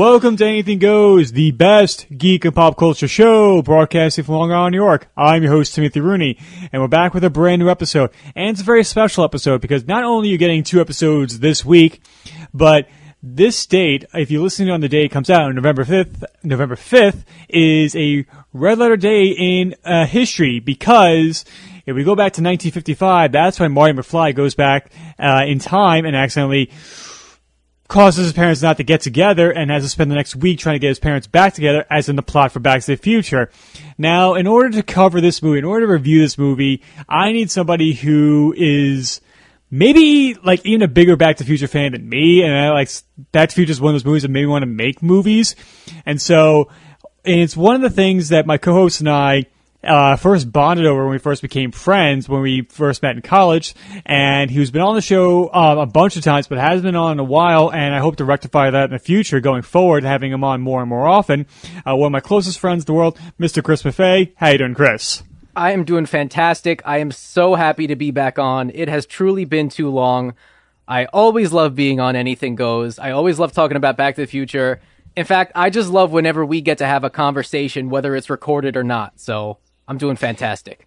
Welcome to Anything Goes, the best geek and pop culture show broadcasting from Long Island, New York. I'm your host, Timothy Rooney, and we're back with a brand new episode. And it's a very special episode because not only are you getting two episodes this week, but this date, if you listen on the day it comes out, November 5th, November 5th is a red letter day in uh, history because if we go back to 1955, that's when Marty McFly goes back uh, in time and accidentally causes his parents not to get together and has to spend the next week trying to get his parents back together, as in the plot for Back to the Future. Now, in order to cover this movie, in order to review this movie, I need somebody who is maybe like even a bigger Back to the Future fan than me, and I like Back to the Future is one of those movies that made me want to make movies, and so and it's one of the things that my co-host and I uh, first bonded over when we first became friends when we first met in college. And he's been on the show um, a bunch of times, but hasn't been on a while. And I hope to rectify that in the future going forward, having him on more and more often. Uh, one of my closest friends in the world, Mr. Chris Buffet. How you doing, Chris? I am doing fantastic. I am so happy to be back on. It has truly been too long. I always love being on Anything Goes. I always love talking about Back to the Future. In fact, I just love whenever we get to have a conversation, whether it's recorded or not. So I'm doing fantastic.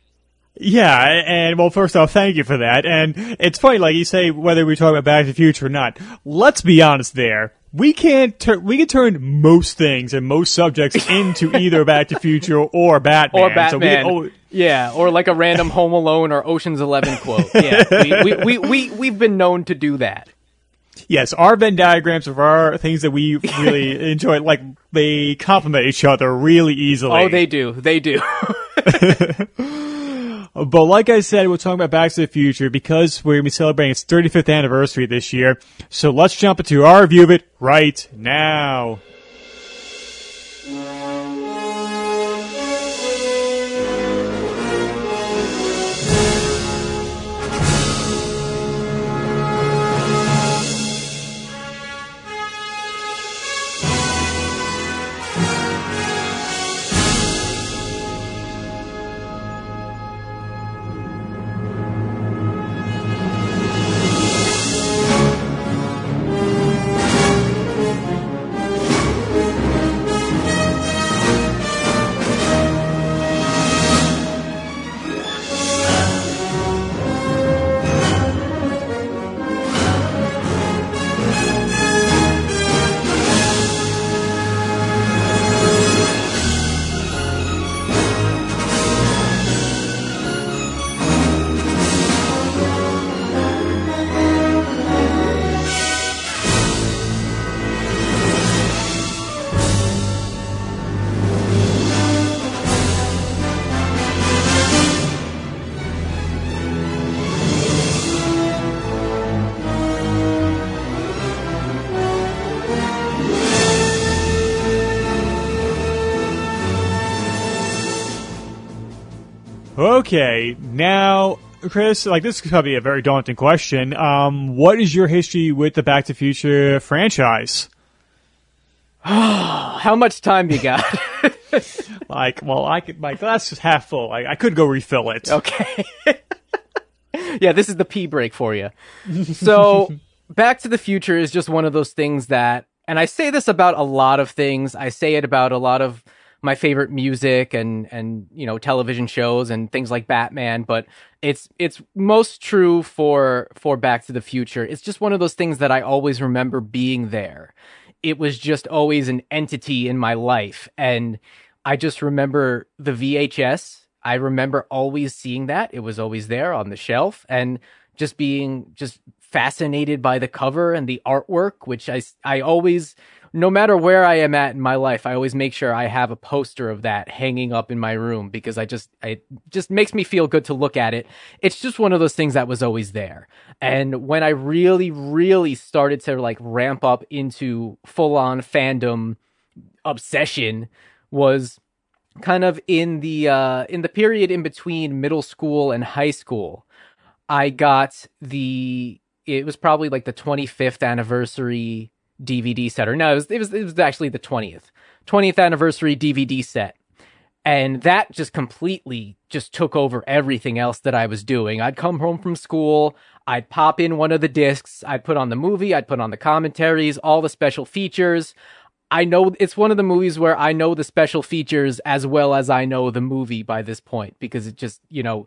Yeah, and well, first off, thank you for that. And it's funny, like you say, whether we talk about Back to the Future or not. Let's be honest there. We can't turn, we can turn most things and most subjects into either Back to the Future or Batman. Or Batman. So we, oh, yeah, or like a random Home Alone or Ocean's Eleven quote. Yeah, we, we, we, we, we've been known to do that. Yes, our Venn diagrams of our things that we really enjoy, like they complement each other really easily. Oh, they do. They do. but like I said, we're talking about Back to the Future because we're going to be celebrating its 35th anniversary this year. So let's jump into our review of it right now. Okay, now, Chris, like this could probably be a very daunting question. Um, what is your history with the Back to the Future franchise? How much time you got? like, well, I could, my glass is half full. I, I could go refill it. Okay. yeah, this is the pee break for you. So, Back to the Future is just one of those things that, and I say this about a lot of things. I say it about a lot of my favorite music and and you know television shows and things like Batman, but it's it's most true for for Back to the Future. It's just one of those things that I always remember being there. It was just always an entity in my life and I just remember the VHS. I remember always seeing that. It was always there on the shelf and just being just fascinated by the cover and the artwork, which I I always no matter where I am at in my life, I always make sure I have a poster of that hanging up in my room because I just it just makes me feel good to look at it. It's just one of those things that was always there. And when I really really started to like ramp up into full on fandom obsession was kind of in the uh in the period in between middle school and high school. I got the it was probably like the 25th anniversary DVD set, or no, it was, it was, it was actually the 20th, 20th anniversary DVD set. And that just completely just took over everything else that I was doing. I'd come home from school, I'd pop in one of the discs, I'd put on the movie, I'd put on the commentaries, all the special features. I know it's one of the movies where I know the special features as well as I know the movie by this point because it just, you know,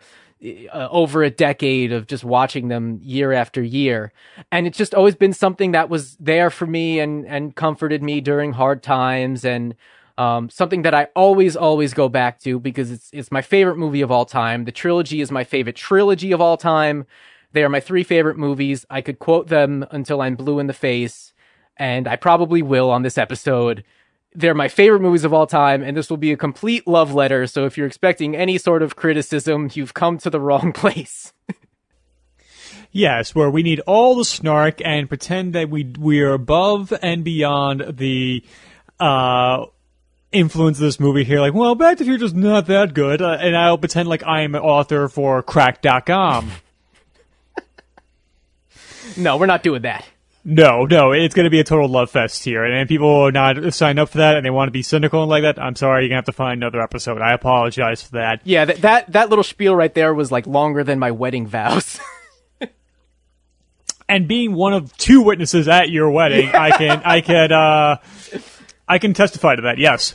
uh, over a decade of just watching them year after year. And it's just always been something that was there for me and, and comforted me during hard times and, um, something that I always, always go back to because it's, it's my favorite movie of all time. The trilogy is my favorite trilogy of all time. They are my three favorite movies. I could quote them until I'm blue in the face and I probably will on this episode. They're my favorite movies of all time, and this will be a complete love letter. So if you're expecting any sort of criticism, you've come to the wrong place. Yes, where we need all the snark and pretend that we we are above and beyond the uh, influence of this movie here. Like, well, Back to the Future's not that good, uh, and I'll pretend like I'm an author for Cracked.com. no, we're not doing that. No, no, it's going to be a total love fest here. And if people are not signed up for that and they want to be cynical and like that, I'm sorry, you're going to have to find another episode. I apologize for that. Yeah, that, that, that little spiel right there was like longer than my wedding vows. and being one of two witnesses at your wedding, I can, I can, uh, I can testify to that. Yes.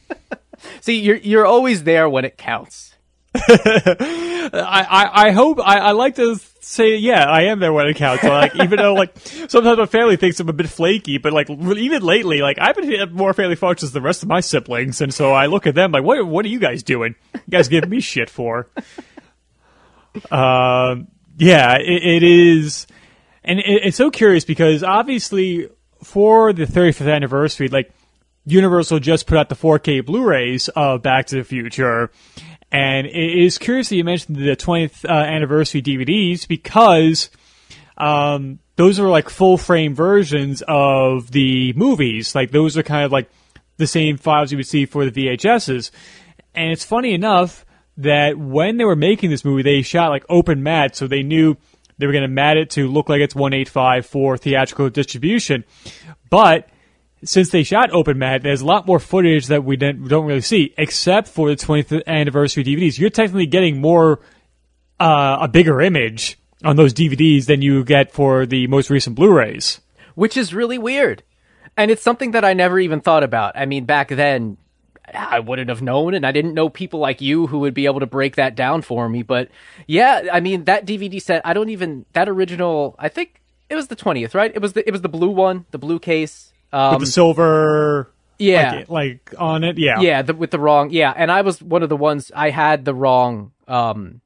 See, you're, you're always there when it counts. I, I, I hope, I, I like to say, yeah, I am their wedding it counts. So, like, even though, like, sometimes my family thinks I'm a bit flaky, but, like, even lately, like, I've been more family functions than the rest of my siblings, and so I look at them like, what, what are you guys doing? You guys give me shit for? Um, yeah, it, it is, and it, it's so curious because obviously for the 35th anniversary, like, Universal just put out the 4K Blu-rays of Back to the Future, and it is curious that you mentioned the 20th uh, anniversary DVDs because um, those are like full frame versions of the movies. Like those are kind of like the same files you would see for the VHSs. And it's funny enough that when they were making this movie, they shot like open matte, so they knew they were going to matte it to look like it's 185 for theatrical distribution. But since they shot Open Matte, there's a lot more footage that we don't, really see, except for the 20th anniversary DVDs. You're technically getting more, uh, a bigger image on those DVDs than you get for the most recent Blu-rays. Which is really weird. And it's something that I never even thought about. I mean, back then, I wouldn't have known, and I didn't know people like you who would be able to break that down for me. But yeah, I mean, that DVD set, I don't even, that original, I think it was the 20th, right? It was the, it was the blue one, the blue case. Um, with the silver, yeah, like, like, on it, yeah, yeah, the, with the wrong, yeah. And I was one of the ones I had the wrong, um,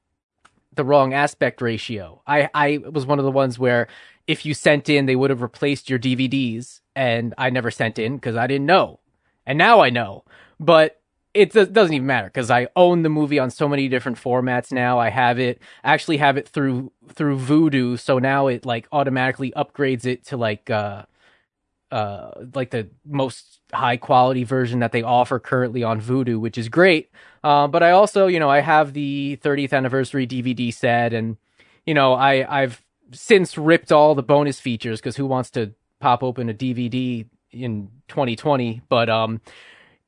the wrong aspect ratio. I I was one of the ones where if you sent in, they would have replaced your DVDs, and I never sent in because I didn't know, and now I know. But it doesn't even matter because I own the movie on so many different formats now. I have it, I actually have it through through Vudu, so now it like automatically upgrades it to like uh uh like the most high quality version that they offer currently on Vudu, which is great. Uh, but I also, you know, I have the 30th anniversary DVD set, and you know, I I've since ripped all the bonus features because who wants to pop open a DVD in 2020? But um,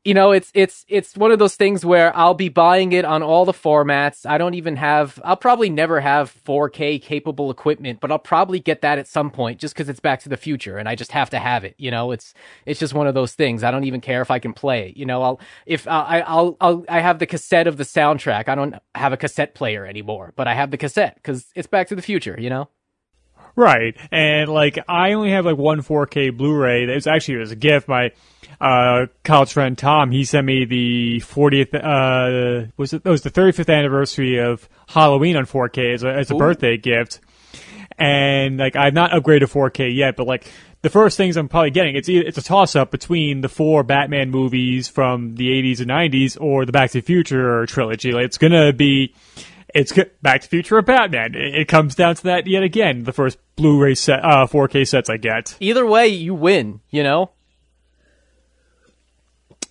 you know, it's it's it's one of those things where I'll be buying it on all the formats. I don't even have I'll probably never have 4K capable equipment, but I'll probably get that at some point just cuz it's back to the future and I just have to have it, you know? It's it's just one of those things. I don't even care if I can play it, you know? I'll if uh, I I'll I'll I have the cassette of the soundtrack. I don't have a cassette player anymore, but I have the cassette cuz it's back to the future, you know? Right. And like I only have like one 4K Blu-ray. It was actually it was a gift. My uh, college friend Tom, he sent me the 40th, uh, was it, it was the 35th anniversary of Halloween on 4K as a, as a birthday gift. And like, I've not upgraded 4K yet, but like, the first things I'm probably getting, it's it's a toss up between the four Batman movies from the 80s and 90s or the Back to the Future trilogy. Like, it's gonna be, it's Back to the Future or Batman. It, it, comes down to that yet again. The first Blu-ray set, uh, 4K sets I get. Either way, you win. You know.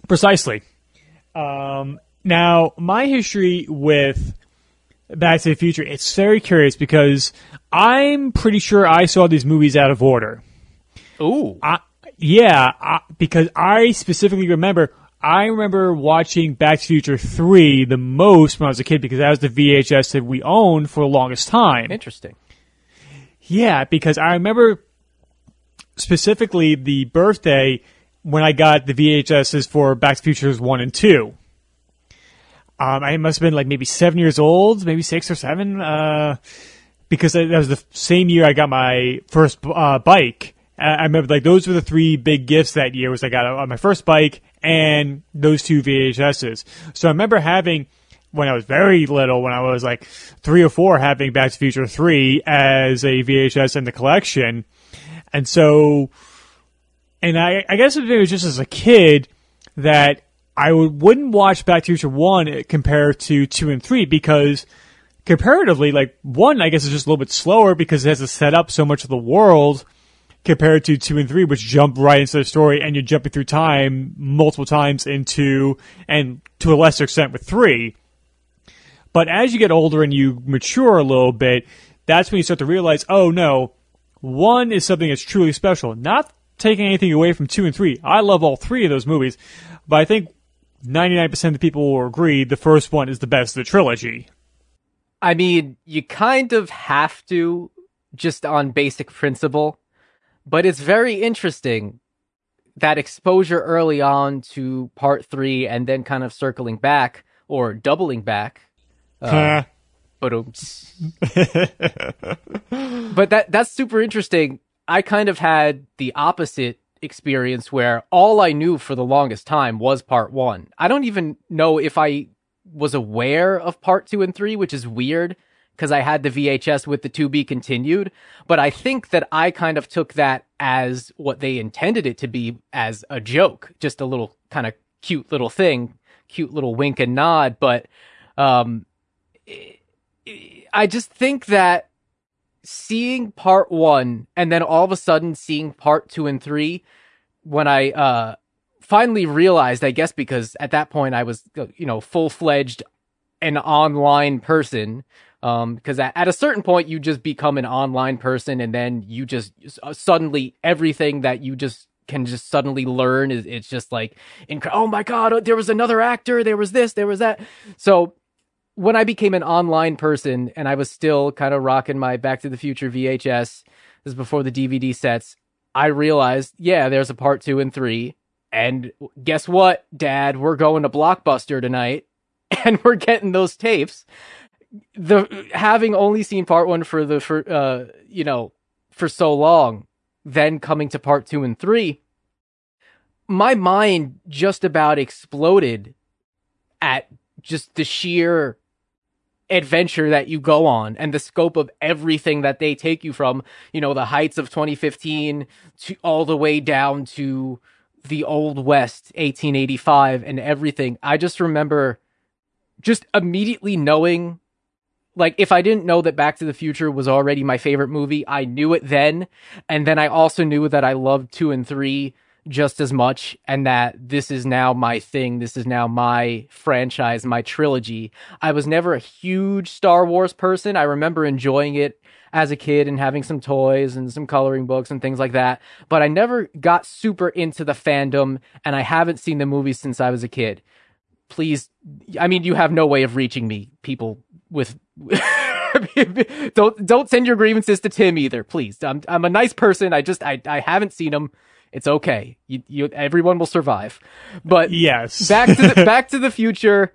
Precisely. Um, now, my history with Back to the Future, it's very curious because I'm pretty sure I saw these movies out of order. Ooh. I, yeah, I, because I specifically remember, I remember watching Back to the Future 3 the most when I was a kid because that was the VHS that we owned for the longest time. Interesting. Yeah, because I remember specifically the birthday when I got the VHSs for Back to the Futures 1 and 2. Um, I must have been like maybe seven years old, maybe six or seven, uh, because that was the same year I got my first uh, bike. I remember like those were the three big gifts that year was I got on my first bike and those two VHSs. So I remember having when I was very little, when I was like three or four, having Back to Future 3 as a VHS in the collection. And so, and I, I guess it was just as a kid that I would, wouldn't watch Back to Future 1 compared to 2 and 3 because comparatively, like 1, I guess is just a little bit slower because it has to set up so much of the world compared to 2 and 3, which jump right into the story and you're jumping through time multiple times into, and to a lesser extent with 3. But as you get older and you mature a little bit, that's when you start to realize, oh no, 1 is something that's truly special. Not taking anything away from 2 and 3. I love all three of those movies, but I think 99% of the people will agree the first one is the best of the trilogy. I mean, you kind of have to just on basic principle, but it's very interesting that exposure early on to part three and then kind of circling back or doubling back. Uh, but but that that's super interesting. I kind of had the opposite experience where all I knew for the longest time was part one. I don't even know if I was aware of part two and three, which is weird because I had the VHS with the to be continued. But I think that I kind of took that as what they intended it to be as a joke, just a little kind of cute little thing, cute little wink and nod. But um, I just think that seeing part one and then all of a sudden seeing part two and three when I uh, finally realized, I guess, because at that point I was, you know, full fledged an online person. Um, because at, at, a certain point you just become an online person and then you just uh, suddenly everything that you just can just suddenly learn is it's just like, inc- oh my god, there was another actor, there was this, there was that. So when I became an online person and I was still kind of rocking my Back to the Future VHS, this is before the DVD sets, I realized, yeah, there's a part two and three. And guess what, Dad? We're going to Blockbuster tonight and we're getting those tapes. The having only seen part one for the for uh you know for so long, then coming to part two and three, my mind just about exploded at just the sheer adventure that you go on and the scope of everything that they take you from, you know, the heights of 2015 to all the way down to the old west 1885 and everything. I just remember just immediately knowing like if I didn't know that Back to the Future was already my favorite movie, I knew it then. And then I also knew that I loved 2 and 3 just as much and that this is now my thing. This is now my franchise, my trilogy. I was never a huge Star Wars person. I remember enjoying it as a kid and having some toys and some coloring books and things like that. But I never got super into the fandom and I haven't seen the movies since I was a kid. Please, I mean, you have no way of reaching me, people with. don't don't send your grievances to Tim either, please. I'm I'm a nice person. I just I I haven't seen him. It's okay. You, you, everyone will survive. But yes, back to the, Back to the Future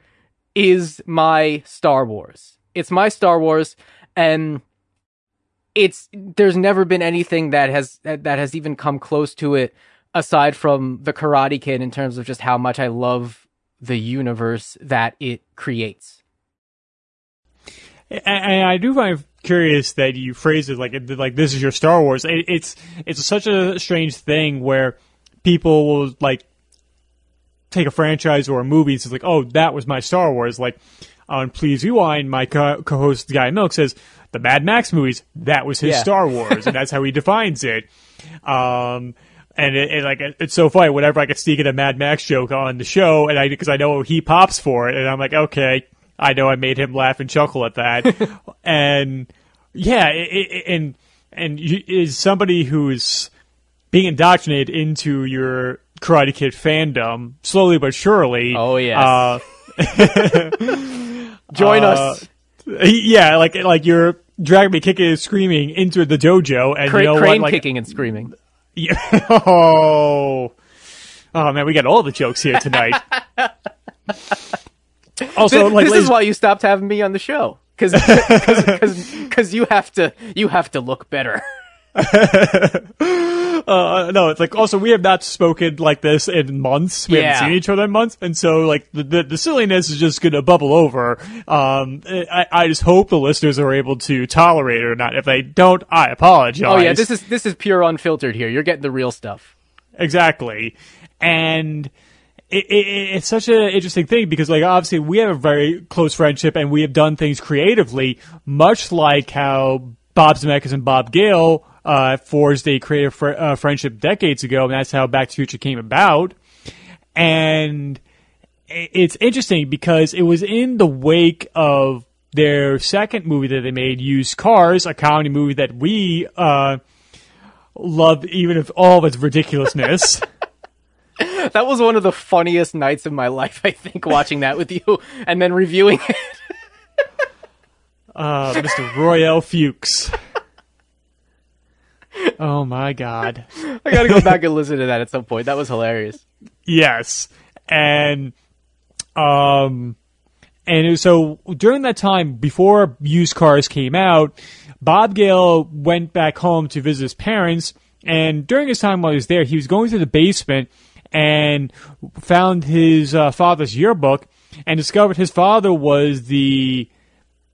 is my Star Wars. It's my Star Wars, and it's there's never been anything that has that has even come close to it aside from the Karate Kid in terms of just how much I love the universe that it creates. And I do find curious that you phrase it like like this is your Star Wars. It, it's it's such a strange thing where people will like take a franchise or a movie. It's like, oh, that was my Star Wars. Like on Please Rewind, my co- host Guy Milk says the Mad Max movies that was his yeah. Star Wars, and that's how he defines it. Um, and it, it, like it's so funny. Whenever I could sneak in a Mad Max joke on the show, and I because I know he pops for it, and I'm like, okay, I know I made him laugh and chuckle at that. and yeah, it, it, and and you, is somebody who's being indoctrinated into your Karate Kid fandom slowly but surely. Oh yeah. Uh, Join uh, us. Yeah, like like you're dragging me kicking and screaming into the dojo, and Cra- you know crane what? Like, kicking and screaming. Yeah. Oh. Oh man, we got all the jokes here tonight. Also, this, like, this ladies- is why you stopped having me on the show because because you have to you have to look better. uh, no, it's like also we have not spoken like this in months. We Yeah. haven't seen each other in months, and so like the the, the silliness is just gonna bubble over. Um, I, I just hope the listeners are able to tolerate it or not. If they don't, I apologize. Oh yeah, this is this is pure unfiltered here. You're getting the real stuff. exactly, and. It, it, it's such an interesting thing because, like, obviously, we have a very close friendship and we have done things creatively, much like how Bob Zemeckis and Bob Gale uh, forged a creative fr- uh, friendship decades ago, and that's how Back to the Future came about. And it's interesting because it was in the wake of their second movie that they made, Used Cars, a comedy movie that we uh, loved, even if all of its ridiculousness. That was one of the funniest nights of my life, I think, watching that with you and then reviewing it. uh, Mr. Roy L. Fuchs. Oh my god. I gotta go back and listen to that at some point. That was hilarious. Yes. And um and so during that time before used cars came out, Bob Gale went back home to visit his parents and during his time while he was there, he was going through the basement and found his uh, father's yearbook and discovered his father was the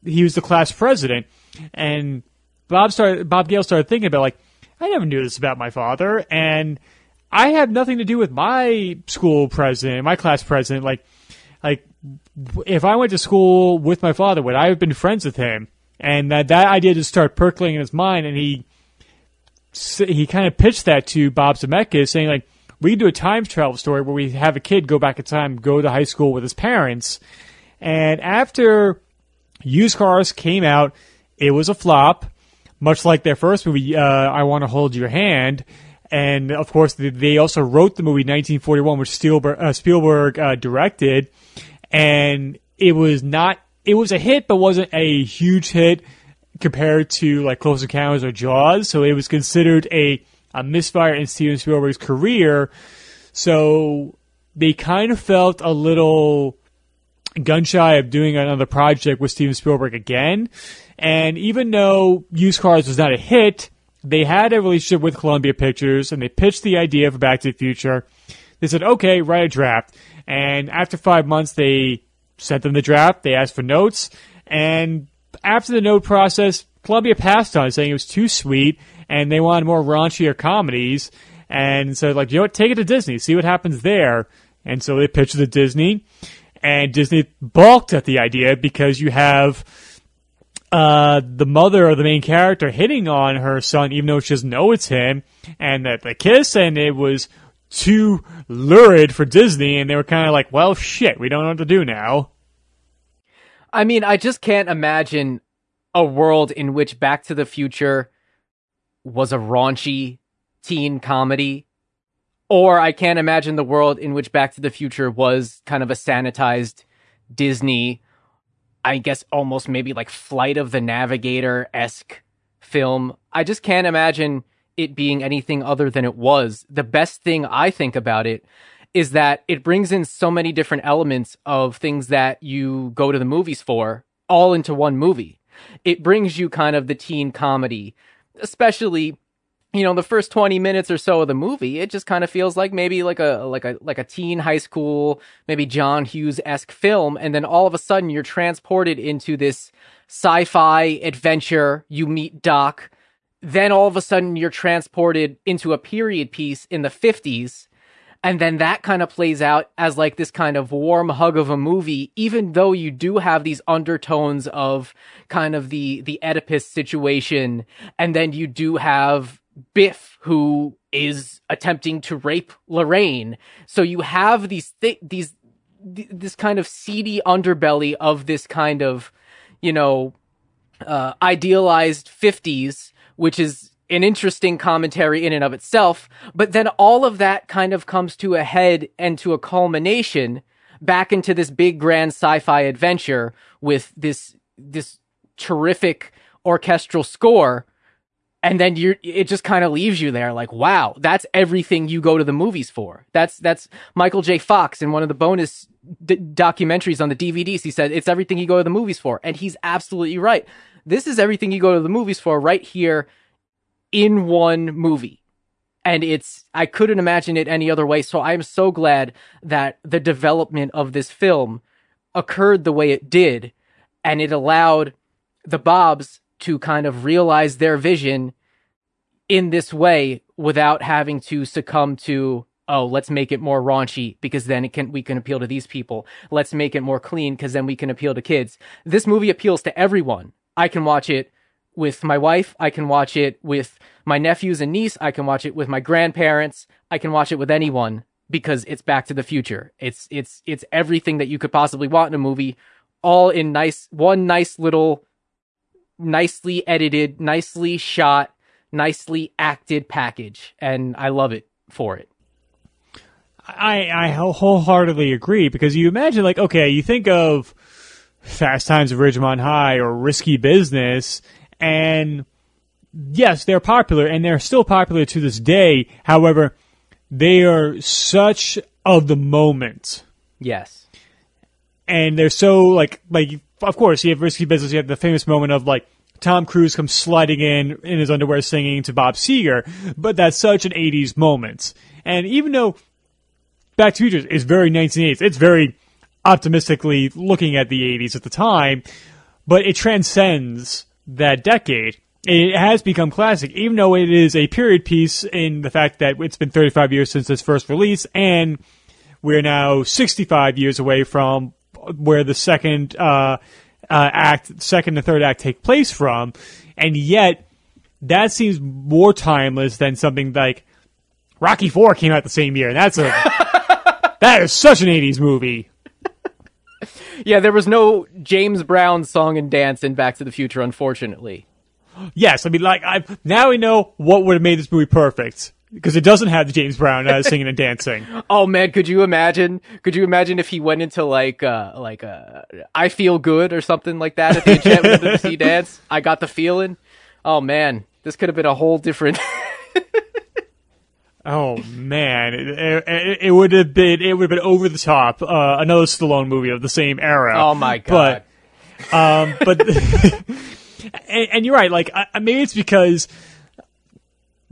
he was the class president. And Bob started Bob Gale started thinking about like I never knew this about my father. And I had nothing to do with my school president, my class president. Like like if I went to school with my father would I have been friends with him? And that that idea just started percolating in his mind. And he he kind of pitched that to Bob Zemeckis saying like we do a time travel story where we have a kid go back in time go to high school with his parents and after Used Cars came out. It was a flop, much like their first movie, uh, I Want to Hold Your Hand. And of course, they- they also wrote the movie 1941, which Spielberg, uh, Spielberg uh, directed. And it was not, it was a hit, but wasn't a huge hit compared to like Close Encounters or Jaws. So it was considered a, a misfire in Steven Spielberg's career. So they kind of felt a little gun shy of doing another project with Steven Spielberg again. And even though Used Cars was not a hit, they had a relationship with Columbia Pictures and they pitched the idea for Back to the Future. They said, okay, write a draft. And after five months, they sent them the draft. They asked for notes. And after the note process, Columbia passed on saying it was too sweet and they wanted more raunchier comedies. And so, like, you know what? Take it to Disney, see what happens there. And so they pitched it to Disney and Disney balked at the idea because you have uh, the mother of the main character hitting on her son, even though she doesn't know it's him, and that the kiss, and it was too lurid for Disney, and they were kind of like, well, shit, we don't know what to do now. I mean, I just can't imagine a world in which Back to the Future was a raunchy teen comedy. Or I can't imagine the world in which Back to the Future was kind of a sanitized Disney, I guess almost maybe like Flight of the Navigator esque film. I just can't imagine it being anything other than it was. The best thing I think about it is that it brings in so many different elements of things that you go to the movies for all into one movie. It brings you kind of the teen comedy, especially you know the first 20 minutes or so of the movie it just kind of feels like maybe like a like a like a teen high school maybe john hughes-esque film and then all of a sudden you're transported into this sci-fi adventure you meet doc then all of a sudden you're transported into a period piece in the 50s and then that kind of plays out as like this kind of warm hug of a movie even though you do have these undertones of kind of the the oedipus situation and then you do have biff who is attempting to rape lorraine. So you have these thi- these th- this kind of seedy underbelly of this kind of you know uh, idealized 50s, which is an interesting commentary in and of itself. But then all of that kind of comes to a head and to a culmination back into this big grand sci-fi adventure with this, this terrific orchestral score. and then you're it just kind of leaves you there like wow that's everything you go to the movies for that's that's michael j fox in one of the bonus d- documentaries on the dvds he said it's everything you go to the movies for and he's absolutely right this is everything you go to the movies for right here in one movie. And it's i couldn't imagine it any other way. So i'm so glad that the development of this film occurred the way it did. And it allowed the bobs to kind of realize their vision in this way without having to succumb to oh let's make it more raunchy because then it can we can appeal to these people. Let's make it more clean because then we can appeal to kids. This movie appeals to everyone. I can watch it with my wife i can watch it with my nephews and niece i can watch it with my grandparents i can watch it with anyone because it's back to the future it's it's it's everything that you could possibly want in a movie all in nice one nice little nicely edited, nicely shot, nicely acted package, and I love it for it. I I wholeheartedly agree because you imagine like okay, you think of Fast Times at Ridgemont High or Risky Business, and yes, they're popular and they're still popular to this day. However, they are such of the moment. Yes. And they're so like like of course, you have risky business. You have the famous moment of like Tom Cruise comes sliding in in his underwear singing to Bob Seger, but that's such an 80s moment. And even though Back to Future is very 1980s, it's very optimistically looking at the 80s at the time, but it transcends that decade. It has become classic, even though it is a period piece in the fact that it's been 35 years since its first release, and we're now 65 years away from where the second uh, uh, act, second and third act take place from, and yet that seems more timeless than something like Rocky Four came out the same year, and that's a that is such an '80s movie. Yeah, there was no James Brown song and dance in Back to the Future, unfortunately. Yes, I mean, like, I now we know what would have made this movie perfect because it doesn't have the James Brown uh, singing and dancing. Oh man, could you imagine? Could you imagine if he went into like uh like uh I feel good or something like that at the enchantment of the sea dance? I got the feeling. Oh man, this could have been a whole different. oh man, it, it, it, would have been it would have been over the top. Uh, another Stallone movie of the same era. Oh my god. But um, but and, and, you're right. Like I, maybe it's because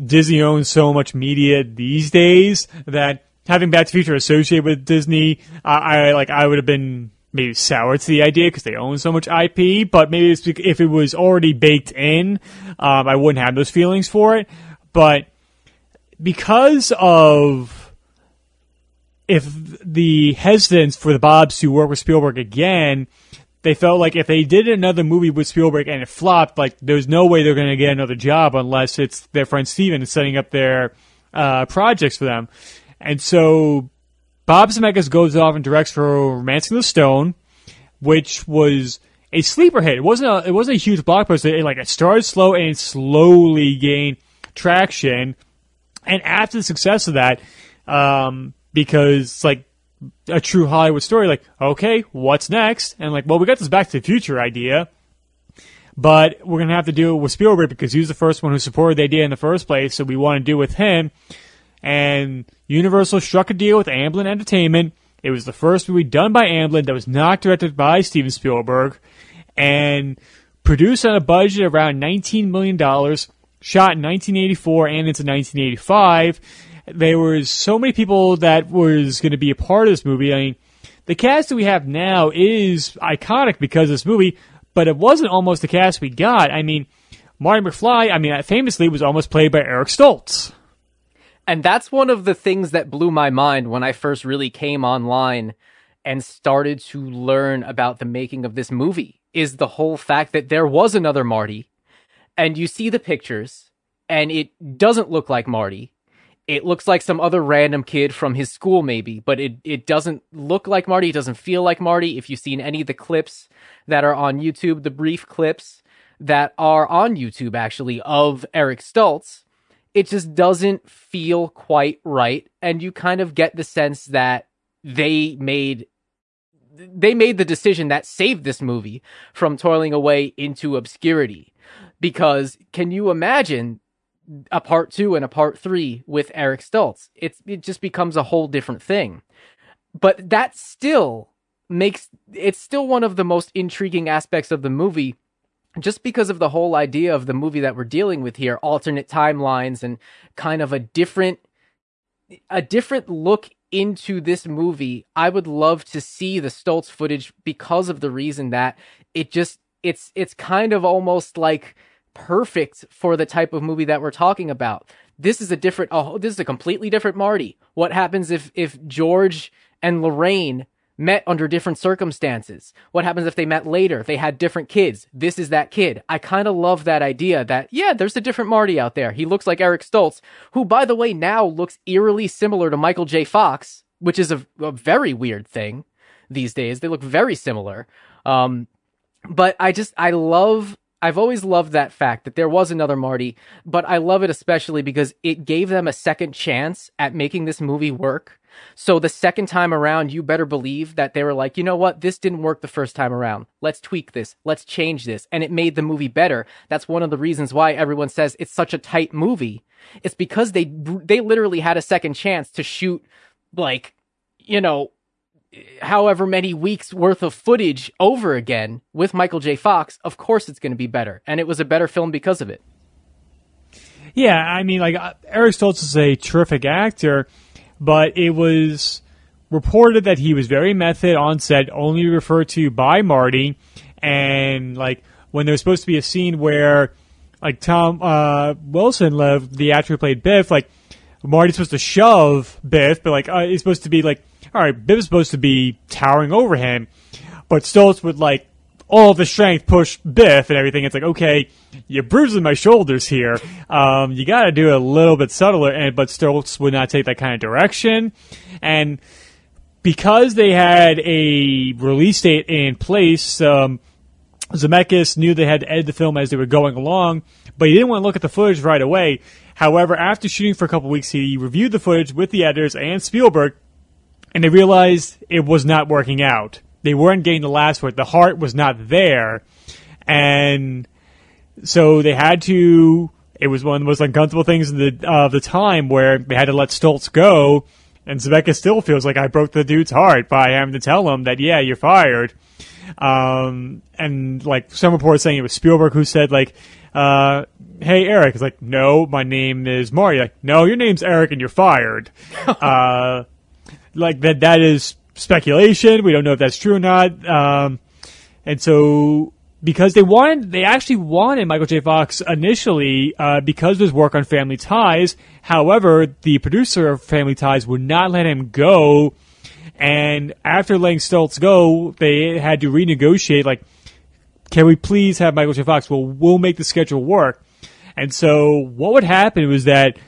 Disney owns so much media these days that having Back to Future associated with Disney, I, I like I would have been maybe sour to the idea because they own so much IP. But maybe it's if it was already baked in, um, I wouldn't have those feelings for it. But because of if the hesitance for the Bobs to work with Spielberg again, they felt like if they did another movie with Spielberg and it flopped, like there's no way they're going to get another job unless it's their friend Steven is setting up their uh, projects for them. And so Bob Zemeckis goes off and directs for Romancing the Stone, which was a sleeper hit. It wasn't a, it wasn't a huge blockbuster. It, like it started slow and slowly gained traction. And after the success of that, um, because like a true Hollywood story. Like, okay, what's next? And like, well, we got this Back to the Future idea, but we're gonna have to do it with Spielberg because he was the first one who supported the idea in the first place. So we want to do it with him. And Universal struck a deal with Amblin Entertainment. It was the first movie done by Amblin that was not directed by Steven Spielberg, and produced on a budget of around $19 million, shot in 1984 and into 1985 there was so many people that was going to be a part of this movie. I mean, the cast that we have now is iconic because of this movie, but it wasn't almost the cast we got. I mean, Marty McFly, I mean, famously was almost played by Eric Stoltz. And that's one of the things that blew my mind when I first really came online and started to learn about the making of this movie is the whole fact that there was another Marty and you see the pictures and it doesn't look like Marty. It looks like some other random kid from his school maybe but it, it doesn't look like marty. It doesn't feel like marty. If you've seen any of the clips that are on youtube the brief clips that are on youtube actually of eric stoltz it just doesn't feel quite right. And you kind of get the sense that they made they made the decision that saved this movie from toiling away into obscurity because can you imagine a part two and a part three with Eric Stoltz? It's it just becomes a whole different thing. But that still makes it's still one of the most intriguing aspects of the movie just because of the whole idea of the movie that we're dealing with here alternate timelines and kind of a different a different look into this movie i would love to see the stoltz footage because of the reason that it just it's it's kind of almost like perfect for the type of movie that we're talking about this is a different oh this is a completely different marty what happens if if george and lorraine met under different circumstances. What happens if they met later? They had different kids. This is that kid. I kind of love that idea that, yeah, there's a different Marty out there. He looks like Eric Stoltz, who, by the way, now looks eerily similar to Michael J. Fox, which is a, a very weird thing these days. They look very similar. Um, but I just, I love I've always loved that fact that there was another Marty, but I love it especially because it gave them a second chance at making this movie work. So the second time around, you better believe that they were like, you know what? This didn't work the first time around. Let's tweak this. Let's change this. And it made the movie better. That's one of the reasons why everyone says it's such a tight movie. It's because they, they literally had a second chance to shoot like, you know, however many weeks worth of footage over again with Michael J. Fox. Of course it's going to be better. And it was a better film because of it. Yeah, I mean, like, uh, Eric Stoltz is a terrific actor but it was reported that he was very method on set, only referred to by Marty, and like when there was supposed to be a scene where like Tom uh, Wilson, the actor who played Biff, like Marty's supposed to shove Biff, but like uh, he's supposed to be like, all right, Biff's supposed to be towering over him, but Stoltz would like all the strength push Biff and everything. It's like, okay, you're bruising my shoulders here. Um, you got to do it a little bit subtler, and but Stoltz would not take that kind of direction. And because they had a release date in place, um, Zemeckis knew they had to edit the film as they were going along, but he didn't want to look at the footage right away. However, after shooting for a couple weeks, he reviewed the footage with the editors and Spielberg, and they realized it was not working out they weren't getting the last word. The heart was not there, and so they had to. It was one of the most uncomfortable things of the of the time where they had to let Stoltz go, and Zemeckis still feels like I broke the dude's heart by having to tell him that yeah, you're fired. Um, and like some reports saying it was Spielberg who said like, uh, "Hey Eric," it's like, "No, my name is Mario." Like, "No, your name's Eric and you're fired." uh, like that. That is speculation. We don't know if that's true or not. Um, and so because they wanted, they actually wanted Michael J. Fox initially uh, because of his work on Family Ties. However, the producer of Family Ties would not let him go. And after letting Stoltz go, they had to renegotiate. Like, can we please have Michael J. Fox? Well, we'll make the schedule work. And so what would happen was that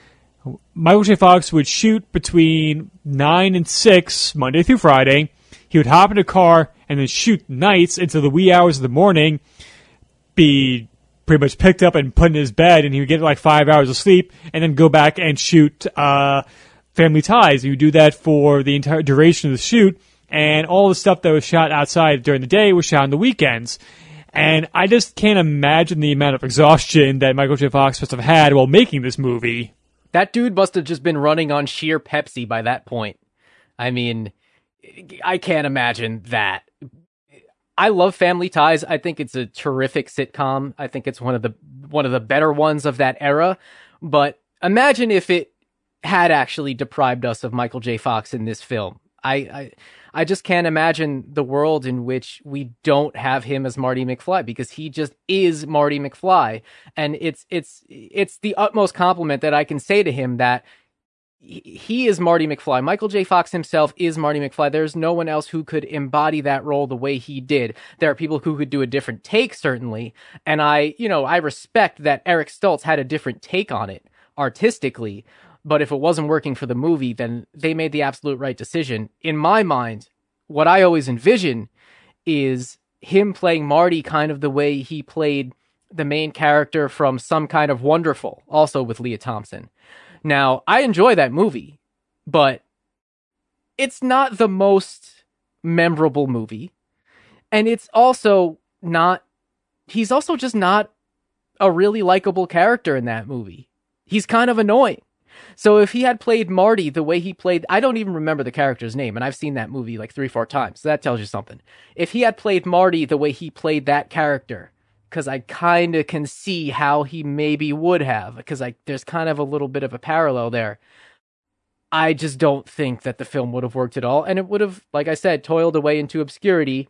Michael J. Fox would shoot between 9 and 6, Monday through Friday. He would hop in a car and then shoot nights until the wee hours of the morning, be pretty much picked up and put in his bed, and he would get like five hours of sleep, and then go back and shoot uh, Family Ties. He would do that for the entire duration of the shoot, and all the stuff that was shot outside during the day was shot on the weekends. And I just can't imagine the amount of exhaustion that Michael J. Fox must have had while making this movie. That dude must have just been running on sheer Pepsi by that point. I mean, I can't imagine that. I love Family Ties. I think it's a terrific sitcom. I think it's one of the one of the better ones of that era. But imagine if it had actually deprived us of Michael J. Fox in this film. I, I I just can't imagine the world in which we don't have him as Marty McFly because he just is Marty McFly. And it's, it's, it's the utmost compliment that I can say to him that he is Marty McFly. Michael J. Fox himself is Marty McFly. There's no one else who could embody that role the way he did. There are people who could do a different take, certainly. And I, you know, I respect that Eric Stoltz had a different take on it artistically. But if it wasn't working for the movie, then they made the absolute right decision. In my mind, what I always envision is him playing Marty kind of the way he played the main character from Some Kind of Wonderful, also with Lea Thompson. Now, I enjoy that movie, but it's not the most memorable movie. And it's also not, he's also just not a really likable character in that movie. He's kind of annoying. So if he had played Marty the way he played, I don't even remember the character's name, and I've seen that movie like three, four times. So that tells you something. If he had played Marty the way he played that character, because I kind of can see how he maybe would have, because like there's kind of a little bit of a parallel there. I just don't think that the film would have worked at all, and it would have, like I said, toiled away into obscurity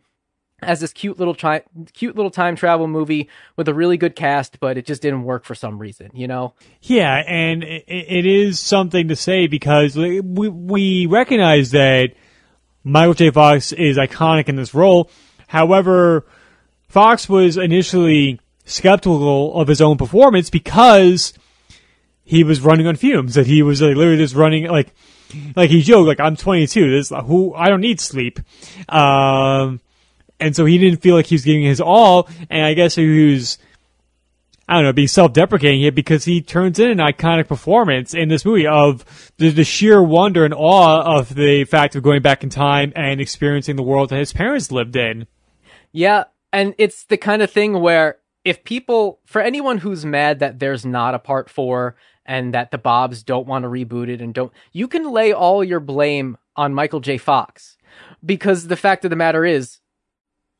as this cute little tri- cute little time travel movie with a really good cast, but it just didn't work for some reason, you know. Yeah, and it, it is something to say because we we recognize that Michael J. Fox is iconic in this role. However, Fox was initially skeptical of his own performance because he was running on fumes. That he was like, literally just running like like he joked like I'm 22. This who I don't need sleep. Um, and so he didn't feel like he was giving his all. And I guess he was, I don't know, being self-deprecating here because he turns in an iconic performance in this movie of the, the sheer wonder and awe of the fact of going back in time and experiencing the world that his parents lived in. Yeah, and it's the kind of thing where if people, for anyone who's mad that there's not a part four and that the Bobs don't want to reboot it and don't, you can lay all your blame on Michael J. Fox because the fact of the matter is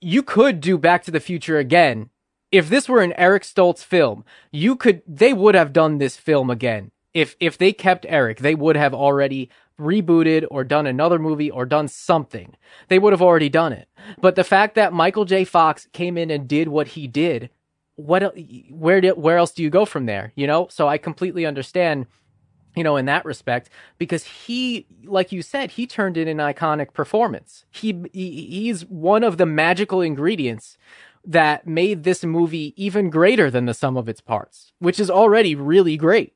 you could do Back to the Future again. If this were an Eric Stoltz film, you could they would have done this film again. If if they kept Eric, they would have already rebooted or done another movie or done something. They would have already done it. But the fact that Michael J. Fox came in and did what he did, what where did where else do you go from there, you know? So I completely understand you know, in that respect, because he, like you said, he turned in an iconic performance. He, he he's one of the magical ingredients that made this movie even greater than the sum of its parts, which is already really great.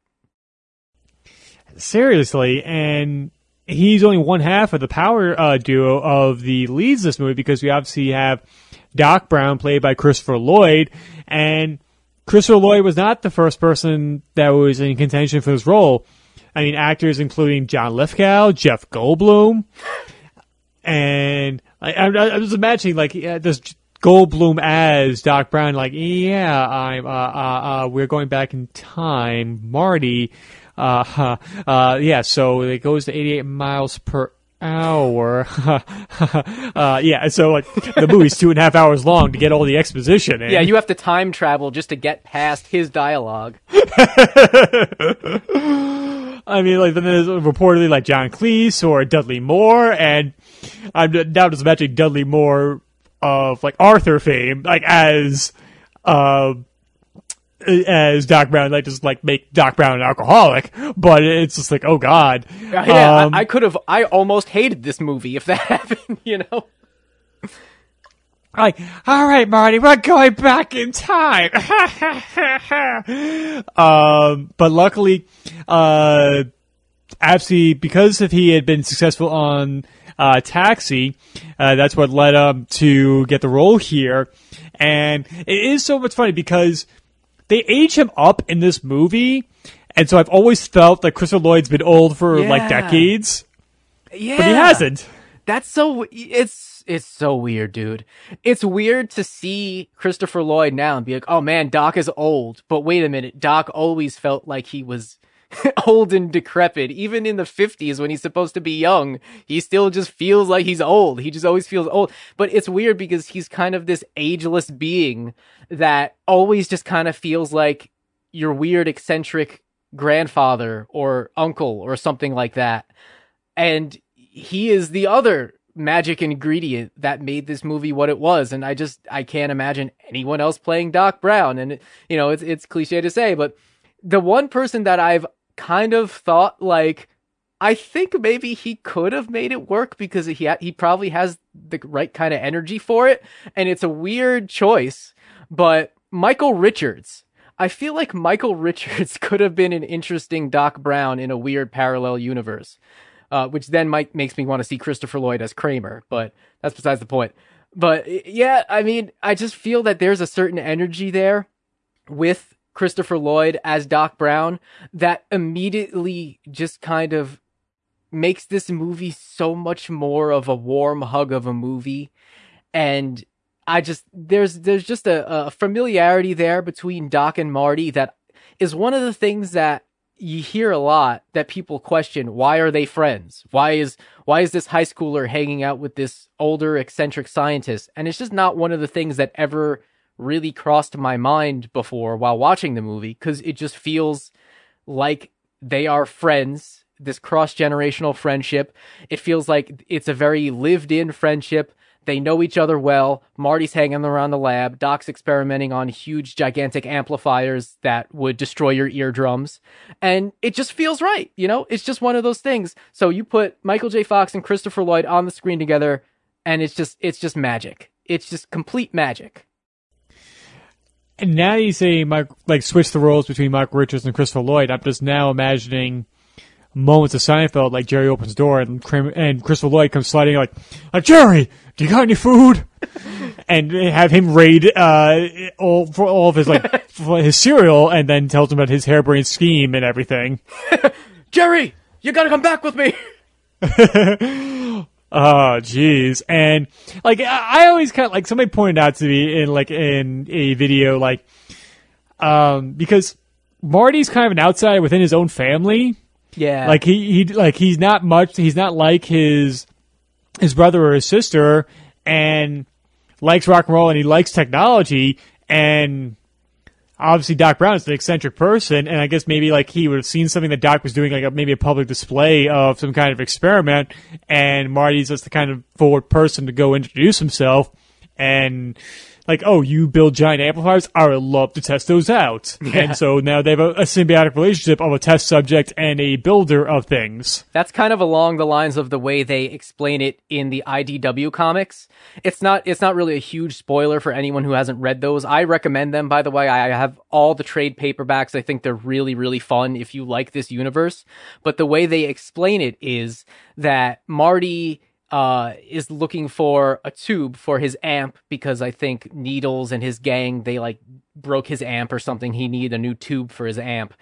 Seriously, and he's only one half of the power uh, duo of the leads this movie because we obviously have Doc Brown played by Christopher Lloyd, and Christopher Lloyd was not the first person that was in contention for this role. I mean, actors including John Lithgow, Jeff Goldblum, and I, I, I was imagining like yeah, this Goldblum as Doc Brown, like, yeah, I'm, uh, uh, uh, we're going back in time, Marty. Uh, uh, yeah, so it goes to 88 miles per hour. uh, yeah, so like the movie's two and a half hours long to get all the exposition. In. Yeah, you have to time travel just to get past his dialogue. I mean, like then there's reportedly like John Cleese or Dudley Moore, and I'm now just imagining Dudley Moore of like Arthur fame, like as uh, as Doc Brown, like just like make Doc Brown an alcoholic, but it's just like, oh god. Yeah, um, I, I could have. I almost hated this movie if that happened. You know. Like, all right, Marty, we're going back in time. um, but luckily, uh, absolutely, because if he had been successful on uh, Taxi, uh, that's what led him to get the role here. And it is so much funny because they age him up in this movie, and so I've always felt that Christopher Lloyd's been old for Yeah. like decades, Yeah, but he hasn't. That's so. It's it's so weird, dude. It's weird to see Christopher Lloyd now and be like, oh man, Doc is old. But wait a minute, Doc always felt like he was old and decrepit. Even in the 50s when he's supposed to be young, he still just feels like he's old. He just always feels old. But it's weird because he's kind of this ageless being that always just kind of feels like your weird, eccentric grandfather or uncle or something like that. And he is the other magic ingredient that made this movie what it was. And i just i can't imagine anyone else playing doc brown. And you know it's it's cliche to say but the one person that i've kind of thought like i think maybe he could have made it work because he ha- he probably has the right kind of energy for it. And it's a weird choice but michael richards I feel like Michael Richards could have been an interesting Doc Brown in a weird parallel universe uh, which then might makes me want to see Christopher Lloyd as Kramer, but that's besides the point. But yeah, I mean, I just feel that there's a certain energy there with Christopher Lloyd as Doc Brown that immediately just kind of makes this movie so much more of a warm hug of a movie. And I just there's there's just a, a familiarity there between Doc and Marty that is one of the things that you hear a lot that people question why are they friends? Why is why is this high schooler hanging out with this older eccentric scientist? And it's just not one of the things that ever really crossed my mind before while watching the movie because it just feels like they are friends this cross generational friendship. It feels like it's a very lived in friendship they know each other well. Marty's hanging around the lab. Doc's experimenting on huge, gigantic amplifiers that would destroy your eardrums. And it just feels right. You know, it's just one of those things. So you put Michael J. Fox and Christopher Lloyd on the screen together, and it's just, it's just magic. It's just complete magic. And now you say, Mike, like, switch the roles between Michael Richards and Christopher Lloyd. I'm just now imagining moments of Seinfeld, like Jerry opens the door and and Christopher Lloyd comes sliding like, like Jerry, do you got any food? and have him raid uh, all for all of his like his cereal, and then tells him about his harebrained scheme and everything. Jerry, you gotta come back with me. oh, jeez, and like I always kind of like somebody pointed out to me in like in a video like, um, because Marty's kind of an outsider within his own family yeah. Like he, he like he's not much he's not like his his brother or his sister and likes rock and roll and he likes technology and obviously Doc Brown is an eccentric person and I guess maybe like he would have seen something that Doc was doing like a, maybe a public display of some kind of experiment and Marty's just the kind of forward person to go introduce himself and like, oh, you build giant amplifiers? I would love to test those out. Yeah. And so now they have a, a, symbiotic relationship of a test subject and a builder of things. That's kind of along the lines of the way they explain it in the IDW comics. It's not, it's not really a huge spoiler for anyone who hasn't read those. I recommend them, by the way. I have all the trade paperbacks. I think they're really, really fun if you like this universe. But the way they explain it is that Marty uh, is looking for a tube for his amp because I think Needles and his gang they like broke his amp or something. He needed a new tube for his amp,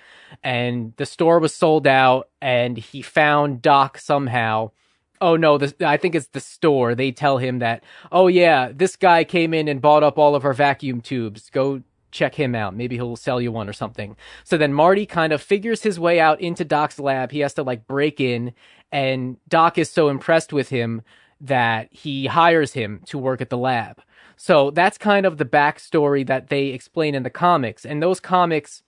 and the store was sold out. And he found Doc somehow. Oh no, I think it's the store. They tell him that, oh yeah, this guy came in and bought up all of our vacuum tubes. Go check him out. Maybe he'll sell you one or something. So then Marty kind of figures his way out into Doc's lab. He has to like break in and Doc is so impressed with him that he hires him to work at the lab. So that's kind of the backstory that they explain in the comics. And those comics,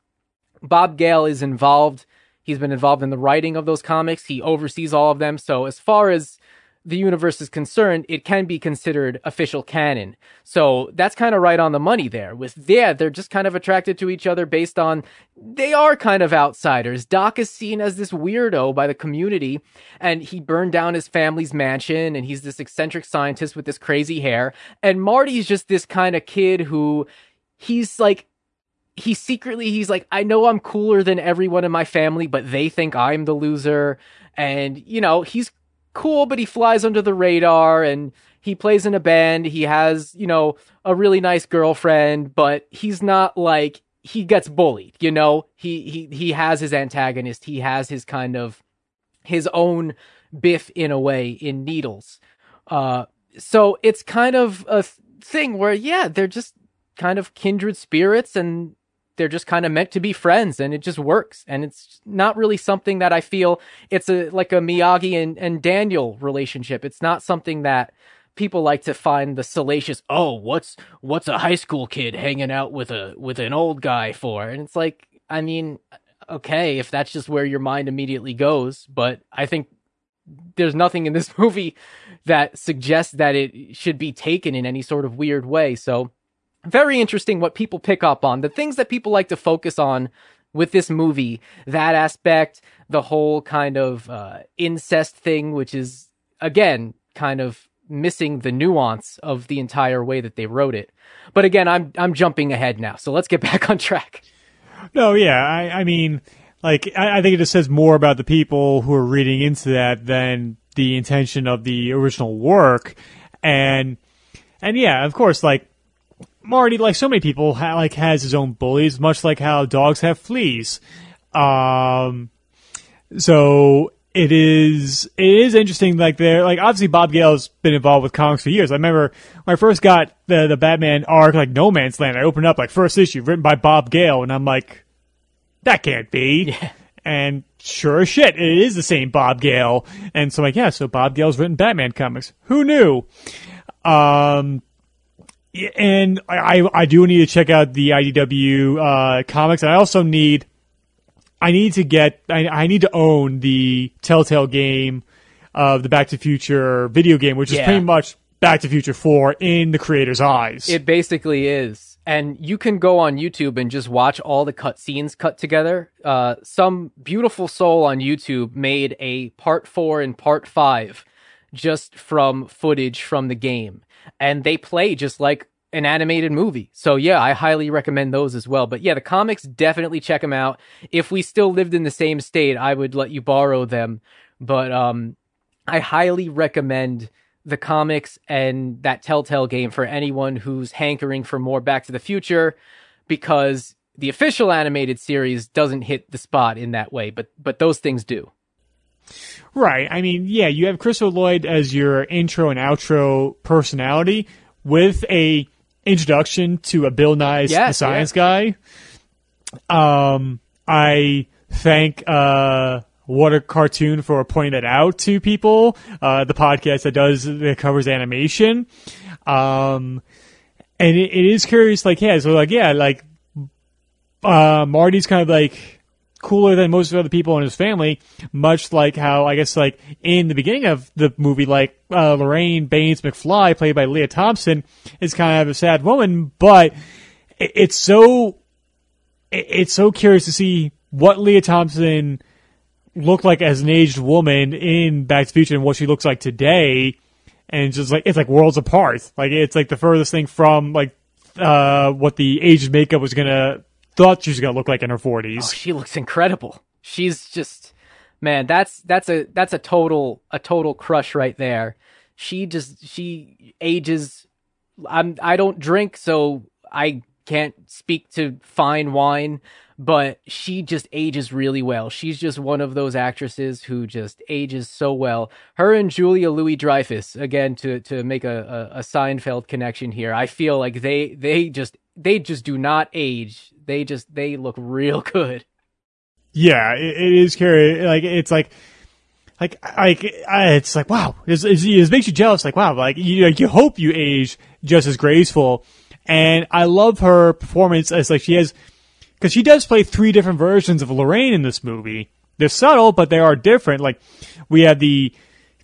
Bob Gale is involved. He's been involved in the writing of those comics. He oversees all of them. So as far as the universe is concerned, it can be considered official canon. So that's kind of right on the money there. With yeah, they're just kind of attracted to each other based on they are kind of outsiders. Doc is seen as this weirdo by the community, and he burned down his family's mansion, and he's this eccentric scientist with this crazy hair. And Marty's just this kind of kid who he's like he secretly he's like I know I'm cooler than everyone in my family, but they think I'm the loser. And you know, he's cool, but he flies under the radar and he plays in a band. He has, you know, a really nice girlfriend, but he's not like he gets bullied, you know? He he he has his antagonist. He has his kind of his own biff in a way in Needles. Uh so it's kind of a thing where yeah, they're just kind of kindred spirits and they're just kind of meant to be friends and it just works. And it's not really something that I feel it's a like a Miyagi and, and Daniel relationship. It's not something that people like to find the salacious, oh, what's what's a high school kid hanging out with a with an old guy for? And it's like, I mean, okay, if that's just where your mind immediately goes, but I think there's nothing in this movie that suggests that it should be taken in any sort of weird way. So very interesting what people pick up on. The things that people like to focus on with this movie, that aspect, the whole kind of uh, incest thing, which is, again, kind of missing the nuance of the entire way that they wrote it. But again, I'm I'm jumping ahead now, so let's get back on track. No, yeah, I, I mean, like I, I think it just says more about the people who are reading into that than the intention of the original work, and and yeah, of course, like Marty, like so many people, ha- like has his own bullies, much like how dogs have fleas. Um, so it is it is interesting. Like there, like obviously Bob Gale's been involved with comics for years. I remember when I first got the the Batman arc, like No Man's Land. I opened up like first issue written by Bob Gale, and I'm like, that can't be. Yeah. And sure as shit, it is the same Bob Gale. And so I'm like, yeah, so Bob Gale's written Batman comics. Who knew? Um, and I, I, do need to check out the IDW uh, comics. And I also need, I need to get, I, I need to own the Telltale game of the Back to the Future video game, which is pretty much Back to the Future 4 in the creator's eyes. It basically is. And you can go on YouTube and just watch all the cutscenes cut together. Uh, some beautiful soul on YouTube made a part four and part five just from footage from the game. And they play just like an animated movie. So yeah, I highly recommend those as well. But yeah, the comics, definitely check them out. If we still lived in the same state, I would let you borrow them. But, um, I highly recommend the comics and that Telltale game for anyone who's hankering for more Back to the Future because the official animated series doesn't hit the spot in that way, but but those things do. Right. I mean, yeah, you have Chris Lloyd as your intro and outro personality with a introduction to a Bill Nye Yeah, the Science Guy. Um, I thank uh what a cartoon for pointing that out to people. Uh, the podcast that does that covers animation. Um, and it, it is curious, like yeah, so like yeah, like uh, Marty's kind of like cooler than most of the other people in his family, much like how I guess like in the beginning of the movie, like uh, Lorraine Baines McFly, played by Lea Thompson, is kind of a sad woman, but it's so it's so curious to see what Lea Thompson looked like as an aged woman in Back to the Future and what she looks like today, and just like it's like worlds apart. Like it's like the furthest thing from like uh, what the aged makeup was gonna thought she was gonna look like in her forties. Oh, she looks incredible. She's just man, that's that's a that's a total a total crush right there. She just she ages I'm I don't drink so I can't speak to fine wine, but she just ages really well. She's just one of those actresses who just ages so well. Her and Julia Louis Dreyfus, again to to make a, a, a Seinfeld connection here. I feel like they they just they just do not age. They just they look real good. Yeah, it, it is scary. Like it's like, like like it's like wow, it's, it's, it makes you jealous. Like wow, like you like, you hope you age just as graceful. And I love her performance as like she has, because she does play three different versions of Lorraine in this movie. They're subtle, but they are different. Like we have the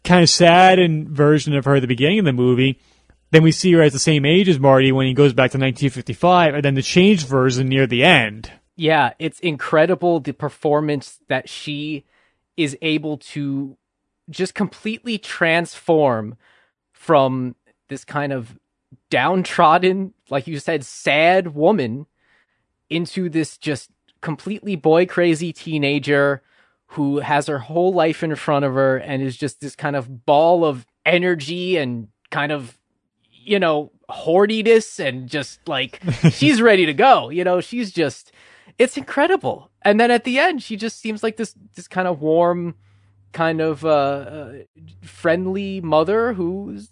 kind of sad and version of her at the beginning of the movie. Then we see her as the same age as Marty when he goes back to 1955, and then the changed version near the end. Yeah, it's incredible the performance that she is able to just completely transform from this kind of downtrodden, like you said, sad woman into this just completely boy crazy teenager who has her whole life in front of her and is just this kind of ball of energy and kind of you know horniness and just like she's ready to go you know? She's just it's incredible. And then at the end she just seems like this this kind of warm kind of uh, uh friendly mother who's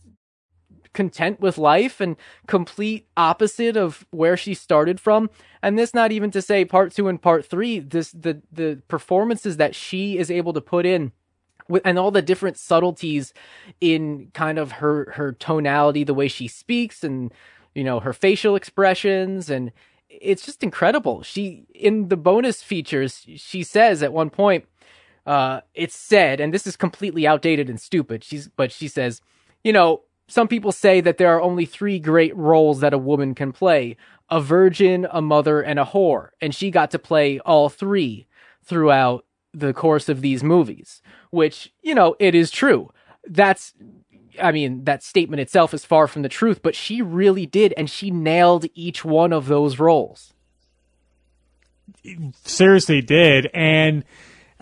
content with life and complete opposite of where she started from. And this not even to say part 2 and part 3 this the the performances that she is able to put in and all the different subtleties in kind of her her tonality the way she speaks and you know her facial expressions. And it's just incredible. She in the bonus features she says at one point uh it's said and this is completely outdated and stupid. She's but she says you know some people say that there are only three great roles that a woman can play a virgin, a mother, and a whore. And she got to play all three throughout the course of these movies, which, you know, it is true. That's, I mean, that statement itself is far from the truth, but she really did, and she nailed each one of those roles. seriously did and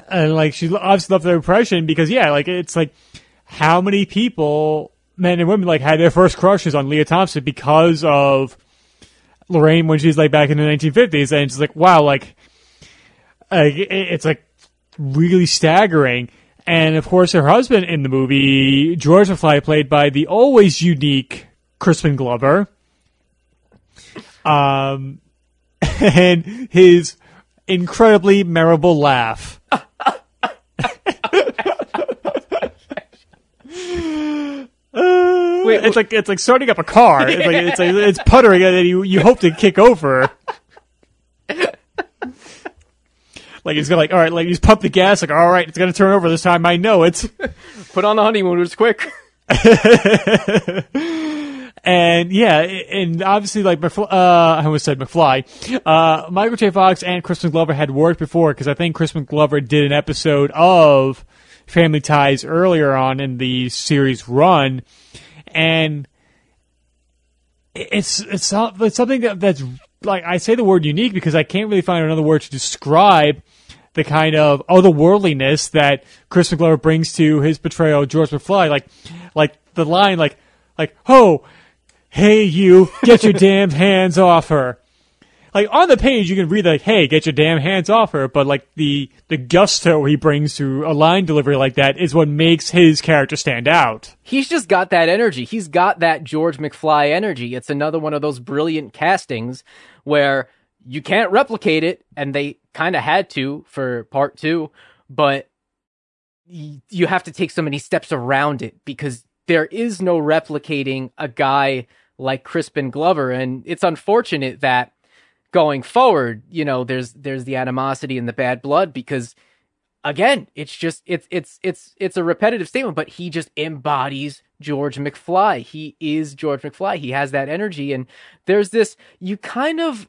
and like she obviously loved the impression because yeah like it's like how many people men and women like had their first crushes on lea thompson because of lorraine when she's like back in the 1950s and it's like wow like, like it's like really staggering And of course, her husband in the movie, George McFly, played by the always unique Crispin Glover. Um, and his incredibly memorable laugh. Wait, it's like it's like starting up a car. It's like it's like, it's puttering, and then you you hope to kick over. Like he's gonna like all right, like he's pump the gas. Like all right, it's gonna turn over this time. I know it's. Put on the honeymooners quick. and yeah, and obviously like McFly, uh, I almost said McFly. Uh, Michael J. Fox and Crispin Glover had worked before because I think Crispin Glover did an episode of Family Ties earlier on in the series run, and it's it's, it's something that, that's like I say the word unique because I can't really find another word to describe the kind of oh, otherworldliness that Chris Glover brings to his portrayal of George McFly. Like, like the line, like, like, oh, hey you, get your damn hands off her. Like on the page, you can read like, "Hey, get your damn hands off her," but like the the gusto he brings to a line delivery like that is what makes his character stand out. He's just got that energy. He's got that George McFly energy. It's another one of those brilliant castings where you can't replicate it, and they kind of had to for part two, but you have to take so many steps around it because there is no replicating a guy like Crispin Glover, and it's unfortunate that going forward, you know, there's there's the animosity and the bad blood because again, it's just it's it's it's it's a repetitive statement, but he just embodies George McFly. He is George McFly. He has that energy and there's this you kind of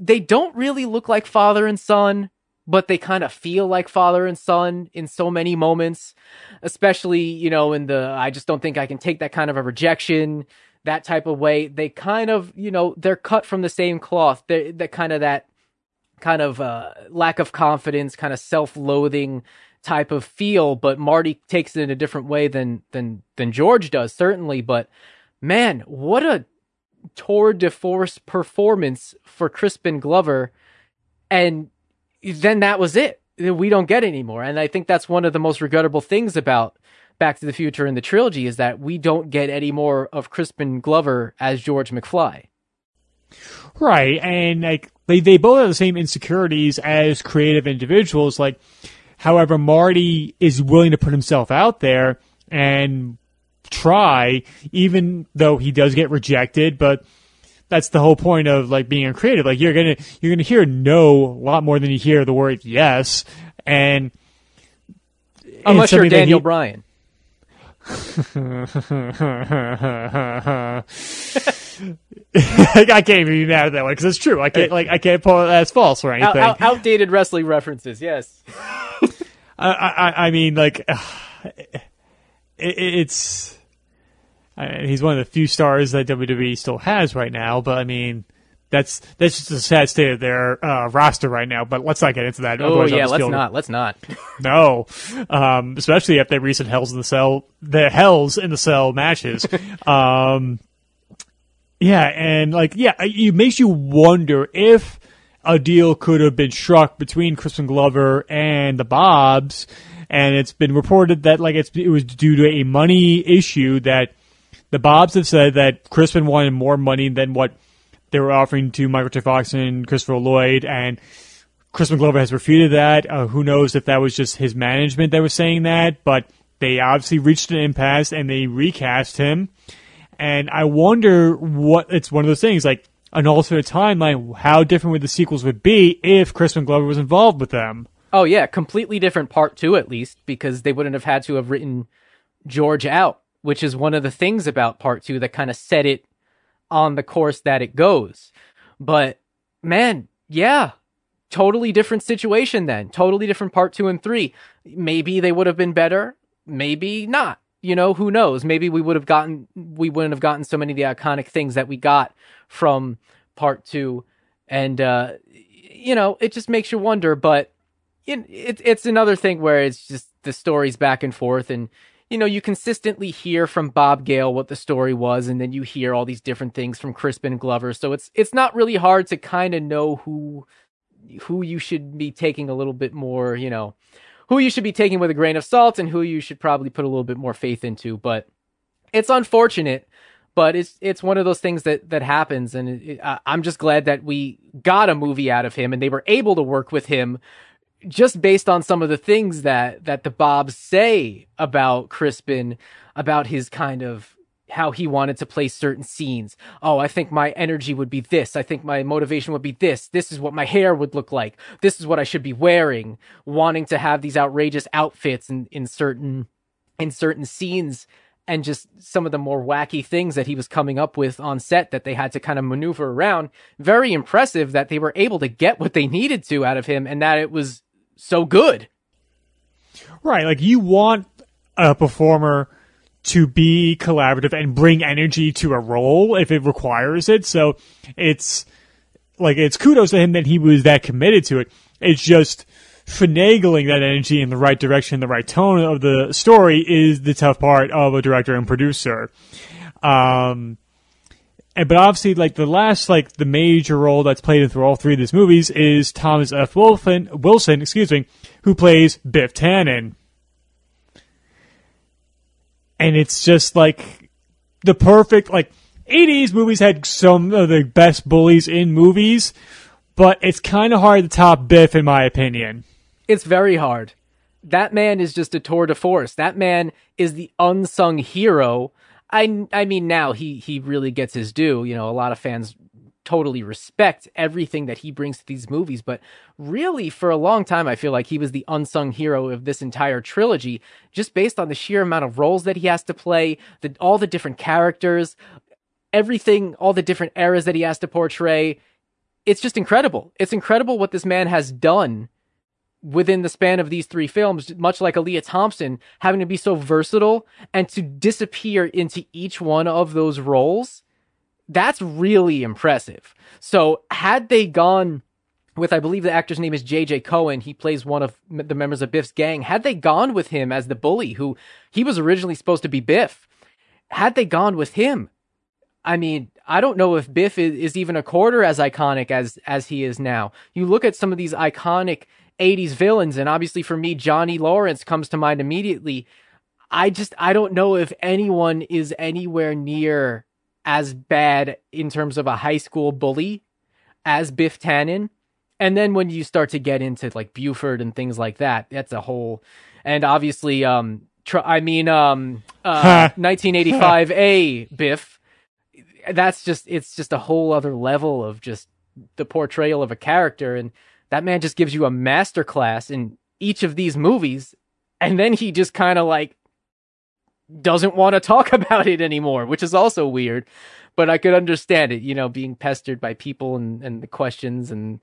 they don't really look like father and son, but they kind of feel like father and son in so many moments, especially, you know, in the I just don't think I can take that kind of a rejection that type of way. They kind of, you know, they're cut from the same cloth. They're, they're kind of that kind of uh, lack of confidence, kind of self-loathing type of feel. But Marty takes it in a different way than than than George does, certainly. But man, what a tour de force performance for Crispin Glover, and then that was it. We don't get anymore, and I think that's one of the most regrettable things about Back to the Future in the trilogy is that we don't get any more of Crispin Glover as George McFly. Right, and like they they both have the same insecurities as creative individuals. Like, however, Marty is willing to put himself out there and try, even though he does get rejected. But that's the whole point of like being a creative. Like you're gonna you're gonna hear no a lot more than you hear the word yes, and unless you're Daniel he, Bryan. I can't even be mad at that one because it's true. I can't like I can't pull it as false or anything. Out, out, outdated wrestling references, yes. I, I, I mean, like it, it's I, he's one of the few stars that WWE still has right now. But I mean, that's that's just a sad state of their uh, roster right now. But let's not get into that. Oh yeah, let's not. Let's not. no, um, especially after recent Hells in the Cell, the Hells in the Cell matches. um, yeah, and like yeah, it makes you wonder if a deal could have been struck between Crispin Glover and the Bobs, and it's been reported that like it's it was due to a money issue that the Bobs have said that Crispin wanted more money than what they were offering to Michael J. Fox and Christopher Lloyd, and Crispin Glover has refuted that. Uh, who knows if that was just his management that was saying that, but they obviously reached an impasse and they recast him. And I wonder what it's one of those things like an alternate timeline. How different would the sequels would be if Crispin Glover was involved with them? Oh yeah, completely different part two at least because they wouldn't have had to have written George out, which is one of the things about part two that kind of set it on the course that it goes. But man, yeah, totally different situation then. Totally different part two and three. Maybe they would have been better. Maybe not. You know, who knows? Maybe we would have gotten, we wouldn't have gotten so many of the iconic things that we got from part two. And, uh, you know, it just makes you wonder, but it, it, it's another thing where it's just the stories back and forth and you know, you consistently hear from Bob Gale what the story was, and then you hear all these different things from Crispin Glover. So it's it's not really hard to kind of know who who you should be taking a little bit more, you know, who you should be taking with a grain of salt and who you should probably put a little bit more faith into. But it's unfortunate, but it's it's one of those things that that happens, and it, it, I'm just glad that we got a movie out of him and they were able to work with him just based on some of the things that that the Bobs say about Crispin, about his kind of how he wanted to play certain scenes. Oh, I think my energy would be this. I think my motivation would be this. This is what my hair would look like. This is what I should be wearing. Wanting to have these outrageous outfits in, in certain in certain scenes and just some of the more wacky things that he was coming up with on set that they had to kind of maneuver around. Very impressive that they were able to get what they needed to out of him and that it was so good. Right, like you want a performer to be collaborative and bring energy to a role if it requires it. So it's like it's kudos to him that he was that committed to it. It's just finagling that energy in the right direction, the right tone of the story is the tough part of a director and producer. Um, and, but obviously, like the last, like the major role that's played through all three of these movies is Thomas F. Wilson, Wilson, excuse me, who plays Biff Tannen and it's just like the perfect like 80s movies had some of the best bullies in movies, but it's kind of hard to top Biff in my opinion. It's very hard. That man is just a tour de force. That man is the unsung hero. I I mean now he he really gets his due. You know, a lot of fans totally respect everything that he brings to these movies, but really for a long time, I feel like he was the unsung hero of this entire trilogy, just based on the sheer amount of roles that he has to play, the, all the different characters, everything, all the different eras that he has to portray. It's just incredible. It's incredible what this man has done within the span of these three films, much like Aaliyah Thompson, having to be so versatile and to disappear into each one of those roles that's really impressive. So had they gone with, I believe the actor's name is JJ Cohen. He plays one of the members of Biff's gang. Had they gone with him as the bully, who he was originally supposed to be Biff, had they gone with him, I mean, I don't know if Biff is, is even a quarter as iconic as as he is now. You look at some of these iconic 80s villains, and obviously for me, Johnny Lawrence comes to mind immediately. I just I don't know if anyone is anywhere near as bad in terms of a high school bully as Biff Tannen. And then when you start to get into like Buford and things like that, that's a whole. And obviously, um, tr- I mean, um, uh, 1985A Biff. That's just it's just a whole other level of just the portrayal of a character, and that man just gives you a master class in each of these movies, and then he just kind of like doesn't want to talk about it anymore, which is also weird. But I could understand it, you know, being pestered by people and, and the questions and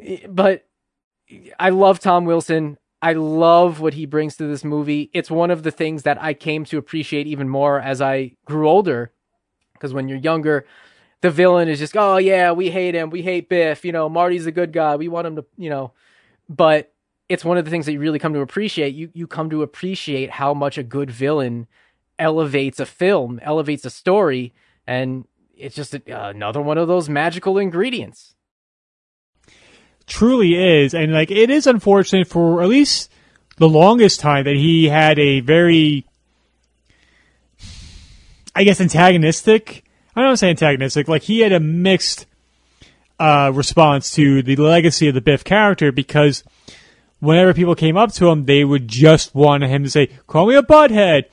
eh, but I love Tom Wilson. I love what he brings to this movie. It's one of the things that I came to appreciate even more as I grew older. Because when you're younger, the villain is just, oh yeah, we hate him, we hate Biff, you know, Marty's a good guy, we want him to, you know. But it's one of the things that you really come to appreciate. You you come to appreciate how much a good villain elevates a film, elevates a story, and it's just a, another one of those magical ingredients. Truly is, and like it is unfortunate for at least the longest time that he had a very, I guess, antagonistic. I don't say antagonistic. Like he had a mixed uh, response to the legacy of the Biff character because whenever people came up to him, they would just want him to say, "Call me a butthead."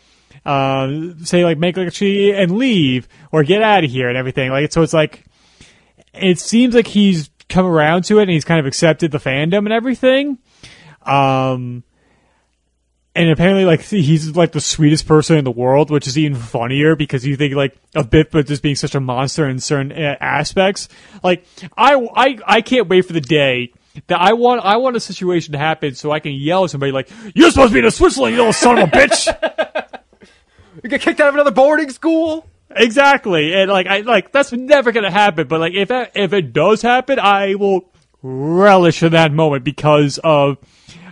Uh, say like make like a tree and leave or get out of here and everything. Like so, it's like it seems like he's come around to it and he's kind of accepted the fandom and everything. Um, and apparently, like he's like the sweetest person in the world, which is even funnier because you think like a bit, but just being such a monster in certain uh, aspects. Like I, I, I can't wait for the day that I want I want a situation to happen so I can yell at somebody like, "You're supposed to be in Switzerland, you little son of a bitch!" you get kicked out of another boarding school. Exactly, and like I like that's never gonna happen. But like if that, if it does happen, I will relish in that moment because of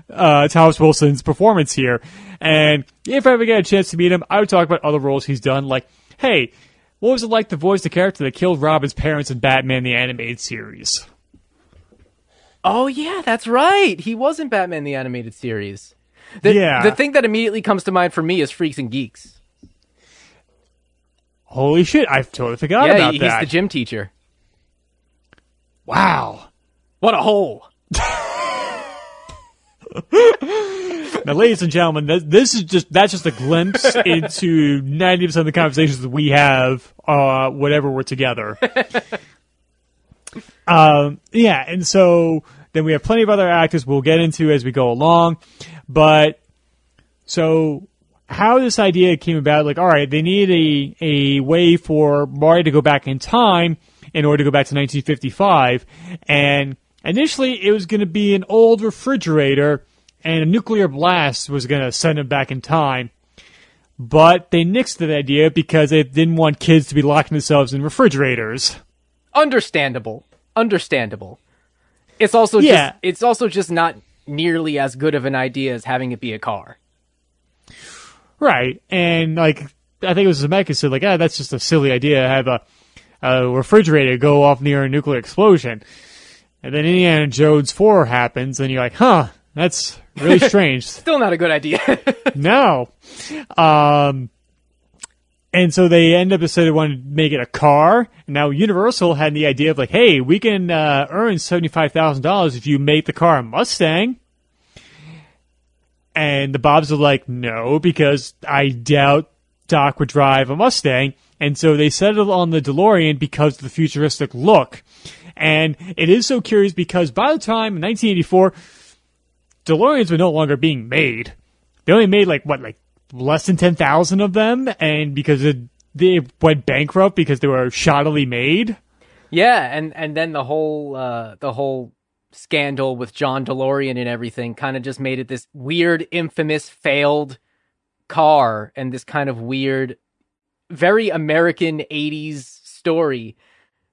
uh, Thomas Wilson's performance here. And if I ever get a chance to meet him, I would talk about other roles he's done. Like, hey, what was it like to voice the character that killed Robin's parents in Batman the Animated Series? Oh yeah, that's right. He was in Batman the Animated Series. The, Yeah. The thing that immediately comes to mind for me is Freaks and Geeks. Holy shit! I totally forgot yeah, about he's that. He's the gym teacher. wow. What a hole! Now, ladies and gentlemen, this, this is just that's just a glimpse into ninety percent of the conversations that we have, uh, whenever we're together. um, yeah, and so then we have plenty of other actors we'll get into as we go along, but so how this idea came about, like, all right, they need a a way for Marty to go back in time in order to go back to 1955, and initially it was going to be an old refrigerator, and a nuclear blast was going to send him back in time. But they nixed that idea because they didn't want kids to be locking themselves in refrigerators. Understandable. Understandable. It's also Yeah. just it's also just not nearly as good of an idea as having it be a car. Right. And like I think it was Zemeckis who said like, ah, that's just a silly idea to have a, a refrigerator go off near a nuclear explosion. And then Indiana Jones four happens and you're like, huh, that's really strange. Still not a good idea. no. Um and so they end up deciding they wanted to make it a car. Now Universal had the idea of like, hey, we can uh, earn seventy five thousand dollars if you make the car a Mustang. And the Bobs are like, no, because I doubt Doc would drive a Mustang. And so they settled on the DeLorean because of the futuristic look. And it is so curious because by the time in 1984, DeLoreans were no longer being made. They only made like what, like less than 10,000 of them. And because it, they went bankrupt because they were shoddily made. yeah, and and then the whole uh the whole scandal with John DeLorean and everything kind of just made it this weird infamous failed car and this kind of weird very American 80s story.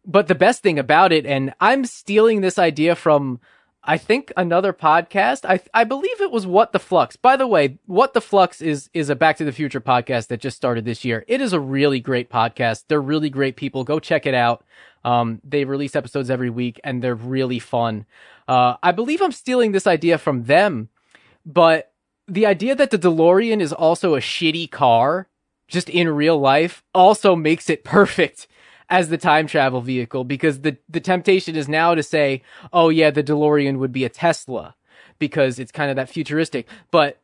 But the best thing about it, and I'm stealing this idea from, I think another podcast. I I believe it was What the Flux. By the way, What the Flux is is a Back to the Future podcast that just started this year. It is a really great podcast. They're really great people. Go check it out. Um, they release episodes every week, and they're really fun. Uh, I believe I'm stealing this idea from them, but the idea that the DeLorean is also a shitty car, just in real life, also makes it perfect as the time travel vehicle because the the temptation is now to say, oh yeah, the DeLorean would be a Tesla because it's kind of that futuristic. But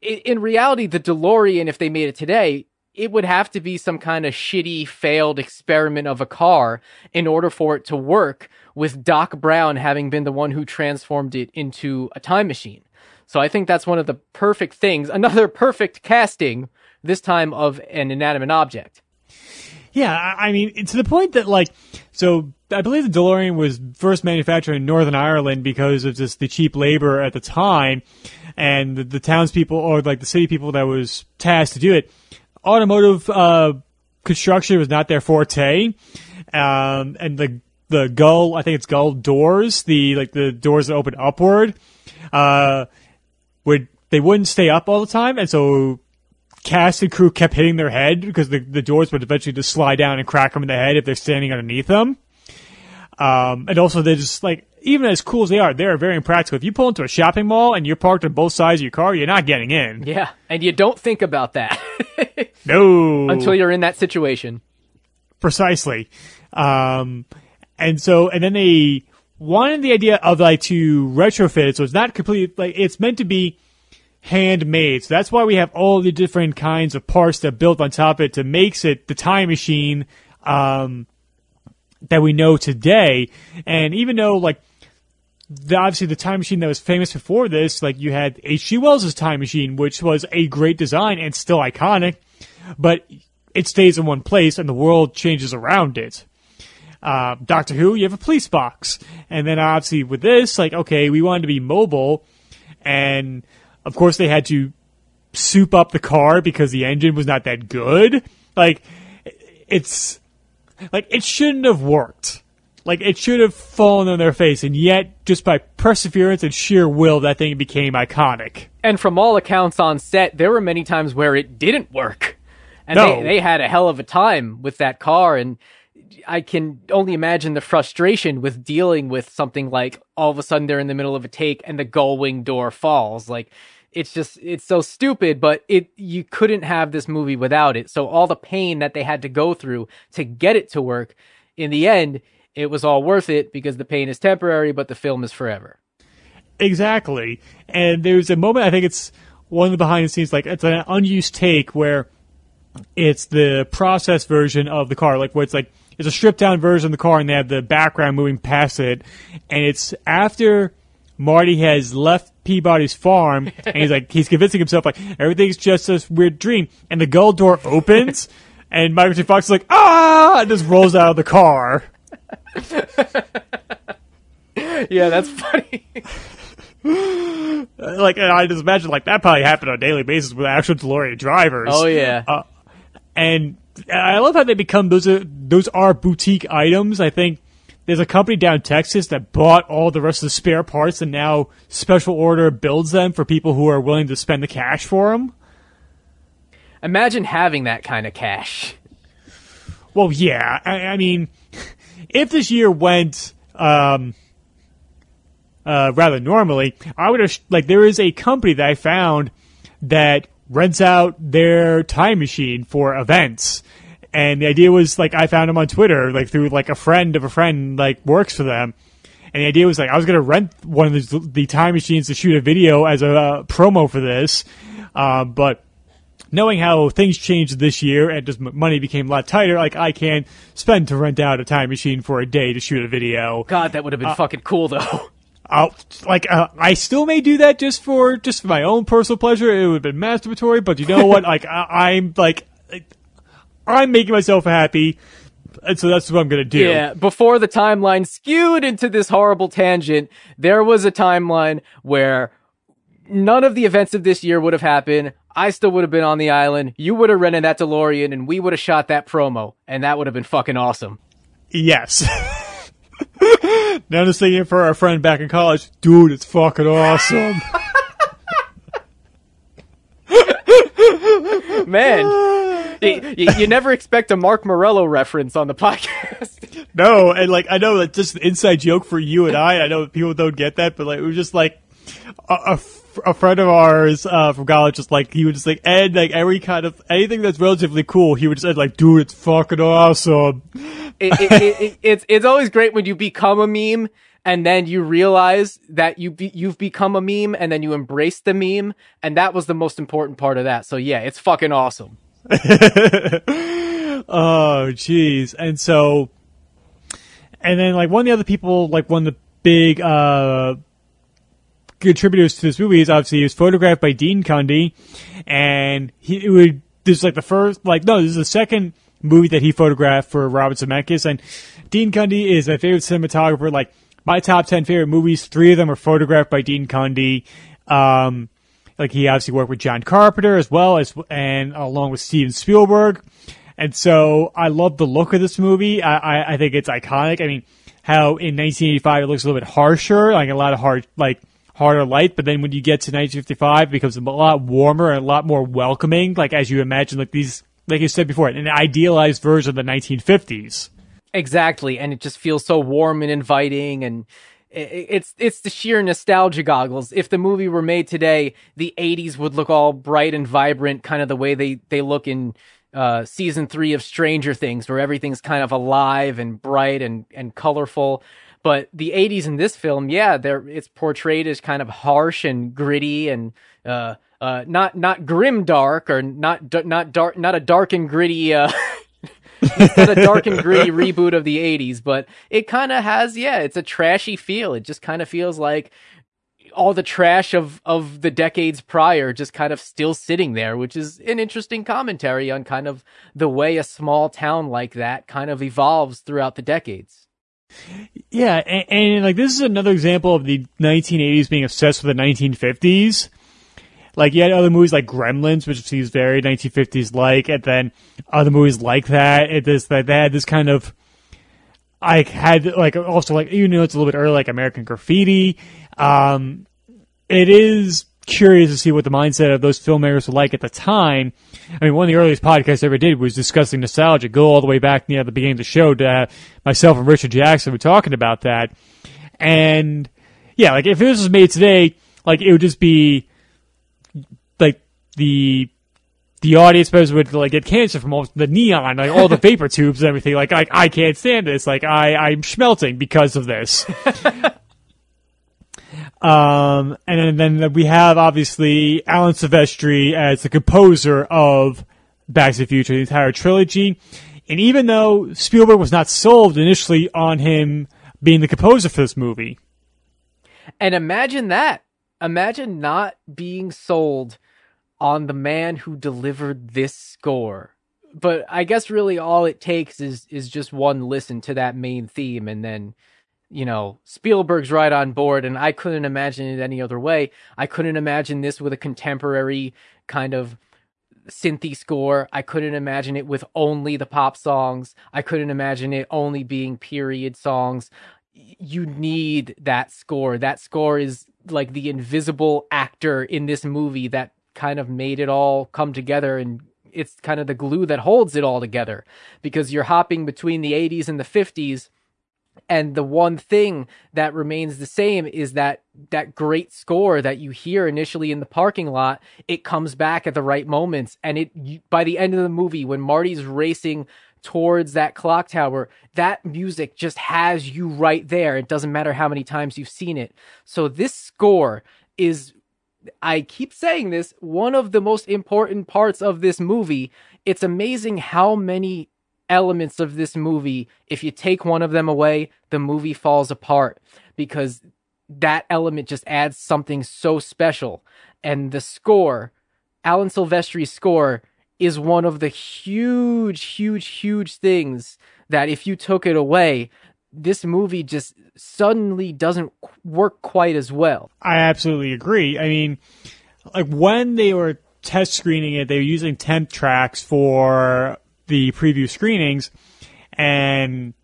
in reality, the DeLorean, if they made it today, it would have to be some kind of shitty, failed experiment of a car in order for it to work. With Doc Brown having been the one who transformed it into a time machine. So I think that's one of the perfect things. Another perfect casting, this time of an inanimate object. Yeah, I mean, to the point that like, so I believe the DeLorean was first manufactured in Northern Ireland because of just the cheap labor at the time, and the, the townspeople or like the city people that was tasked to do it. Automotive uh, construction was not their forte, um, and the the gull, I think it's gull doors, the like the doors that open upward, uh, would they wouldn't stay up all the time, and so cast and crew kept hitting their head because the, the doors would eventually just slide down and crack them in the head if they're standing underneath them. Um, and also they're just like, even as cool as they are, they're very impractical. If you pull into a shopping mall and you're parked on both sides of your car, you're not getting in. Yeah, and you don't think about that No. until you're in that situation. Precisely. Um, and so, and then they wanted the idea of like to retrofit it, so it's not complete, like, it's meant to be handmade. So that's why we have all the different kinds of parts that built on top of it to makes it the time machine, um, that we know today. And even though, like, the, obviously the time machine that was famous before this, like you had H.G. Wells' time machine, which was a great design and still iconic, but it stays in one place and the world changes around it. Uh, Doctor Who, you have a police box. And then obviously with this, like, okay, we wanted to be mobile and of course they had to soup up the car because the engine was not that good. Like, it's, like, it shouldn't have worked. Like, it should have fallen on their face, and yet, just by perseverance and sheer will, that thing became iconic. And from all accounts on set, there were many times where it didn't work. And No. they, they had a hell of a time with that car. And I can only imagine the frustration with dealing with something like all of a sudden they're in the middle of a take and the gull wing door falls. Like it's just it's so stupid, but it you couldn't have this movie without it. So all the pain that they had to go through to get it to work, in the end, it was all worth it because the pain is temporary, but the film is forever. Exactly. And there's a moment I think it's one of the behind the scenes like it's an unused take where it's the process version of the car, like where it's like it's a stripped down version of the car and they have the background moving past it, and it's after Marty has left Peabody's farm and he's like he's convincing himself like everything's just a weird dream, and the gull door opens. And Michael J. Fox is like, ah, and just rolls out of the car. yeah, that's funny. like I just imagine like that probably happened on a daily basis with actual DeLorean drivers. Oh yeah, uh, and I love how they become those are those are boutique items. I think there's a company down in Texas that bought all the rest of the spare parts and now special order builds them for people who are willing to spend the cash for them. Imagine having that kind of cash. Well, yeah. I, I mean, if this year went um, uh, rather normally, I would have like there is a company that I found that rents out their time machine for events. And the idea was like I found them on Twitter, like through like a friend of a friend like works for them. And the idea was like I was going to rent one of the, the, time machines to shoot a video as a uh, promo for this, uh, but knowing how things changed this year and just money became a lot tighter, like I can't spend to rent out a time machine for a day to shoot a video. God, that would have been uh, fucking cool though. I'll, like uh, I still may do that just for just for my own personal pleasure. It would have been masturbatory, but you know what? like I, I'm like I'm making myself happy. And so that's what I'm going to do. Yeah. Before the timeline skewed into this horrible tangent, there was a timeline where none of the events of this year would have happened. I still would have been on the island. You would have rented that DeLorean and we would have shot that promo. And that would have been fucking awesome. Yes. now just thinking for our friend back in college, dude, it's fucking awesome. Man, you, you, never expect a Mark Morello reference on the podcast. no, and like I know that's just an inside joke for you and I. I know people don't get that, but like it was just like a, a a friend of ours uh, from college just like he would just like add like every kind of anything that's relatively cool he would just add like dude it's fucking awesome. It, it, it, it's it's always great when you become a meme and then you realize that you be, you've become a meme and then you embrace the meme and that was the most important part of that. So yeah, it's fucking awesome. oh jeez, and so and then like one of the other people like one of the big uh contributors to this movie is obviously he was photographed by Dean Cundey, and he would this is like the first like no this is the second movie that he photographed for Robert Zemeckis, and Dean Cundey is my favorite cinematographer. Like my top ten favorite movies, three of them are photographed by Dean Cundey. Um, like he obviously worked with John Carpenter as well as and along with Steven Spielberg. And so I love the look of this movie. I, I, I think it's iconic. I mean, how in 1985 it looks a little bit harsher, like a lot of hard, like harder light, but then when you get to 1955, it becomes a lot warmer and a lot more welcoming, like as you imagine, like these, like you said before, an idealized version of the 1950s. Exactly, and it just feels so warm and inviting, and it's it's the sheer nostalgia goggles. If the movie were made today, the 80s would look all bright and vibrant, kind of the way they they look in uh, season three of Stranger Things, where everything's kind of alive and bright and and colorful. But the 80s in this film, yeah, they're it's portrayed as kind of harsh and gritty and uh, uh, not not grim dark or not not dark not a dark and gritty uh, not a dark and gritty reboot of the 80s, but it kind of has yeah, it's a trashy feel. It just kind of feels like all the trash of of the decades prior just kind of still sitting there, which is an interesting commentary on kind of the way a small town like that kind of evolves throughout the decades. Yeah, and, and, like this is another example of the 1980s being obsessed with the 1950s. Like you had other movies like Gremlins, which seems very 1950s like, and then other movies like that. It this that they had this kind of I had like also like you know it's a little bit early like American Graffiti. Um, it is curious to see what the mindset of those filmmakers were like at the time. I mean, one of the earliest podcasts I ever did was discussing nostalgia. Go all the way back near the beginning of the show to uh, myself and Richard Jackson were talking about that. And yeah, like if this was made today, like it would just be like the the audience members would like get cancer from all the neon, like all the vapor tubes and everything. Like I, I can't stand this. Like I, I'm schmelting because of this. um, and then, we have obviously Alan Silvestri as the composer of Back to the Future, the entire trilogy. And even though Spielberg was not sold initially on him being the composer for this movie, and imagine that. Imagine not being sold on the man who delivered this score. But I guess really all it takes is is just one listen to that main theme and then you know, Spielberg's right on board and I couldn't imagine it any other way. I couldn't imagine this with a contemporary kind of synthy score. I couldn't imagine it with only the pop songs. I couldn't imagine it only being period songs. You need that score. That score is like the invisible actor in this movie that kind of made it all come together and it's kind of the glue that holds it all together because you're hopping between the 80s and the 50s and the one thing that remains the same is that that great score that you hear initially in the parking lot it comes back at the right moments. And it by the end of the movie when marty's racing towards that clock tower that music just has you right there. It doesn't matter how many times you've seen it. So this score is I keep saying this, one of the most important parts of this movie. It's amazing how many elements of this movie, if you take one of them away, the movie falls apart because that element just adds something so special. And the score, Alan Silvestri's score, is one of the huge, huge, huge things that if you took it away, this movie just suddenly doesn't work quite as well. I absolutely agree. I mean, like when they were test screening it, they were using temp tracks for the preview screenings, and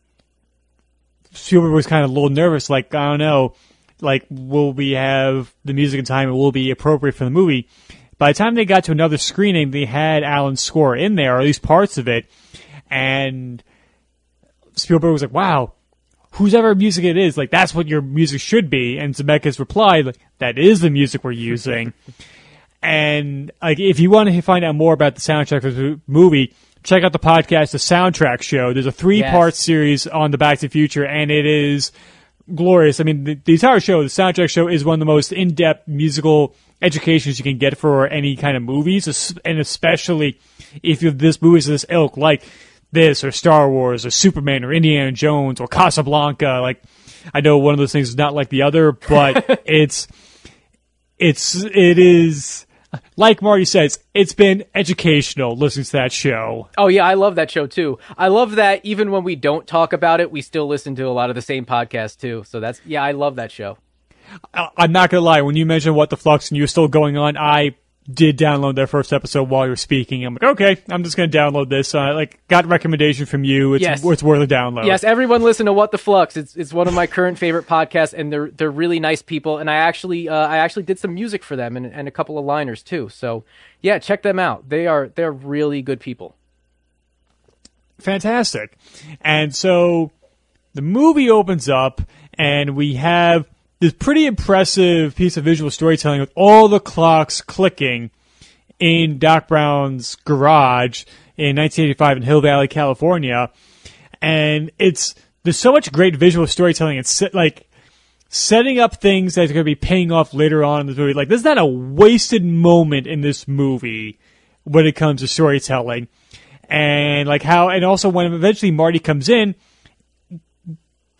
Spielberg was kind of a little nervous. Like, I don't know, like, will we have the music in time? It will be appropriate for the movie. By the time they got to another screening, they had Alan's score in there, or at least parts of it, and Spielberg was like, "Wow, whose ever music it is, like that's what your music should be. And Zemeckis replied, like, that is the music we're using. and like, if you want to find out more about the soundtrack of the movie, check out the podcast, the Soundtrack Show. There's a three part yes. series on the Back to the Future, and it is glorious. I mean, the, the entire show, the Soundtrack Show, is one of the most in depth musical educations you can get for any kind of movies, and especially if you this movie is this ilk, like this or Star Wars or Superman or Indiana Jones or Casablanca. Like, I know one of those things is not like the other, but it's, it's, it is, like Marty says, it's been educational listening to that show. Oh yeah, I love that show too. I love that even when we don't talk about it, we still listen to a lot of the same podcasts too. So that's, yeah, I love that show. I'm not gonna lie. When you mentioned what the flux and you're still going on, I did download their first episode while you were speaking. I'm like, okay, I'm just going to download this. Uh, like, got recommendation from you. It's, yes. it's worth a download. Yes, everyone listen to What the Flux. It's it's one of my current favorite podcasts, and they're they're really nice people. And I actually uh, I actually did some music for them and, and a couple of liners too. So yeah, check them out. They are they're really good people. Fantastic. And so the movie opens up, and we have this pretty impressive piece of visual storytelling with all the clocks clicking in Doc Brown's garage in 1985 in Hill Valley, California. And it's, there's so much great visual storytelling. It's like setting up things that are going to be paying off later on in the movie. Like, there's not a wasted moment in this movie when it comes to storytelling. And like how, and also when eventually Marty comes in,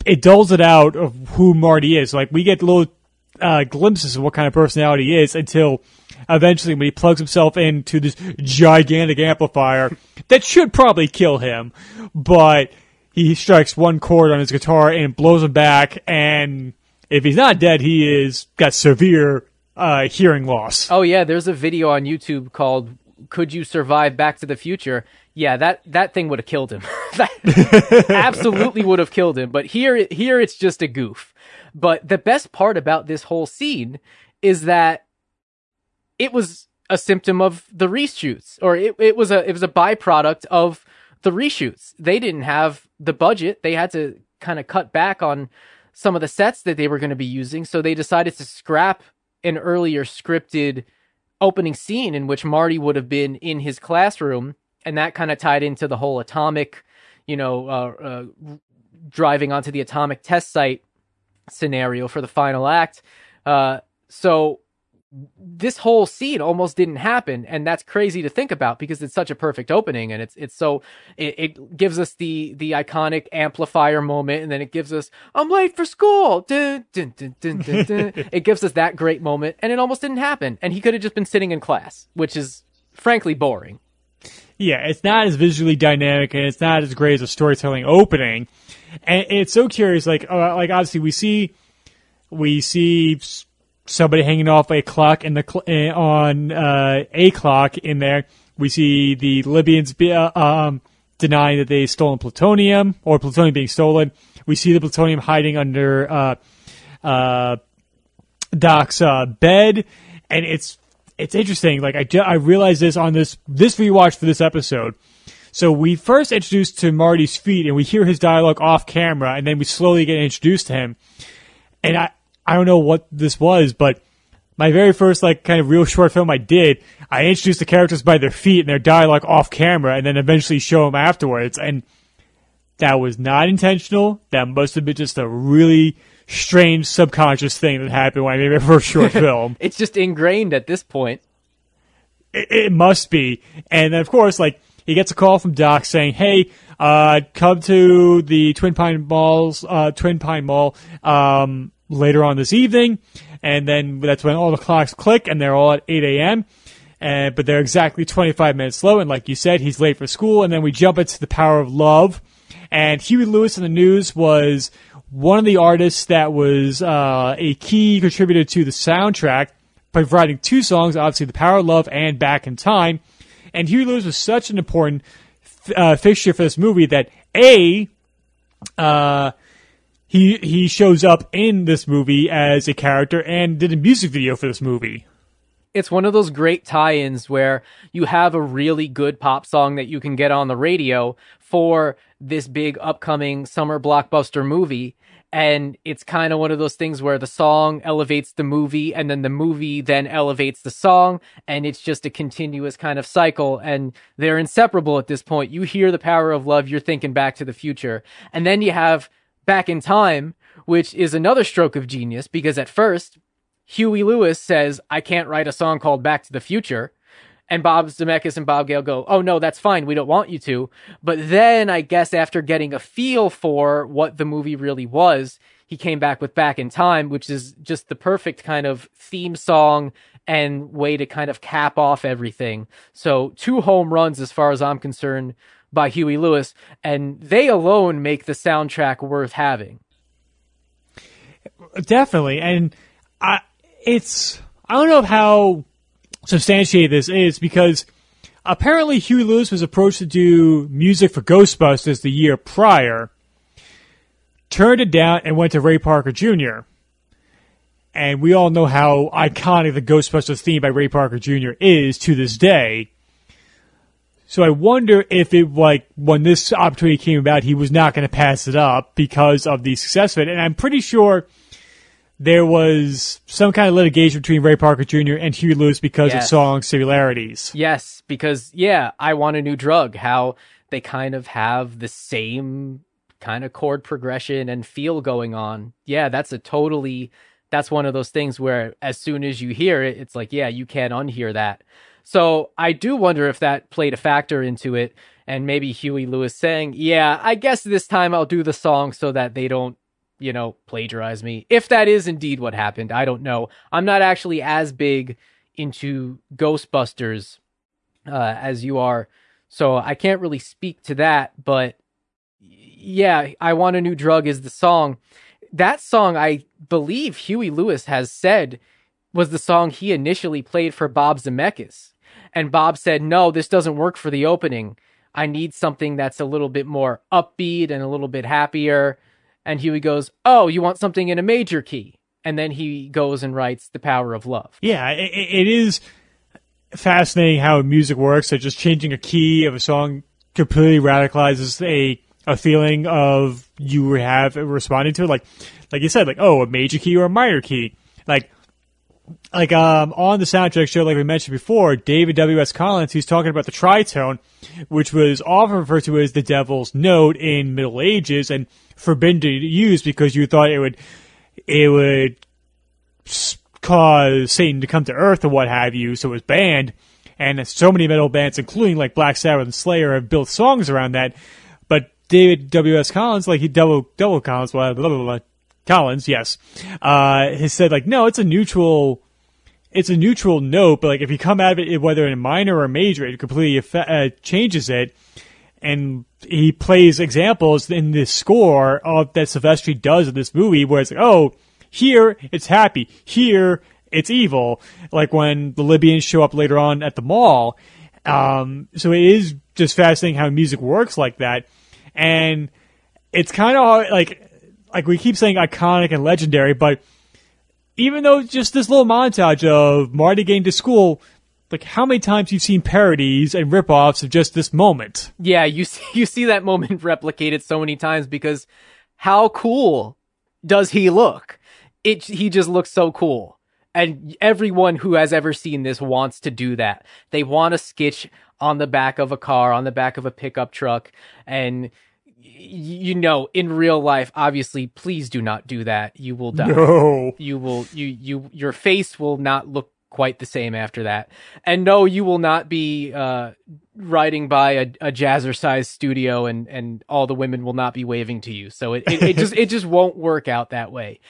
it dulls it out of who Marty is. Like we get little uh, glimpses of what kind of personality he is until eventually when he plugs himself into this gigantic amplifier that should probably kill him, but he strikes one chord on his guitar and blows him back. And if he's not dead, he is got severe uh, hearing loss. Oh yeah, there's a video on YouTube called "Could You Survive Back to the Future?" Yeah, that that thing would have killed him. absolutely would have killed him. But here here it's just a goof. But the best part about this whole scene is that it was a symptom of the reshoots, or it, it was a it was a byproduct of the reshoots. They didn't have the budget; they had to kind of cut back on some of the sets that they were going to be using, so they decided to scrap an earlier scripted opening scene in which Marty would have been in his classroom, and that kind of tied into the whole atomic, you know, uh, uh, driving onto the atomic test site scenario for the final act. Uh, so this whole scene almost didn't happen and that's crazy to think about because it's such a perfect opening and it's it's so it, it gives us the the iconic amplifier moment and then it gives us i'm late for school! Dun, dun, dun, it gives us that great moment and it almost didn't happen and he could have just been sitting in class which is frankly boring yeah it's not as visually dynamic and it's not as great as a storytelling opening and it's so curious like uh, like obviously we see we see somebody hanging off a clock in the cl- uh, on uh, a clock in there. We see the Libyans be, uh, um, denying that they stolen plutonium or plutonium being stolen. We see the plutonium hiding under uh, uh, Doc's uh, bed, and it's it's interesting. Like I I realized this on this this rewatch for this episode. So we first introduced to Marty's feet, and we hear his dialogue off camera, and then we slowly get introduced to him. And I I don't know what this was, but my very first like kind of real short film I did, I introduced the characters by their feet and their dialogue off camera, and then eventually show them afterwards. And that was not intentional. That must have been just a really strange subconscious thing that happened when I made my first short film. it's just ingrained at this point. It, it, must be. And then of course, like he gets a call from Doc saying, "Hey, uh, come to the Twin Pine Malls, uh, Twin Pine Mall." Um, later on this evening, and then that's when all the clocks click and they're all at 8 a.m. And, but they're exactly 25 minutes slow, and like you said, he's late for school. And then we jump into the power of love, and Huey Lewis and the News was one of the artists that was uh, a key contributor to the soundtrack by providing two songs, obviously "The Power of Love" and "Back in Time." And Huey Lewis was such an important uh, fixture for this movie that a uh, he he shows up in this movie as a character and did a music video for this movie. It's one of those great tie-ins where you have a really good pop song that you can get on the radio for this big upcoming summer blockbuster movie. And it's kind of one of those things where the song elevates the movie and then the movie then elevates the song. And it's just a continuous kind of cycle and they're inseparable at this point. You hear the power of love you're thinking back to the future. And then you have back in time, which is another stroke of genius because at first, Huey Lewis says, I can't write a song called Back to the Future. And Bob Zemeckis and Bob Gale go, Oh no, that's fine. We don't want you to. But then I guess after getting a feel for what the movie really was, he came back with Back in Time, which is just the perfect kind of theme song and way to kind of cap off everything. So two home runs as far as I'm concerned by Huey Lewis, and they alone make the soundtrack worth having. Definitely, and I, it's I don't know how substantiated this is because apparently Huey Lewis was approached to do music for Ghostbusters the year prior, turned it down, and went to Ray Parker Jr. And we all know how iconic the Ghostbusters theme by Ray Parker Jr. is to this day. So I wonder if it like when this opportunity came about, he was not going to pass it up because of the success of it. And I'm pretty sure there was some kind of litigation between Ray Parker Jr. and Huey Lewis because yes. of song similarities. Yes, because yeah, I want a new drug. How they kind of have the same kind of chord progression and feel going on. Yeah, that's a totally that's one of those things where as soon as you hear it, it's like, yeah, you can't unhear that. So I do wonder if that played a factor into it, and maybe Huey Lewis saying, "Yeah, I guess this time I'll do the song so that they don't." You know, plagiarize me. If that is indeed what happened, I don't know. I'm not actually as big into Ghostbusters uh, as you are, so I can't really speak to that. But yeah, I Want a New Drug is the song. That song, I believe Huey Lewis has said was the song he initially played for Bob Zemeckis. And Bob said, no, this doesn't work for the opening. I need something that's a little bit more upbeat and a little bit happier. And Huey goes, oh, you want something in a major key? And then he goes and writes The Power of Love. Yeah, it, it is fascinating how music works. So just changing a key of a song completely radicalizes a a feeling of you have responding to it. Like like you said, like oh, a major key or a minor key. Like like um on the soundtrack show, like we mentioned before, David W. S. Collins, he's talking about the tritone, which was often referred to as the devil's note in Middle Ages and forbidden to use because you thought it would it would cause Satan to come to Earth or what have you, so it was banned. And so many metal bands, including like Black Sabbath and Slayer, have built songs around that. But David W. S. Collins, like he double double Collins, blah blah blah, blah Collins, yes, uh, has said like no, it's a neutral. It's a neutral note, but like if you come out of it, whether in a minor or major, it completely uh, changes it. And he plays examples in the score of that Silvestri does in this movie, where it's like, oh, here it's happy. Here it's evil. Like when the Libyans show up later on at the mall. Um, so it is just fascinating how music works like that. And it's kind of like, like we keep saying iconic and legendary, but even though just this little montage of Marty getting to school, like how many times you've seen parodies and ripoffs of just this moment? Yeah, you see, you see that moment replicated so many times because how cool does he look? it he just looks so cool. And everyone who has ever seen this wants to do that. They want to skitch on the back of a car, on the back of a pickup truck, and you know, in real life, obviously, please do not do that. You will die. No. You will you you your face will not look quite the same after that. And no, you will not be uh, riding by a, a jazzercise studio and and all the women will not be waving to you. So it, it, it just it just won't work out that way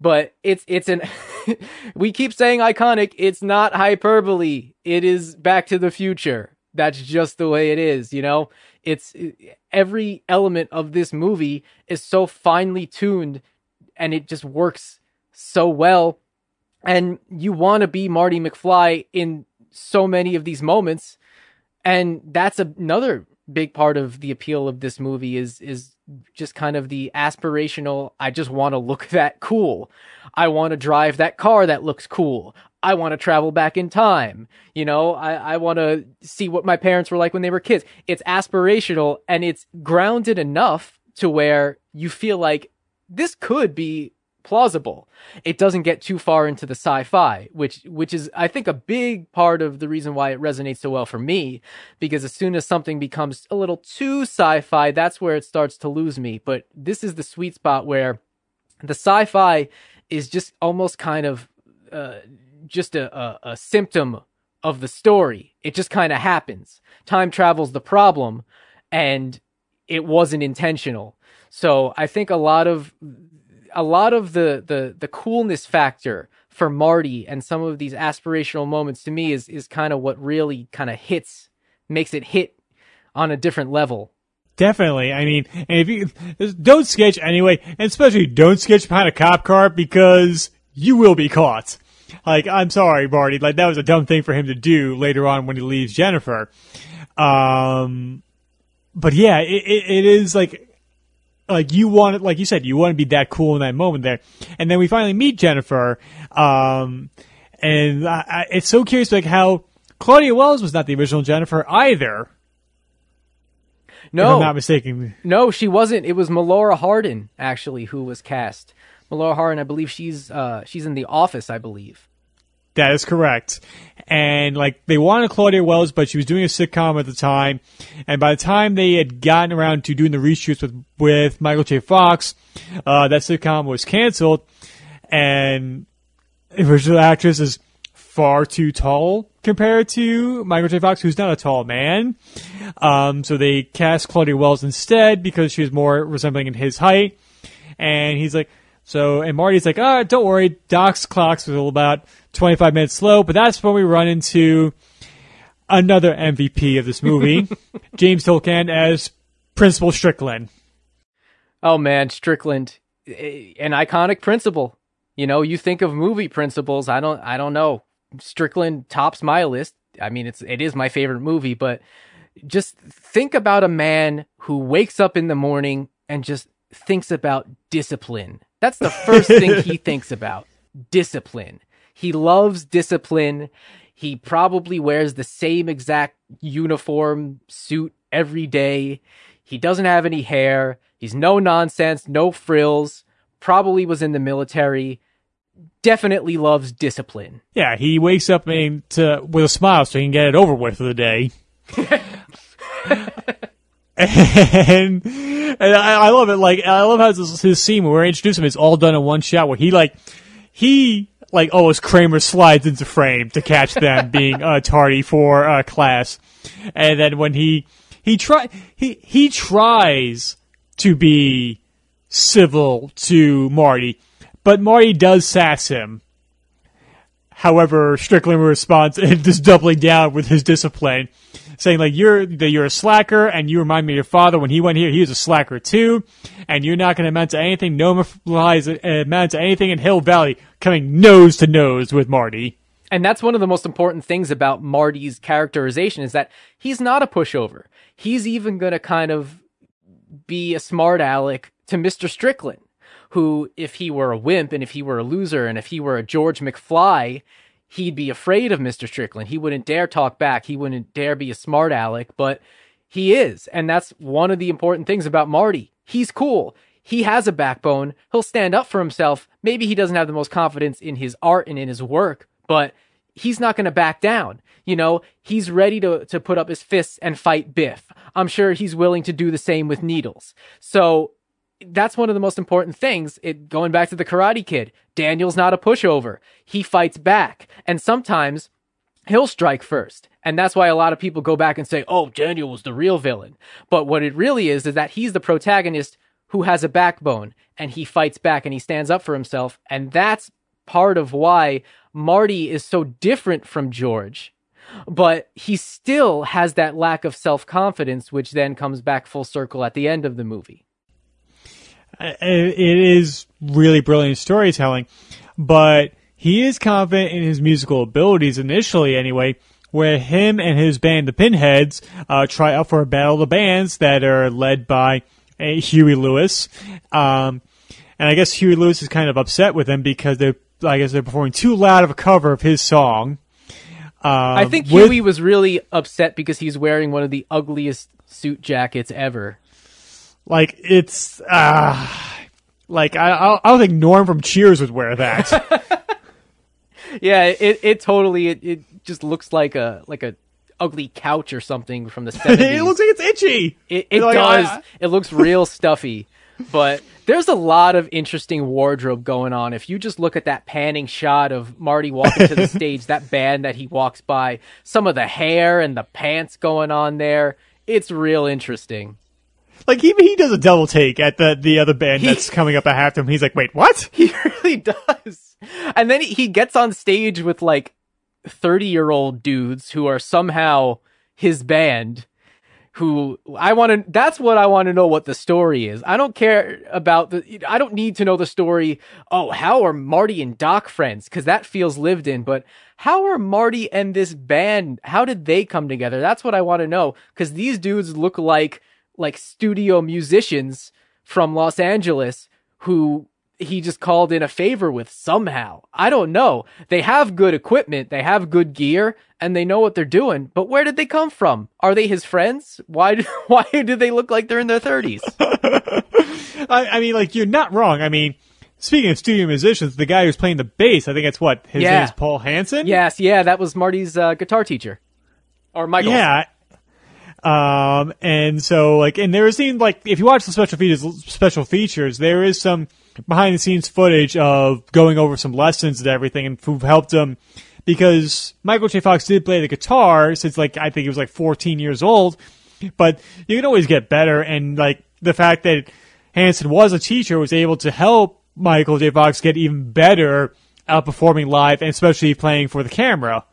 but it's it's an we keep saying iconic it's not hyperbole it is back to the future that's just the way it is you know it's every element of this movie is so finely tuned and it just works so well and you want to be Marty McFly in so many of these moments and that's another big part of the appeal of this movie is is just kind of the aspirational I just want to look that cool. I want to drive that car that looks cool. I want to travel back in time. You know, I, I want to see what my parents were like when they were kids. It's aspirational and it's grounded enough to where you feel like this could be plausible. It doesn't get too far into the sci-fi, which which is I think a big part of the reason why it resonates so well for me because as soon as something becomes a little too sci-fi, that's where it starts to lose me. But this is the sweet spot where the sci-fi is just almost kind of uh, just a, a, a symptom of the story. It just kind of happens. Time travel's the problem and it wasn't intentional. So I think a lot of a lot of the the the coolness factor for Marty and some of these aspirational moments to me is is kind of what really kind of hits makes it hit on a different level. Definitely. I mean, if you don't skitch anyway, and especially don't skitch behind a cop car because you will be caught. Like, I'm sorry, Marty. Like, that was a dumb thing for him to do later on when he leaves Jennifer. Um, but yeah, it, it, it is like like you want it, like you said, you want to be that cool in that moment there. And then we finally meet Jennifer. Um, and I, I, it's so curious like how Claudia Wells was not the original Jennifer either. No, I'm not mistaken. No, she wasn't. It was Melora Hardin actually who was cast. Melora Hardin, I believe she's uh, she's in The Office, I believe. That is correct. And like they wanted Claudia Wells, but she was doing a sitcom at the time. And by the time they had gotten around to doing the reshoots with with Michael J. Fox, uh, that sitcom was canceled. And the original actress is far too tall compared to Michael J. Fox, who's not a tall man. Um, so they cast Claudia Wells instead because she was more resembling in his height. And he's like, so, and Marty's like, ah, oh, don't worry, Doc's clocks was about 25 minutes slow, but that's when we run into another MVP of this movie, James Tolkan as Principal Strickland. Oh man, Strickland, an iconic principal. You know, you think of movie principals. I don't, I don't know. Strickland tops my list. I mean, it's it is my favorite movie, but just think about a man who wakes up in the morning and just thinks about discipline that's the first thing he thinks about discipline. He loves discipline. He probably wears the same exact uniform suit every day. He doesn't have any hair. He's no nonsense, no frills. Probably was in the military. Definitely loves discipline. Yeah, he wakes up and to, with a smile so he can get it over with for the day. and and I, I, love it. Like I love how his, his scene where we introduce him is all done in one shot where he like he like oh as Kramer slides into frame to catch them being uh, tardy for uh, class, and then when he he try he he tries to be civil to Marty, but Marty does sass him. However, Strickland responds and just doubling down with his discipline saying like you're that you're a slacker and you remind me of your father when he went here he was a slacker too and you're not going to amount to anything no lies uh, amount to anything in Hill Valley coming nose to nose with Marty. And that's one of the most important things about Marty's characterization is that he's not a pushover. He's even going to kind of be a smart aleck to Mr. Strickland, who, if he were a wimp and if he were a loser and if he were a George McFly, he'd be afraid of Mr. Strickland. He wouldn't dare talk back. He wouldn't dare be a smart aleck, but he is. And that's one of the important things about Marty. He's cool. He has a backbone. He'll stand up for himself. Maybe he doesn't have the most confidence in his art and in his work, but he's not going to back down. You know, he's ready to, to put up his fists and fight Biff. I'm sure he's willing to do the same with Needles. So that's one of the most important things. It going back to the Karate Kid. Daniel's not a pushover. He fights back, and sometimes he'll strike first. And that's why a lot of people go back and say, "Oh, Daniel was the real villain." But what it really is is that he's the protagonist who has a backbone and he fights back and he stands up for himself, and that's part of why Marty is so different from George. But he still has that lack of self-confidence which then comes back full circle at the end of the movie it is really brilliant storytelling, but he is confident in his musical abilities initially anyway, where him and his band, the Pinheads, uh, try out for a battle of the bands that are led by uh, Huey Lewis. Um, and I guess Huey Lewis is kind of upset with them because they're, I guess they're performing too loud of a cover of his song. I um, think with, Huey was really upset because he's wearing one of the ugliest suit jackets ever. Like it's uh like I I don't think Norm from Cheers would wear that. yeah, it it totally it, it just looks like a like a ugly couch or something from the 70s. it looks like it's itchy. It, it does. Like, it looks real stuffy. But there's a lot of interesting wardrobe going on. If you just look at that panning shot of Marty walking to the stage, that band that he walks by, some of the hair and the pants going on there, it's real interesting. Like even he does a double take at the the other band he, that's coming up after him. He's like, "Wait, what?" He really does. And then he gets on stage with like thirty year old dudes who are somehow his band. Who I want to? That's what I want to know. What the story is. I don't care about the. I don't need to know the story. Oh, how are Marty and Doc friends? Because that feels lived in. But how are Marty and this band? How did they come together? That's what I want to know. Because these dudes look like like studio musicians from Los Angeles who he just called in a favor with somehow. I don't know. They have good equipment, they have good gear, and they know what they're doing. But where did they come from? Are they his friends? Why? Do, why do they look like they're in their thirties? I, I, mean, like you're not wrong. I mean, speaking of studio musicians, the guy who's playing the bass, I think it's what his yeah. name is Paul Hanson. Yes, yeah, that was Marty's uh, guitar teacher, or Michael. Yeah, um, and so like, and there scene like if you watch the special features, special features, there is some behind the scenes footage of going over some lessons and everything, and who've helped him because Michael J. Fox did play the guitar since like I think he was like 14 years old, but you can always get better, and like the fact that Hanson was a teacher was able to help Michael J. Fox get even better at performing live, and especially playing for the camera.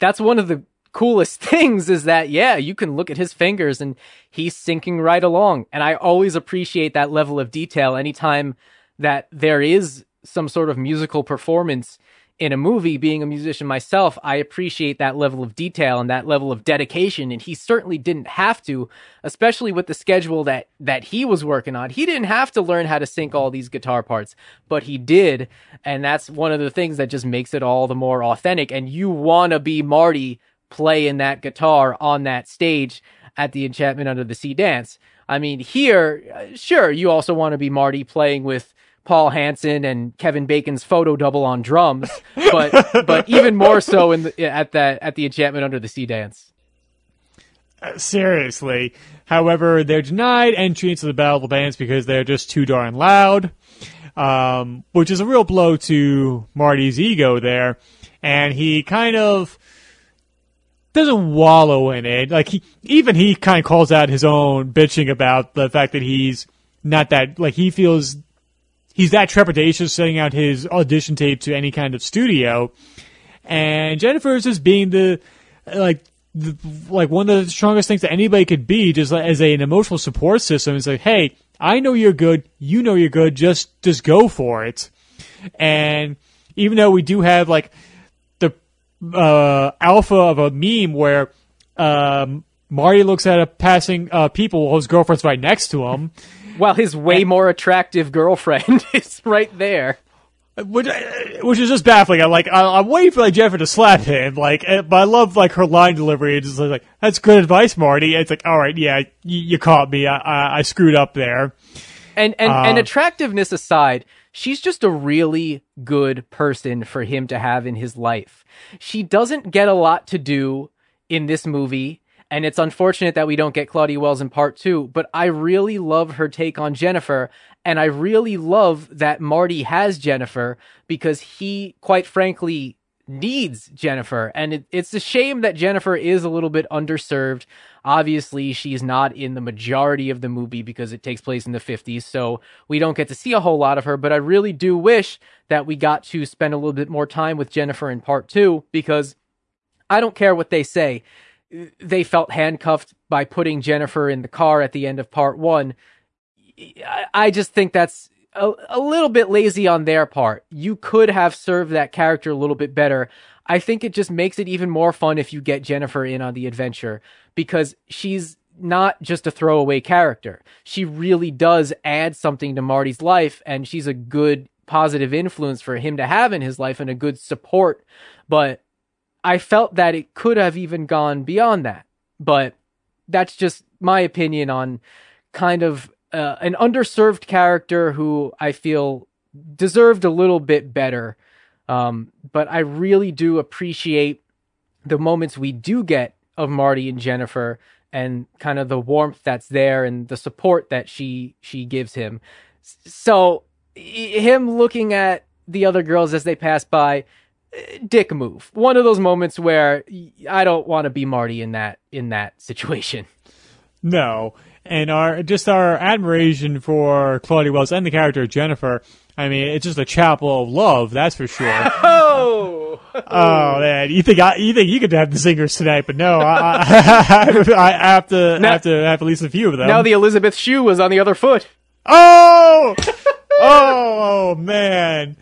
That's one of the coolest things is that, yeah, you can look at his fingers and he's syncing right along. And I always appreciate that level of detail anytime that there is some sort of musical performance in a movie, being a musician myself, I appreciate that level of detail and that level of dedication. And he certainly didn't have to, especially with the schedule that, that he was working on. He didn't have to learn how to sync all these guitar parts, but he did. And that's one of the things that just makes it all the more authentic. And you want to be Marty playing that guitar on that stage at the Enchantment Under the Sea dance. I mean, here, uh, sure, you also want to be Marty playing with Paul Hanson and Kevin Bacon's photo double on drums, but but even more so in the, at that at the Enchantment Under the Sea dance. Uh, seriously. However, they're denied entry into the Battle of the Bands because they're just too darn loud, um, which is a real blow to Marty's ego there, and he kind of doesn't wallow in it. Like he, even he kind of calls out his own bitching about the fact that he's not that like he feels he's that trepidatious sending out his audition tape to any kind of studio. And Jennifer is just being the like the, like one of the strongest things that anybody could be, just as a, an emotional support system. It's like, hey, I know you're good, you know you're good, just just go for it. And even though we do have like uh, alpha of a meme where um, Marty looks at a passing uh, people while his girlfriend's right next to him. While his way more attractive girlfriend is right there. Which, uh, which is just baffling. I'm like, I, I'm waiting for like Jennifer to slap him, like, uh, but I love like her line delivery. It's just like, that's good advice, Marty. it's like, all right, yeah, you, you caught me. I, I, I, screwed up there. And and uh, and attractiveness aside, she's just a really good person for him to have in his life. She doesn't get a lot to do in this movie and it's unfortunate that we don't get Claudia Wells in part two, but I really love her take on Jennifer. And I really love that Marty has Jennifer because he, quite frankly, needs Jennifer. And it, it's a shame that Jennifer is a little bit underserved. Obviously, she's not in the majority of the movie because it takes place in the 50s. So we don't get to see a whole lot of her. But I really do wish that we got to spend a little bit more time with Jennifer in part two because I don't care what they say they felt handcuffed by putting Jennifer in the car at the end of part one. I just think that's a, a, little bit lazy on their part. You could have served that character a little bit better. I think it just makes it even more fun if you get Jennifer in on the adventure because she's not just a throwaway character. She really does add something to Marty's life and she's a good positive influence for him to have in his life and a good support. But I felt that it could have even gone beyond that. But that's just my opinion on kind of uh, an underserved character who I feel deserved a little bit better. Um, but I really do appreciate the moments we do get of Marty and Jennifer and kind of the warmth that's there and the support that she she gives him. So him looking at the other girls as they pass by, dick move. One of those moments where I don't want to be Marty in that in that situation. No, and our just our admiration for Claudia Wells and the character Jennifer. I mean, it's just a chapel of love, that's for sure. Oh, oh man, you think I, you think you could have the singers tonight, but no, I, I, I have to now, have to have at least a few of them. Now the Elisabeth Shue was on the other foot. Oh, oh, oh man.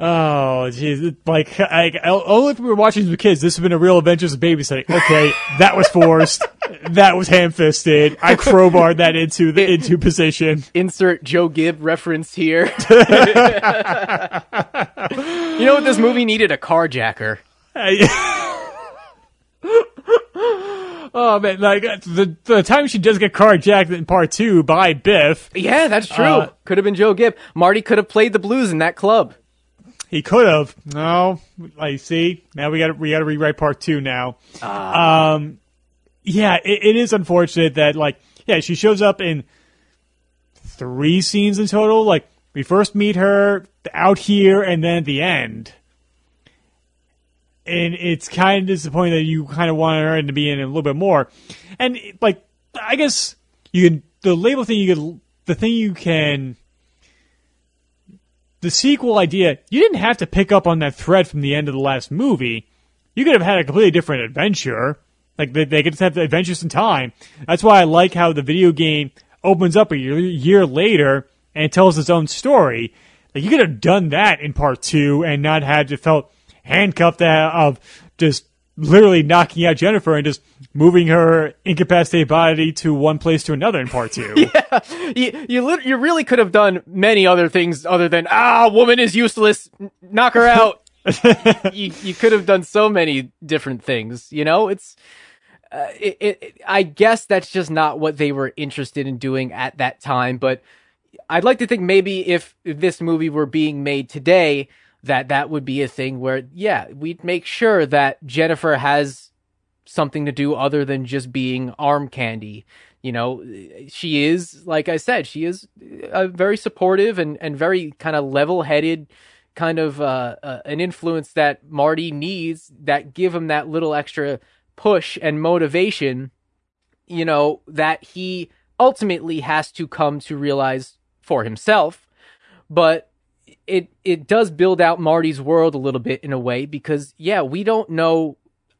Oh, jeez. Like, I, only if we were watching with kids, this would have been a real adventures of babysitting. Okay, that was forced. that was ham-fisted. I crowbarred that into the into position. Insert Joe Gipp reference here. you know what this movie needed? A carjacker. Oh man, like the the time she does get carjacked in part two by Biff. Yeah, that's true. Uh, could have been Joe Gipp. Marty could have played the blues in that club. He could have. No, I see. Now we got we got to rewrite part two now. Uh. Um, yeah, it, it is unfortunate that like yeah she shows up in three scenes in total. Like we first meet her out here, and then at the end. And it's kind of disappointing that you kind of wanted her to be in a little bit more. And like, I guess you can the label thing you can the thing you can the sequel idea, you didn't have to pick up on that thread from the end of the last movie. You could have had a completely different adventure. Like they, they could just have the adventures in time. That's why I like how the video game opens up a year, year later and tells its own story. Like you could have done that in part two and not had to felt handcuffed of just literally knocking out Jennifer and just moving her incapacitated body to one place to another in part two. yeah, you you, lit- you really could have done many other things other than ah, woman is useless, knock her out. you you could have done so many different things. You know, it's. Uh, it, it, I guess that's just not what they were interested in doing at that time. But I'd like to think maybe if this movie were being made today, that that would be a thing where, yeah, we'd make sure that Jennifer has something to do other than just being arm candy. You know, she is, like I said, she is a very supportive and, and very kind of level headed kind of uh, uh, an influence that Marty needs that give him that little extra push and motivation, you know, that he ultimately has to come to realize for himself. But it it does build out Marty's world a little bit in a way because yeah, we don't know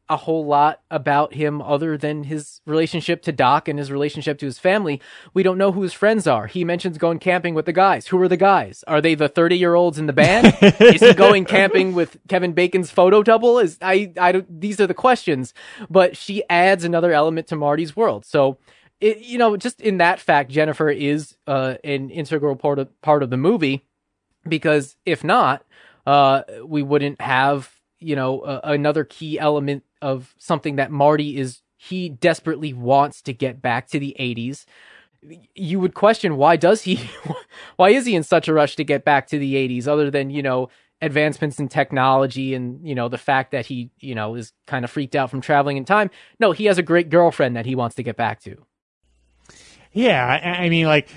a whole lot about him other than his relationship to Doc and his relationship to his family. We don't know who his friends are. He mentions going camping with the guys. Who are the guys? Are they the 30 year olds in the band? Is he going camping with Kevin Bacon's photo double? Is I, I, these are the questions, but she adds another element to Marty's world. So, it, you know, just in that fact, Jennifer is, uh, an integral part of, part of the movie because if not, uh, we wouldn't have, you know, uh, another key element of something that Marty is he desperately wants to get back to the 80s. You would question why does he why is he in such a rush to get back to the 80s other than, you know, advancements in technology and, you know, the fact that he, you know, is kind of freaked out from traveling in time. No, he has a great girlfriend that he wants to get back to. Yeah, I, I mean, like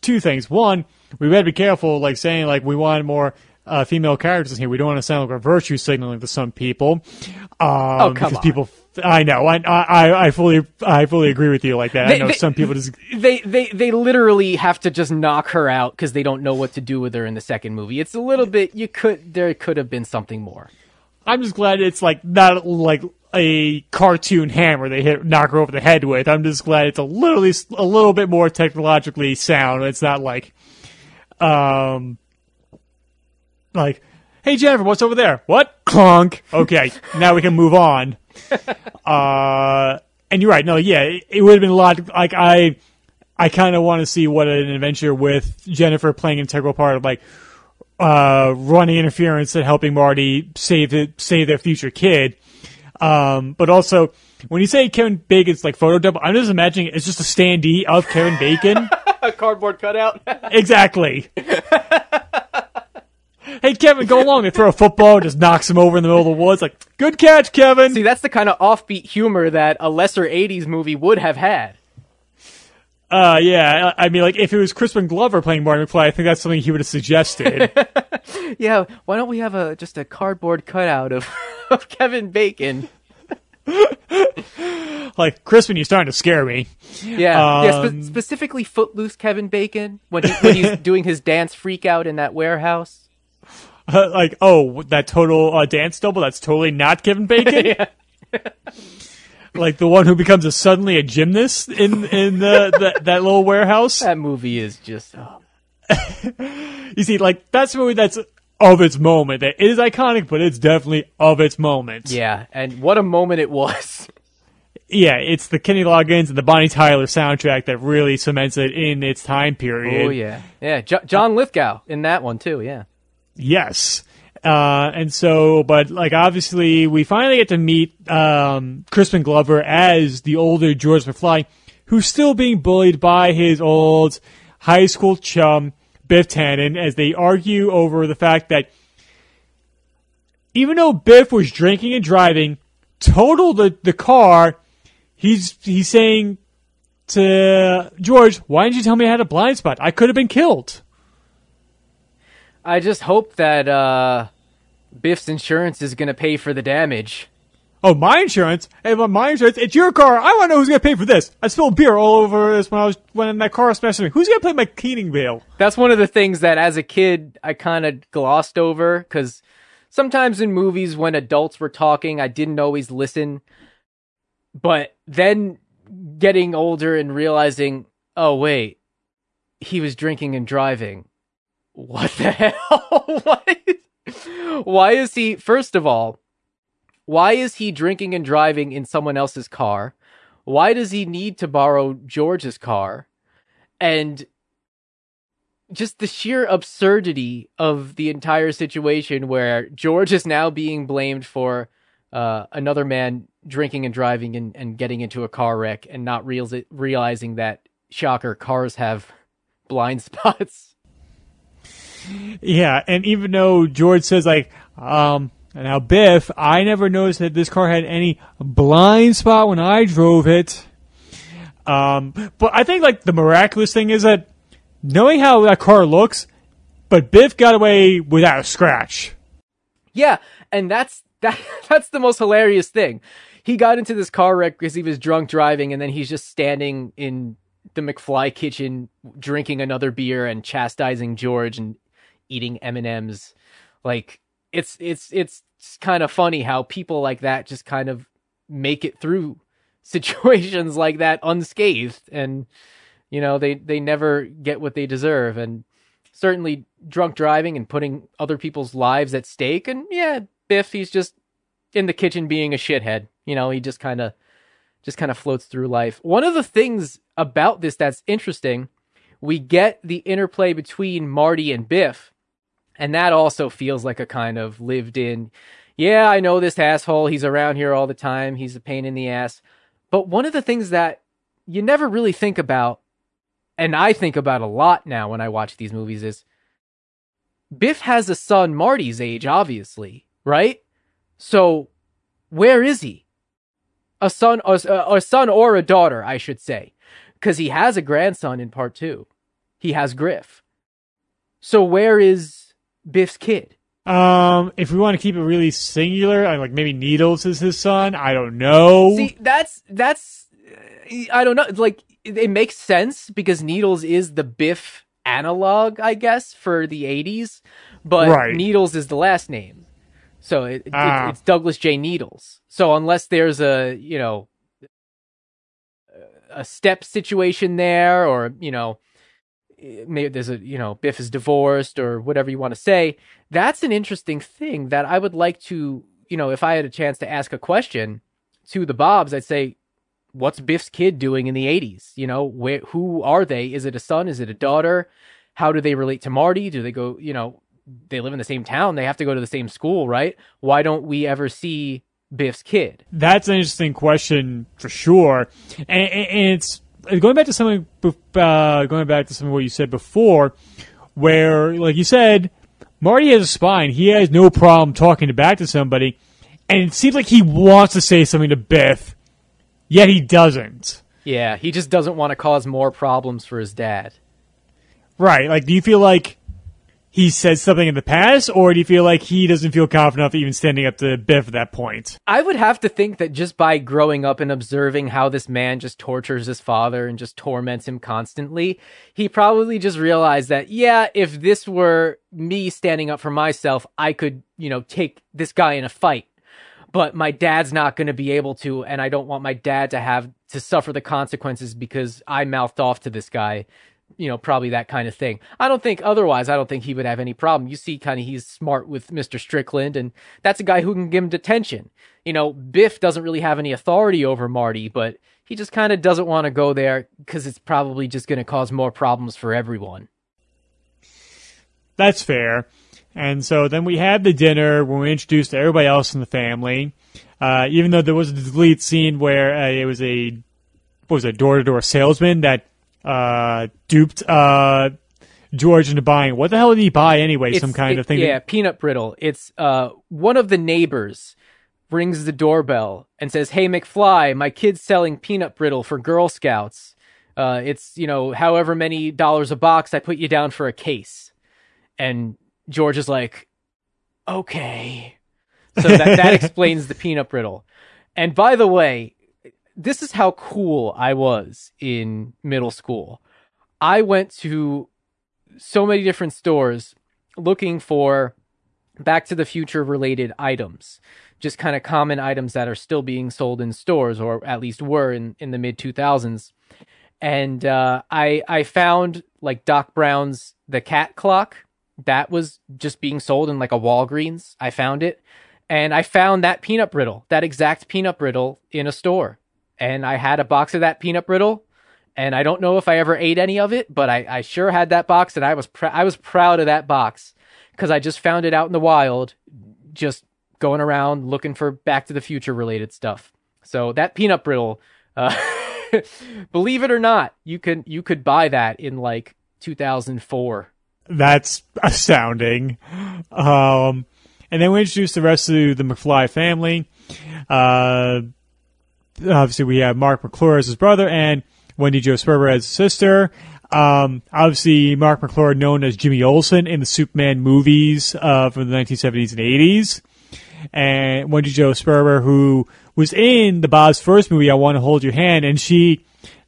two things. One, we better be careful, like saying like we want more uh, female characters in here. We don't want to sound like we're virtue signaling to some people. Um, oh, come because on. people, I know, I, I, I fully, I fully agree with you like that. They- I know they- some people just, They they they literally have to just knock her out because they don't know what to do with her in the second movie. It's a little bit you could there could have been something more. I'm just glad it's like not like a cartoon hammer they hit knock her over the head with. I'm just glad it's a literally a little bit more technologically sound. It's not like, um, like, hey Jennifer, what's over there? What? Clunk. Okay, now we can move on. Uh, and you're right. No, yeah, it, it would have been a lot. Like I, I kind of want to see what an adventure with Jennifer playing an integral part of like uh, running interference and helping Marty save the, save their future kid. Um, but also, when you say Kevin Bacon's like photo double, I'm just imagining it's just a standee of Kevin Bacon. A cardboard cutout. exactly. hey Kevin, go along and throw a football, and just knocks him over in the middle of the woods. Like, good catch, Kevin. See, that's the kind of offbeat humor that a lesser '80s movie would have had. Uh, yeah, I mean, like if it was Crispin Glover playing Martin McFly, I think that's something he would have suggested. Yeah, why don't we have a just a cardboard cutout of of Kevin Bacon? like, Crispin, you're starting to scare me. Yeah, yeah. Um, Spe- specifically, Footloose Kevin Bacon when he, when he's doing his dance freak out in that warehouse. Like, oh, that total uh, dance double, that's totally not Kevin Bacon. like the one who becomes a suddenly a gymnast in in the, the that little warehouse. That movie is just. Oh. You see, like that's a movie that's of its moment. That it is iconic, but it's definitely of its moment. Yeah, and what a moment it was. yeah. It's the Kenny Loggins and the Bonnie Tyler soundtrack that really cements it in its time period. Oh yeah, yeah. Jo- John Lithgow in that one too. Yeah. Yes. Uh, and so, but like obviously, we finally get to meet um, Crispin Glover as the older George McFly, who's still being bullied by his old high school chum Biff Tannen, as they argue over the fact that even though Biff was drinking and driving, totaled the, the car, he's he's saying to George, "Why didn't you tell me I had a blind spot? I could have been killed." I just hope that uh, Biff's insurance is going to pay for the damage. Oh, my insurance? Hey, but my insurance, it's your car. I want to know who's going to pay for this. I spilled beer all over this when I was, when that car smashed me. Who's going to pay my cleaning bill? That's one of the things that as a kid I kind of glossed over because sometimes in movies when adults were talking, I didn't always listen. But then getting older and realizing, oh, wait, he was drinking and driving. What the hell? what? why is he first of all why is he drinking and driving in someone else's car why does he need to borrow george's car and just the sheer absurdity of the entire situation where george is now being blamed for uh, another man drinking and driving and, and getting into a car wreck and not real- realizing that shocker cars have blind spots Yeah, and even though George says like, um, now Biff, I never noticed that this car had any blind spot when I drove it. Um, but I think like the miraculous thing is that knowing how that car looks, but Biff got away without a scratch. Yeah, and that's that that's the most hilarious thing. He got into this car wreck because he was drunk driving, and then he's just standing in the McFly kitchen drinking another beer and chastising George and eating M and M's. Like it's it's it's kind of funny how people like that just kind of make it through situations like that unscathed, and you know they they never get what they deserve, and certainly drunk driving and putting other people's lives at stake. And yeah, Biff, he's just in the kitchen being a shithead. You know, he just kind of just kind of floats through life. One of the things about this that's interesting, we get the interplay between Marty and Biff, and that also feels like a kind of lived in. Yeah, I know this asshole. He's around here all the time. He's a pain in the ass. But one of the things that you never really think about, and I think about a lot now when I watch these movies, is Biff has a son Marty's age, obviously, right? So where is he? A son, a, a son or a daughter, I should say, because he has a grandson in part two. He has Griff. So where is Biff's kid? Um, if we want to keep it really singular, I like maybe Needles is his son. I don't know. See, that's that's I don't know. Like it makes sense because Needles is the Biff analog, I guess, for the '80s, but Right. Needles is the last name, so it, it- Ah. it's Douglas J. Needles. So unless there's a you know a step situation there, or you know maybe there's a you know Biff is divorced or whatever you want to say, that's an interesting thing that I would like to you know if I had a chance to ask a question to the Bobs, I'd say, what's Biff's kid doing in the 80s? You know, where, who are they? Is it a son? Is it a daughter? How do they relate to Marty? Do they go, you know, they live in the same town. They have to go to the same school, right? Why don't we ever see Biff's kid? That's an interesting question for sure, and, and and it's going back to something. Uh, going back to some of what you said before, where, like you said, Marty has a spine. He has no problem talking back to somebody, and it seems like he wants to say something to Biff, yet he doesn't. Yeah, he just doesn't want to cause more problems for his dad. Right? Like, do you feel like he said something in the past, or do you feel like he doesn't feel confident enough even standing up to Biff at that point? I would have to think that just by growing up and observing how this man just tortures his father and just torments him constantly, he probably just realized that, yeah, if this were me standing up for myself, I could, you know, take this guy in a fight. But my dad's not going to be able to, and I don't want my dad to have to suffer the consequences because I mouthed off to this guy. You know, probably that kind of thing. I don't think otherwise, I don't think he would have any problem. You see, kind of, he's smart with Mr. Strickland, and that's a guy who can give him detention. You know, Biff doesn't really have any authority over Marty, but he just kind of doesn't want to go there because it's probably just going to cause more problems for everyone. That's fair. And so then we had the dinner when we introduced everybody else in the family. Uh, even though there was a delete scene where uh, it was a was it door to door salesman that uh, duped uh, George into buying what the hell did he buy anyway? Some kind it- of thing. that- Yeah, peanut brittle. It's uh one of the neighbors rings the doorbell and says, "Hey McFly, my kid's selling peanut brittle for Girl Scouts. Uh, it's you know however many dollars a box. I put you down for a case." And George is like, "Okay." So that that explains the peanut brittle. And by the way, this is how cool I was in middle school. I went to so many different stores looking for Back to the Future related items, just kind of common items that are still being sold in stores, or at least were in, in the mid 2000s. And uh, I I found like Doc Brown's The Cat Clock, that was just being sold in like a Walgreens. I found it. And I found that peanut brittle, that exact peanut brittle in a store. And I had a box of that peanut brittle. And I don't know if I ever ate any of it, but I, I sure had that box and I was pr- I was proud of that box because I just found it out in the wild, just going around looking for Back to the Future related stuff. So that peanut brittle, uh, believe it or not, you can you could buy that in like 2004. That's astounding. Um, and then we introduce the rest of the McFly family. Uh, obviously, we have Marc McClure as his brother and Wendy Jo Sperber as his sister. Um, obviously, Marc McClure, known as Jimmy Olsen in the Superman movies uh, from the 1970s and 80s. And Wendy Jo Sperber, who was in the Bob's first movie, I Want to Hold Your Hand, and she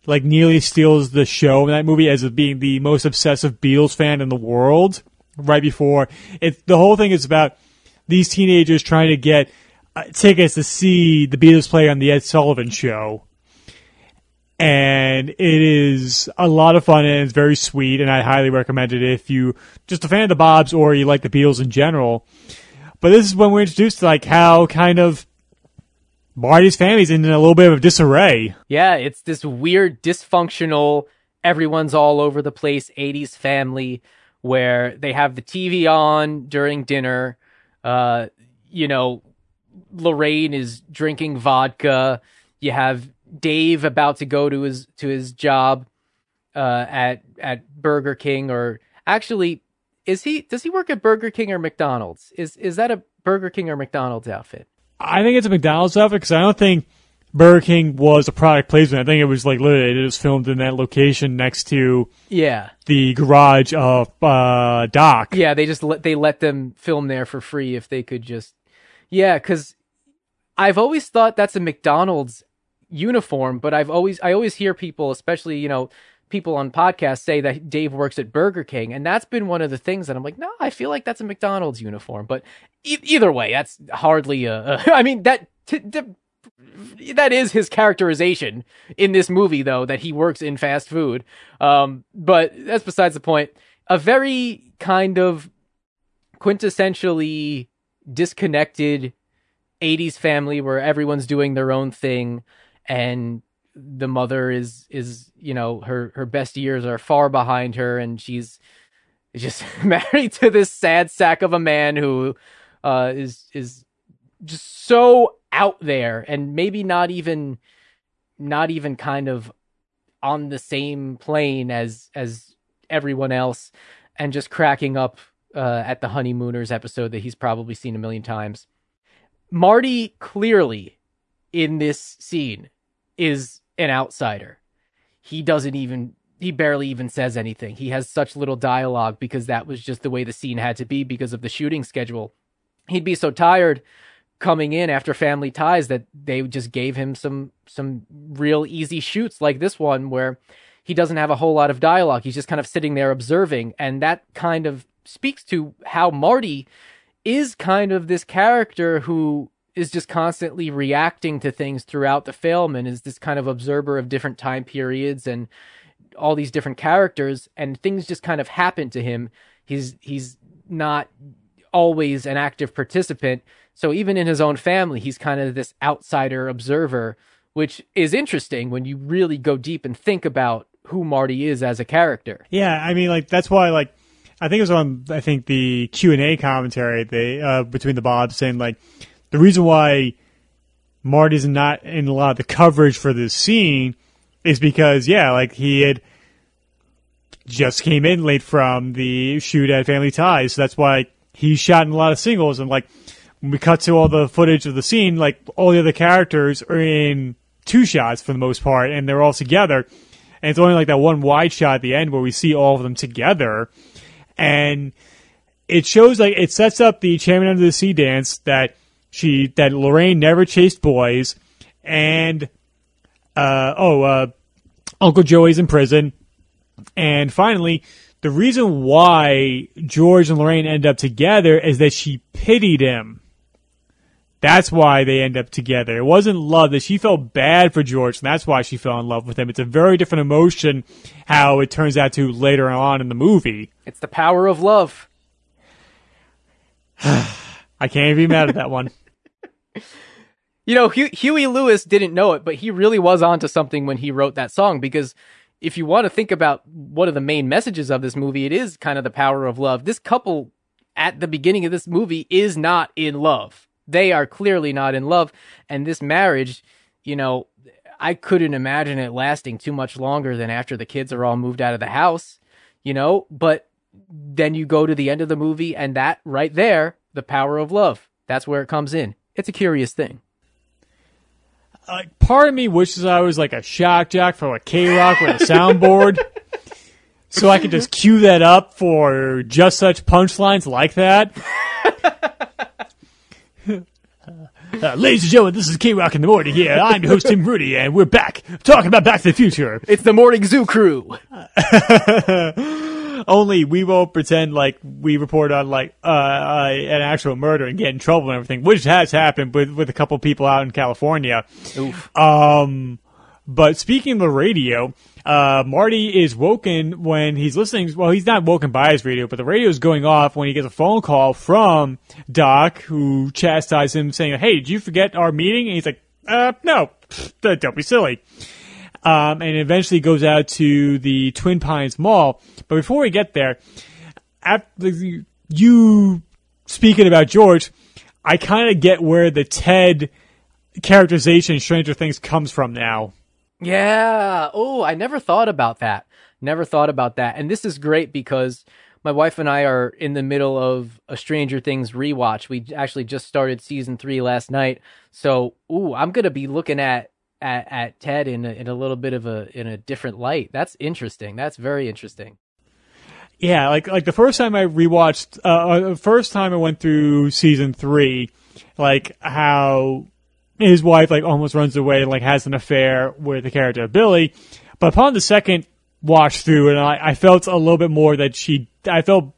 like nearly steals the show in that movie as being the most obsessive Beatles fan in the world. Right before it, the whole thing is about these teenagers trying to get tickets to see the Beatles play on the Ed Sullivan Show, and it is a lot of fun and it's very sweet. And I highly recommend it if you just a fan of the Bobs or you like the Beatles in general. But this is when we're introduced to like how kind of Marty's family's in a little bit of disarray. Yeah, it's this weird, dysfunctional, everyone's all over the place 80s family where they have the TV on during dinner. Uh, you know, Lorraine is drinking vodka. You have Dave about to go to his to his job uh, at at Burger King, or actually, is he does he work at Burger King or McDonald's? Is is that a Burger King or McDonald's outfit? I think it's a McDonald's outfit because I don't think Burger King was a product placement. I think it was like literally it was filmed in that location next to Yeah, the garage of uh, Doc. yeah. They just let they let them film there for free if they could just yeah. Because I've always thought that's a McDonald's uniform, but I've always I always hear people, especially you know people on podcasts, say that Dave works at Burger King, and that's been one of the things that I'm like, no, I feel like that's a McDonald's uniform. But e- either way, that's hardly a. a I mean that. T- t- that is his characterization in this movie, though, that he works in fast food. Um, but that's besides the point. A very kind of quintessentially disconnected 80s family where everyone's doing their own thing and the mother is is you know her her best years are far behind her and she's just married to this sad sack of a man who uh is is just so out there and maybe not even not even kind of on the same plane as as everyone else and just cracking up uh, at the honeymooners episode that he's probably seen a million times. Marty clearly in this scene is an outsider. He doesn't even he barely even says anything. He has such little dialogue because that was just the way the scene had to be because of the shooting schedule. He'd be so tired coming in after family ties that they just gave him some some real easy shoots like this one where he doesn't have a whole lot of dialogue. He's just kind of sitting there observing and that kind of speaks to how marty is kind of this character who is just constantly reacting to things throughout the film and is this kind of observer of different time periods and all these different characters and things just kind of happen to him. He's he's not always an active participant. So even in his own family he's kind of this outsider observer which is interesting when you really go deep and think about who Marty is as a character. Yeah, I mean, like that's why, like, I think it was on, I think the Q and A commentary they uh, between the Bobs saying like the reason why Marty's not in a lot of the coverage for this scene is because yeah, like he had just came in late from the shoot at Family Ties, so that's why he shot in a lot of singles and like when we cut to all the footage of the scene, like all the other characters are in two shots for the most part, and they're all together. And it's only like that one wide shot at the end where we see all of them together. And it shows like it sets up the Enchantment Under the Sea dance that she that Lorraine never chased boys, and uh, oh, uh, Uncle Joey's in prison, and finally, the reason why George and Lorraine end up together is that she pitied him. That's why they end up together. It wasn't love that she felt bad for George, and that's why she fell in love with him. It's a very different emotion how it turns out to later on in the movie. it's the power of love I can't even be mad at that one. You know, Huey Lewis didn't know it, but he really was onto something when he wrote that song because if you want to think about one of the main messages of this movie, it is kind of the power of love. This couple at the beginning of this movie is not in love. They are clearly not in love. And this marriage, you know, I couldn't imagine it lasting too much longer than after the kids are all moved out of the house, you know, but then you go to the end of the movie and that right there, the power of love, that's where it comes in. It's a curious thing. Like part of me wishes I was like a shock jock for a K Rock with a soundboard. so I could just cue that up for just such punchlines like that. Uh, ladies and gentlemen, this is K Rock in the Morning here. I'm your host, Tim Rooney, and we're back talking about Back to the Future. It's the Morning Zoo Crew. Only we won't pretend like we report on like uh, uh, an actual murder and get in trouble and everything, which has happened with with a couple people out in California. Oof. Um, but speaking of the radio, uh, Marty is woken when he's listening. Well, he's not woken by his radio, but the radio is going off when he gets a phone call from Doc, who chastises him, saying, "Hey, did you forget our meeting?" And he's like, "Uh, no, don't be silly." Um, and eventually goes out to the Twin Pines Mall. But before we get there, after you speaking about George, I kind of get where the Ted characterization Stranger Things comes from now. Yeah. Oh, I never thought about that. Never thought about that. And this is great because my wife and I are in the middle of a Stranger Things rewatch. We actually just started season three last night. So, ooh, I'm gonna be looking at at, at Ted in a, in a little bit of a in a different light. That's interesting. That's very interesting. Yeah, like like the first time I rewatched, uh, uh the first time I went through season three, like how his wife like almost runs away and like has an affair with the character of Billy. But upon the second watch through, and I, I felt a little bit more that she, I felt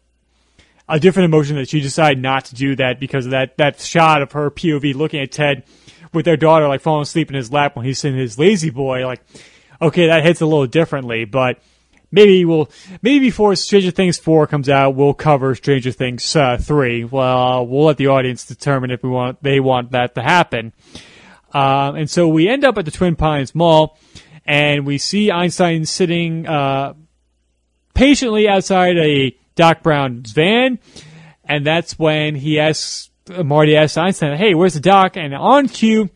a different emotion that she decided not to do that because of that that shot of her POV looking at Ted with their daughter like falling asleep in his lap when he's in his lazy boy. Like, okay, that hits a little differently, but maybe we'll maybe before Stranger Things four comes out, we'll cover Stranger Things uh, three. Well, we'll let the audience determine if we want they want that to happen. Uh, and so we end up at the Twin Pines Mall, and we see Einstein sitting uh, patiently outside a Doc Brown's van, and that's when he asks Marty asks Einstein, "Hey, where's the doc?" And on cue,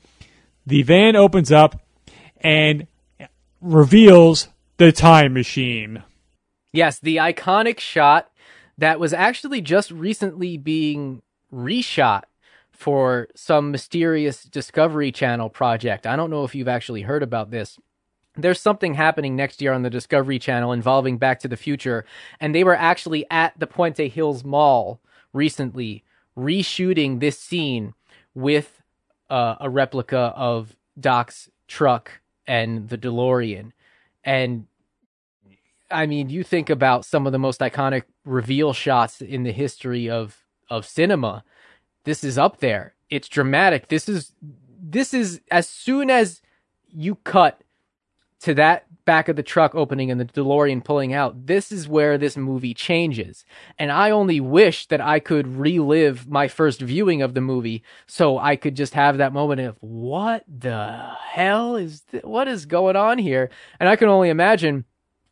the van opens up and reveals the time machine. Yes, the iconic shot that was actually just recently being reshot for some mysterious Discovery Channel project. I don't know if you've actually heard about this. There's something happening next year on the Discovery Channel involving Back to the Future, and they were actually at the Puente Hills Mall recently reshooting this scene with uh, a replica of Doc's truck and the DeLorean. And I mean, you think about some of the most iconic reveal shots in the history of of cinema this is up there. It's dramatic. This is this is as soon as you cut to that back of the truck opening and the DeLorean pulling out, this is where this movie changes. And I only wish that I could relive my first viewing of the movie so I could just have that moment of what the hell is th- what is going on here? And I can only imagine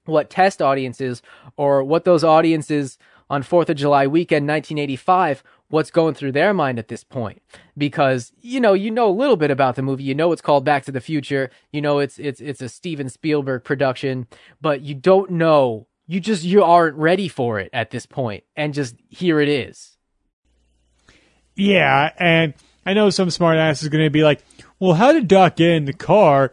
what test audiences or what those audiences on 4th of July weekend 1985 what's going through their mind at this point. Because you know you know a little bit about the movie. You know it's called back to the future. You know it's it's it's a steven spielberg production. But you don't know. You just you aren't ready for it at this point. And just here it is. Yeah and i know some smart ass is going to be like well how did doc get in the car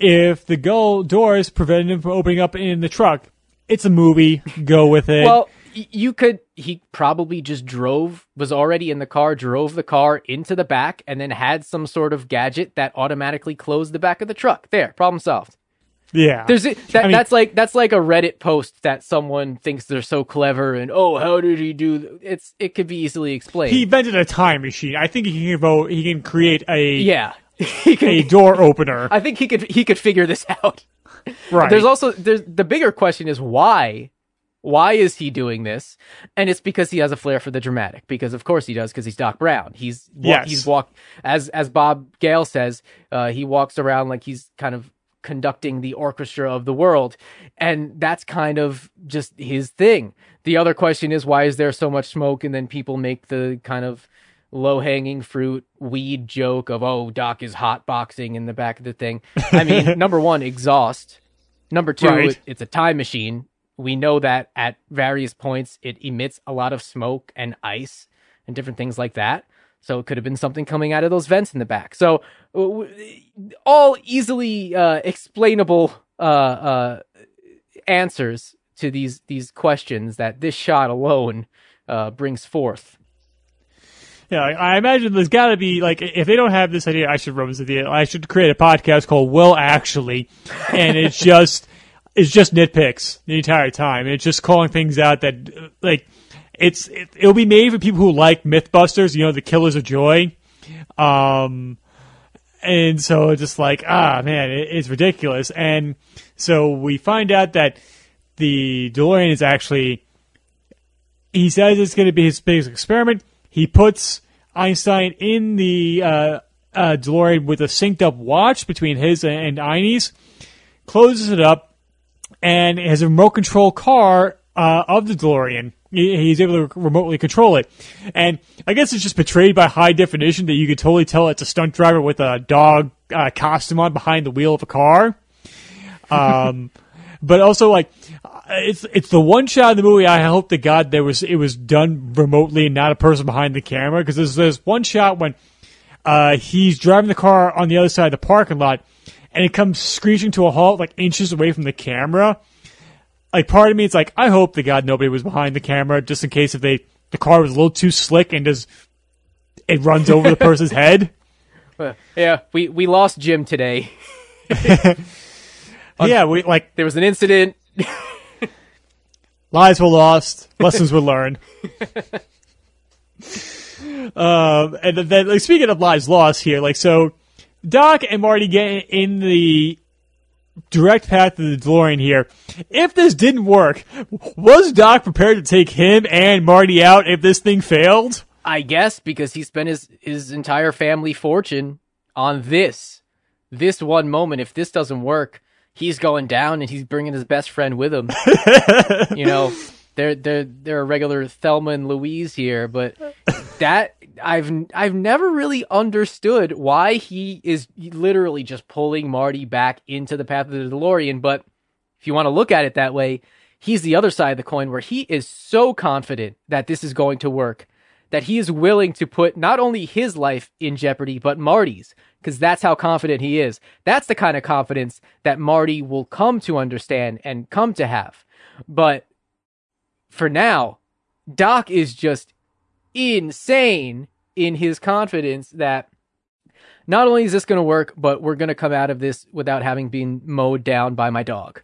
if the go doors prevented him from opening up in the truck? It's a movie. Go with it. Well you could he probably just drove was already in the car drove the car into the back and then had some sort of gadget that automatically closed the back of the truck. There problem solved. Yeah. There's that, I mean, that's like that's like a reddit post that someone thinks they're so clever and oh how did he do it's it could be easily explained. He invented a time machine. I think he can vote he can create a yeah. He can, a door opener. I think he could he could figure this out. Right. There's also there's the bigger question is why Why is he doing this? And it's because he has a flair for the dramatic. Because of course he does. Because he's Doc Brown. He's Yes. he's walked as as Bob Gale says. Uh, he walks around like he's kind of conducting the orchestra of the world, and that's kind of just his thing. The other question is why is there so much smoke? And then people make the kind of low hanging fruit weed joke of oh Doc is hot boxing in the back of the thing. I mean, number one, exhaust. Number two, Right. it- it's a time machine. We know that at various points it emits a lot of smoke and ice and different things like that. So it could have been something coming out of those vents in the back. So uh, all easily uh, explainable uh, uh, answers to these these questions that this shot alone uh, brings forth. Yeah, I I imagine there's got to be like if they don't have this idea, I should run this idea. I should create a podcast called "Well Actually," and it's just it's just nitpicks the entire time. It's just calling things out that like it's it, it'll be made for people who like MythBusters. You know, the Killers of Joy. Um, and so it's just like ah man, it, it's ridiculous. And so we find out that the DeLorean is actually he says it's going to be his biggest experiment. He puts Einstein in the uh, uh, DeLorean with a synced up watch between his and Einie's, closes it up, and has a remote control car uh, of the DeLorean. He's able to remotely control it. And I guess it's just portrayed by high definition that you could totally tell it's a stunt driver with a dog uh, costume on behind the wheel of a car. Um, but also like uh, it's it's the one shot in the movie I hope to God there was it was done remotely and not a person behind the camera because there's there's one shot when uh, he's driving the car on the other side of the parking lot and it comes screeching to a halt like inches away from the camera. Like part of me, it's like I hope the God nobody was behind the camera just in case if they the car was a little too slick and just it runs over the person's head. Yeah, we we lost Jim today. yeah, we like There was an incident. Lives were lost, lessons were learned. um, and then, like, speaking of lives lost here, like, so Doc and Marty get in the direct path to the DeLorean here. If this didn't work, was Doc prepared to take him and Marty out if this thing failed? I guess because he spent his his entire family fortune on this this one moment. If this doesn't work, he's going down and he's bringing his best friend with him. you know, they're they're they're a regular Thelma and Louise here, but that I've I've never really understood why he is literally just pulling Marty back into the path of the DeLorean. But if you want to look at it that way, he's the other side of the coin where he is so confident that this is going to work that he is willing to put not only his life in jeopardy, but Marty's, because that's how confident he is. That's the kind of confidence that Marty will come to understand and come to have. But for now, Doc is just insane in his confidence that not only is this going to work, but we're going to come out of this without having been mowed down by my dog.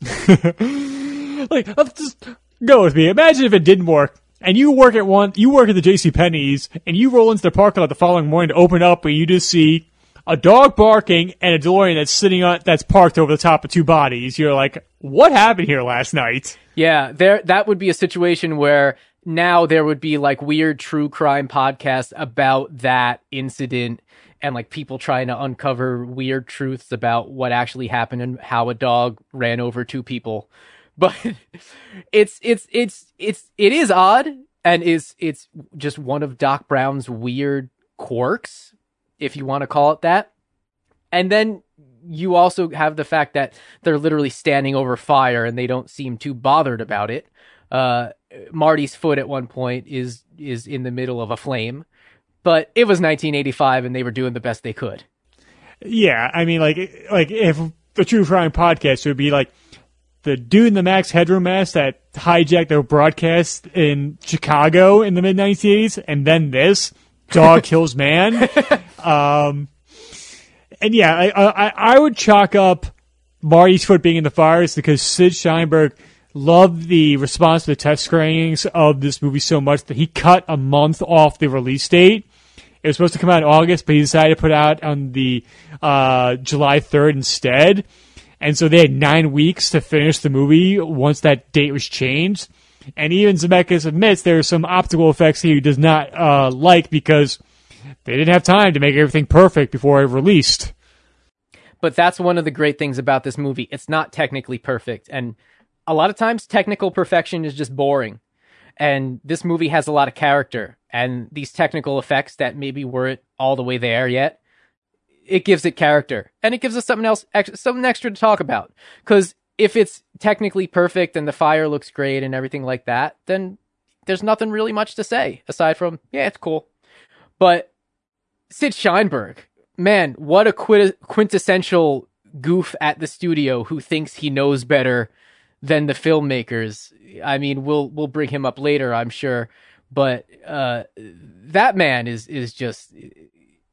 like let's just go with me. Imagine if it didn't work. And you work at one, you work at the J.C. Penney's, and you roll into the parking lot the following morning to open up, and you just see a dog barking and a DeLorean that's sitting on that's parked over the top of two bodies. You're like, what happened here last night? Yeah, there that would be a situation where now there would be like weird true crime podcasts about that incident and like people trying to uncover weird truths about what actually happened and how a dog ran over two people. But it's it's it's it's it is odd and is it's just one of Doc Brown's weird quirks, if you want to call it that. And then you also have the fact that they're literally standing over fire and they don't seem too bothered about it. Uh, Marty's foot at one point is is in the middle of a flame, but it was 1985 and they were doing the best they could. Yeah, I mean, like, like if the True Crime podcast would be like the dude in the Max Headroom mask that hijacked their broadcast in Chicago in the mid 1980s, and then this dog kills man. Um, and yeah, I, I I would chalk up Marty's foot being in the fires because Sid Sheinberg loved the response to the test screenings of this movie so much that he cut a month off the release date. It was supposed to come out in August, but he decided to put out on the uh, July 3rd instead. and so they had nine weeks to finish the movie once that date was changed. And even Zemeckis admits there are some optical effects he does not uh, like because they didn't have time to make everything perfect before it released. But that's one of the great things about this movie. It's not technically perfect. And a lot of times, technical perfection is just boring. And this movie has a lot of character. And these technical effects that maybe weren't all the way there yet, it gives it character. And it gives us something else, something extra to talk about. Because if it's technically perfect and the fire looks great and everything like that, then there's nothing really much to say aside from, yeah, it's cool. But Sid Sheinberg, man, what a quintessential goof at the studio who thinks he knows better than the filmmakers. I mean, we'll we'll bring him up later, I'm sure, but uh, that man is is just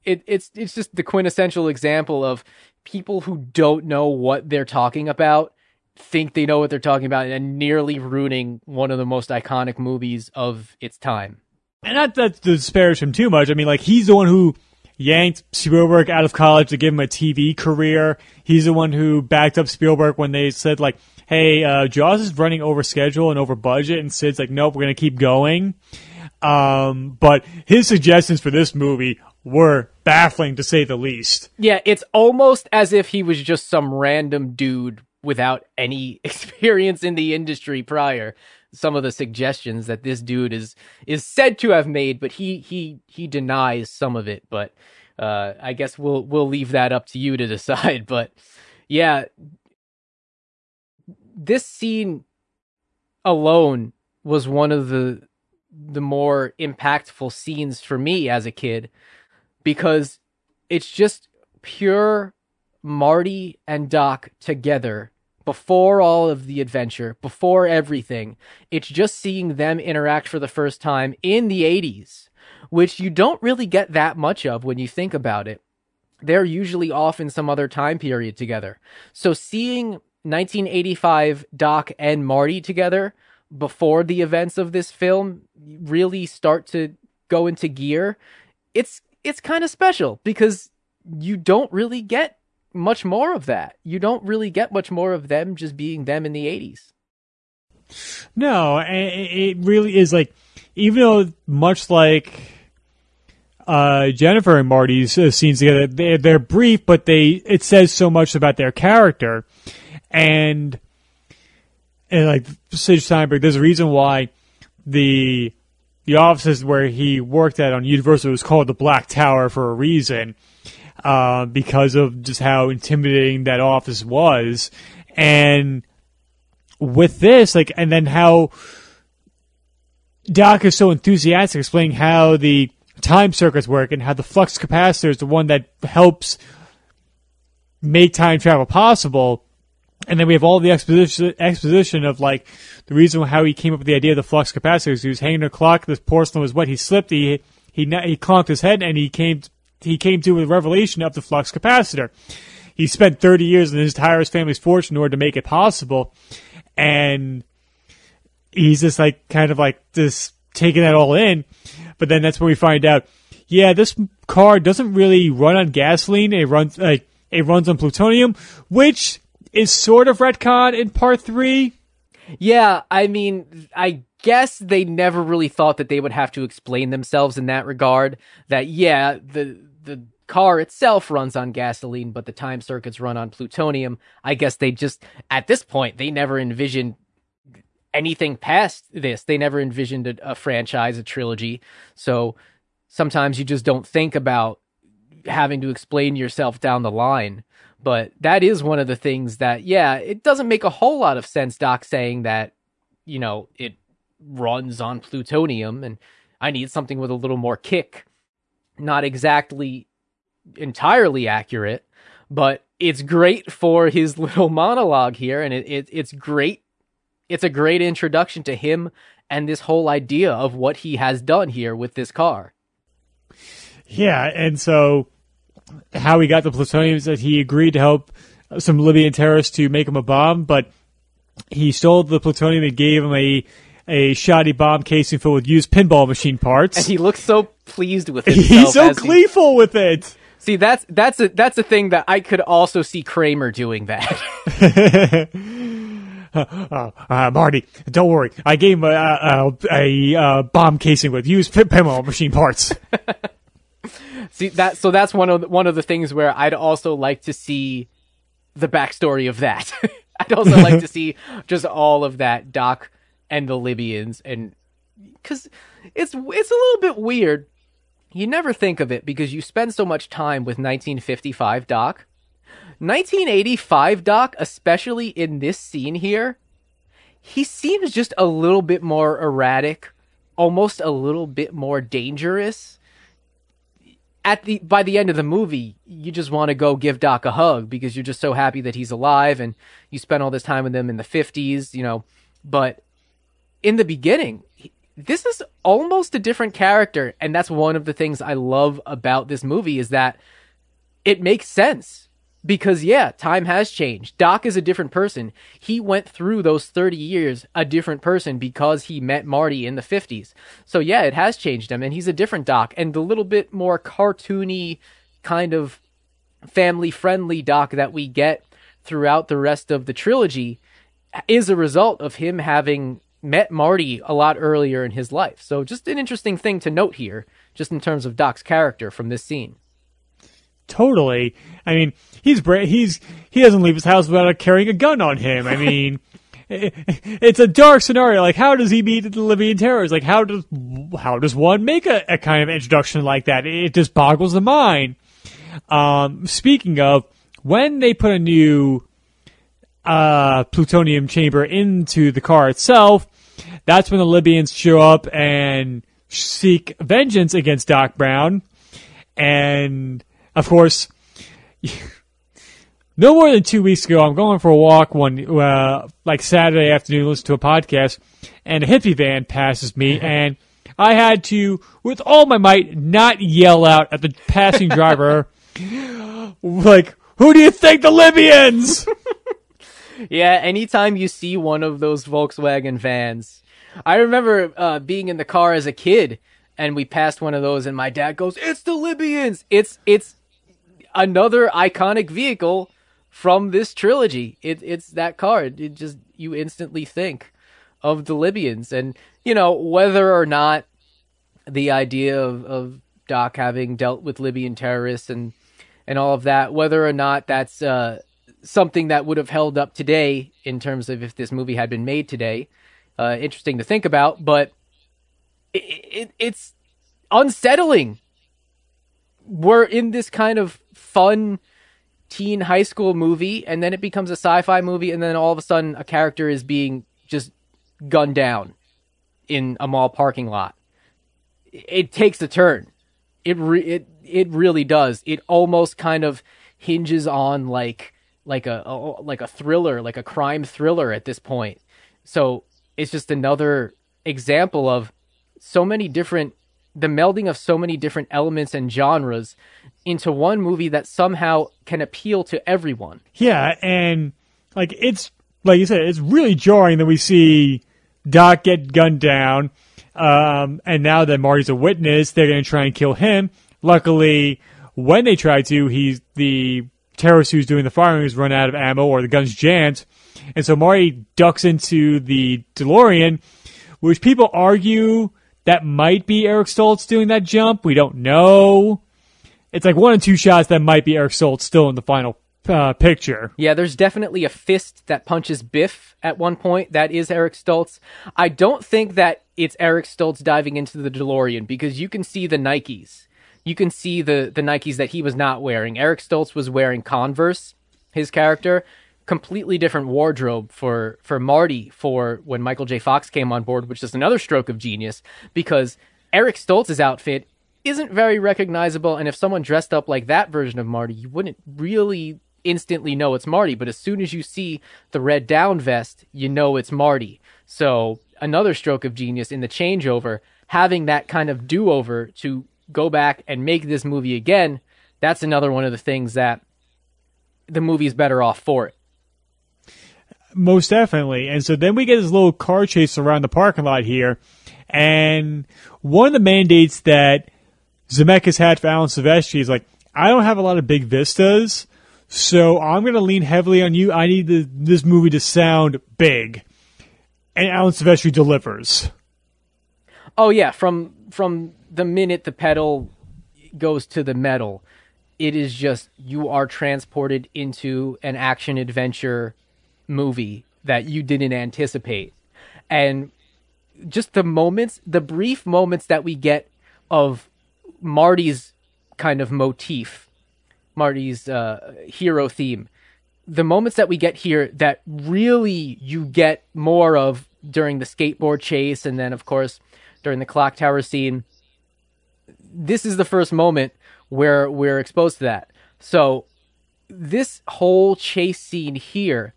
it, it's it's just the quintessential example of people who don't know what they're talking about think they know what they're talking about and nearly ruining one of the most iconic movies of its time. And not that to disparage him too much. I mean, like he's the one who yanked Spielberg out of college to give him a TV career. He's the one who backed up Spielberg when they said like, "Hey, uh, Jaws is running over schedule and over budget," and Sid's like, "Nope, we're gonna keep going." Um, but his suggestions for this movie were baffling to say the least. Yeah, it's almost as if he was just some random dude without any experience in the industry prior some of the suggestions that this dude is is said to have made, but he he he denies some of it. But uh, I guess we'll we'll leave that up to you to decide. But yeah, this scene alone was one of the the more impactful scenes for me as a kid because it's just pure Marty and Doc together before all of the adventure, before everything. It's just seeing them interact for the first time in the 80s, which you don't really get that much of when you think about it. They're usually off in some other time period together. So seeing 1985 Doc and Marty together before the events of this film really start to go into gear, it's it's kind of special because you don't really get much more of that. You don't really get much more of them just being them in the 80s. No, it really is like, even though much like uh, Jennifer and Marty's uh, scenes together, they're, they're brief, but they it says so much about their character, and and like Sid Sheinberg, there's a reason why the the offices where he worked at on Universal was called the Black Tower for a reason uh, because of just how intimidating that office was. And with this, like, and then how Doc is so enthusiastic explaining how the time circuits work and how the flux capacitor is the one that helps make time travel possible. And then we have all the exposition, exposition of like the reason how he came up with the idea of the flux capacitor. He was hanging a clock. The porcelain was wet. He slipped. He he he conked his head and he came he came to a revelation of the flux capacitor. He spent 30 years in his entire family's fortune in order to make it possible. And he's just like, kind of like just taking that all in. But then that's when we find out, yeah, this car doesn't really run on gasoline. It runs, like, it runs on plutonium, which is sort of retcon in part three. Yeah, I mean, I guess they never really thought that they would have to explain themselves in that regard. That yeah, the the car itself runs on gasoline, but the time circuits run on plutonium. I guess they just, at this point, they never envisioned anything past this. They never envisioned a, a franchise, a trilogy. So sometimes you just don't think about having to explain yourself down the line. But that is one of the things that, yeah, it doesn't make a whole lot of sense, Doc, saying that, you know, it runs on plutonium and I need something with a little more kick not exactly entirely accurate, but it's great for his little monologue here, and it, it, it's great. It's a great introduction to him and this whole idea of what he has done here with this car. Yeah, and so how he got the plutonium is that he agreed to help some Libyan terrorists to make him a bomb, but he stole the plutonium and gave him a a shoddy bomb casing filled with used pinball machine parts. And he looks so pleased with it. He's so gleeful he, with it. See, that's that's a that's a thing that I could also see Kramer doing that. uh, uh, Marty, don't worry. I gave him a, a, a, a bomb casing with used pinball machine parts. See that so that's one of the, one of the things where I'd also like to see the backstory of that. I'd also like to see just all of that Doc and the Libyans and cuz it's it's a little bit weird. You never think of it because you spend so much time with 1955 Doc 1985 Doc, especially in this scene here, he seems just a little bit more erratic, almost a little bit more dangerous. At the by the end of the movie, you just want to go give Doc a hug because you're just so happy that he's alive and you spent all this time with him in the 50s, you know. But in the beginning, this is almost a different character and that's one of the things I love about this movie is that it makes sense because yeah, time has changed. Doc is a different person. He went through those 30 years a different person because he met Marty in the 50s. So yeah, it has changed him and he's a different Doc and the little bit more cartoony kind of family friendly Doc that we get throughout the rest of the trilogy is a result of him having met Marty a lot earlier in his life. So just an interesting thing to note here just in terms of Doc's character from this scene. Totally. I mean, he's bra- he's he doesn't leave his house without carrying a gun on him. I mean, it's a dark scenario. Like, how does he meet the Libyan terrorists? Like, how does how does one make a, a kind of introduction like that? It just boggles the mind. Um, speaking of, when they put a new uh, plutonium chamber into the car itself, that's when the Libyans show up and seek vengeance against Doc Brown. And of course, no more than two weeks ago, I'm going for a walk one, uh, like Saturday afternoon, listen to a podcast, and a hippie van passes me, and I had to, with all my might, not yell out at the passing driver, like, who do you think the Libyans? yeah, anytime you see one of those Volkswagen vans, I remember uh, being in the car as a kid, and we passed one of those, and my dad goes, "It's the Libyans!" It's it's another iconic vehicle from this trilogy. It, it's that car. It just you instantly think of the Libyans, and you know whether or not the idea of, of Doc having dealt with Libyan terrorists and and all of that, whether or not that's uh, something that would have held up today in terms of if this movie had been made today. Uh, interesting to think about, but it, it, it's unsettling. We're in this kind of fun teen high school movie and then it becomes a sci-fi movie and then all of a sudden a character is being just gunned down in a mall parking lot. It takes a turn. It re- it it really does. It almost kind of hinges on like like a, a like a thriller, like a crime thriller at this point. So it's just another example of so many different the melding of so many different elements and genres into one movie that somehow can appeal to everyone. Yeah, and like it's like you said, it's really jarring that we see Doc get gunned down, um, and now that Marty's a witness, they're going to try and kill him. Luckily, when they try to, he's the terrorist who's doing the firing has run out of ammo or the gun's jammed, and so Marty ducks into the DeLorean, which people argue that might be Eric Stoltz doing that jump. We don't know. It's like one and two shots that might be Eric Stoltz still in the final uh, picture. Yeah, there's definitely a fist that punches Biff at one point. That is Eric Stoltz. I don't think that it's Eric Stoltz diving into the DeLorean because you can see the Nikes. You can see the the Nikes that he was not wearing. Eric Stoltz was wearing Converse. His character completely different wardrobe for for Marty for when Michael J. Fox came on board, which is another stroke of genius because Eric Stoltz's outfit isn't very recognizable, and if someone dressed up like that version of Marty, you wouldn't really instantly know it's Marty. But as soon as you see the red down vest, you know it's Marty. So another stroke of genius in the changeover, having that kind of do over to go back and make this movie again. That's another one of the things that the movie's better off for it. Most definitely. And so then we get this little car chase around the parking lot here. And one of the mandates that Zemeckis had for Alan Silvestri is like, I don't have a lot of big vistas, so I'm going to lean heavily on you. I need the, this movie to sound big, and Alan Silvestri delivers. Oh yeah, from from the minute the pedal goes to the metal, it is just you are transported into an action adventure movie that you didn't anticipate. And just the moments, the brief moments that we get of Marty's kind of motif, Marty's uh, hero theme, the moments that we get here that really you get more of during the skateboard chase and then, of course, during the clock tower scene. This is the first moment where we're exposed to that. So, this whole chase scene here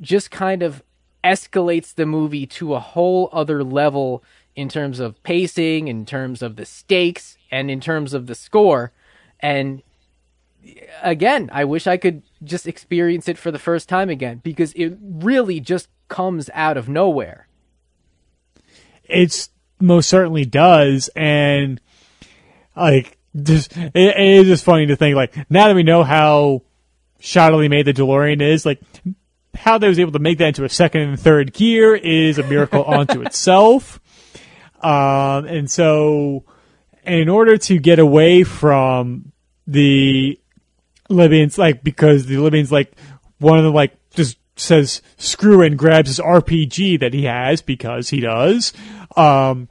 just kind of escalates the movie to a whole other level in terms of pacing, in terms of the stakes, and in terms of the score. And again, I wish I could just experience it for the first time again because it really just comes out of nowhere. It's most certainly does, and like just it, it is just funny to think like now that we know how shoddily made the DeLorean is, like how they was able to make that into a second and third gear is a miracle unto itself. Um, and so, in order to get away from the Libyans, like because the Libyans, like one of them, like just says screw and grabs his RPG that he has because he does, um,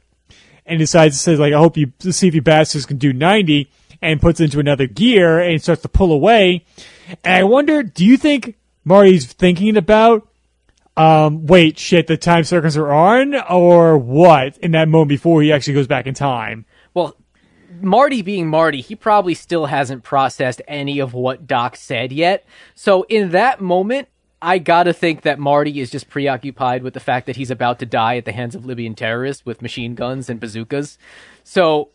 and decides to say like I hope you see if you bastards can do ninety, and puts into another gear and starts to pull away. And I wonder, do you think Marty's thinking about, um, wait, shit, the time circuits are on, or what in that moment before he actually goes back in time? Well, Marty being Marty, he probably still hasn't processed any of what Doc said yet. So in that moment, I gotta think that Marty is just preoccupied with the fact that he's about to die at the hands of Libyan terrorists with machine guns and bazookas. So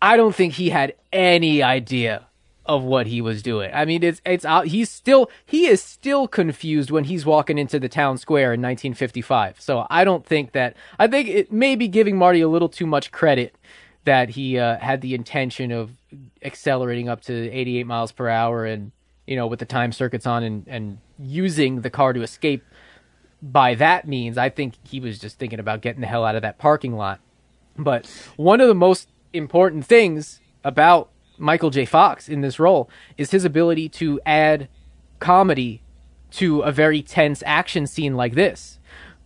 I don't think he had any idea of what he was doing. I mean, it's it's out. He's still he is still confused when he's walking into the town square in 1955. So I don't think that I think it may be giving Marty a little too much credit that he uh, had the intention of accelerating up to 88 miles per hour and you know with the time circuits on and and using the car to escape. By that means, I think he was just thinking about getting the hell out of that parking lot. But one of the most important things about Michael J. Fox in this role is his ability to add comedy to a very tense action scene like this.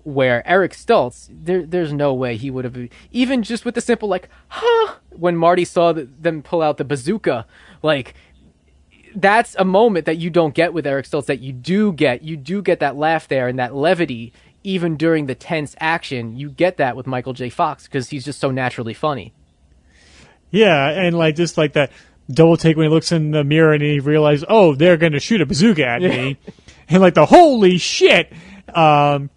Where Eric Stoltz, there, there's no way he would have, even just with the simple, like, huh, when Marty saw the, them pull out the bazooka, like, that's a moment that you don't get with Eric Stoltz that you do get. You do get that laugh there and that levity even during the tense action. You get that with Michael J. Fox because he's just so naturally funny. Yeah, and like just like that double take when he looks in the mirror and he realizes, oh, they're going to shoot a bazooka at me, and like the holy shit. Um,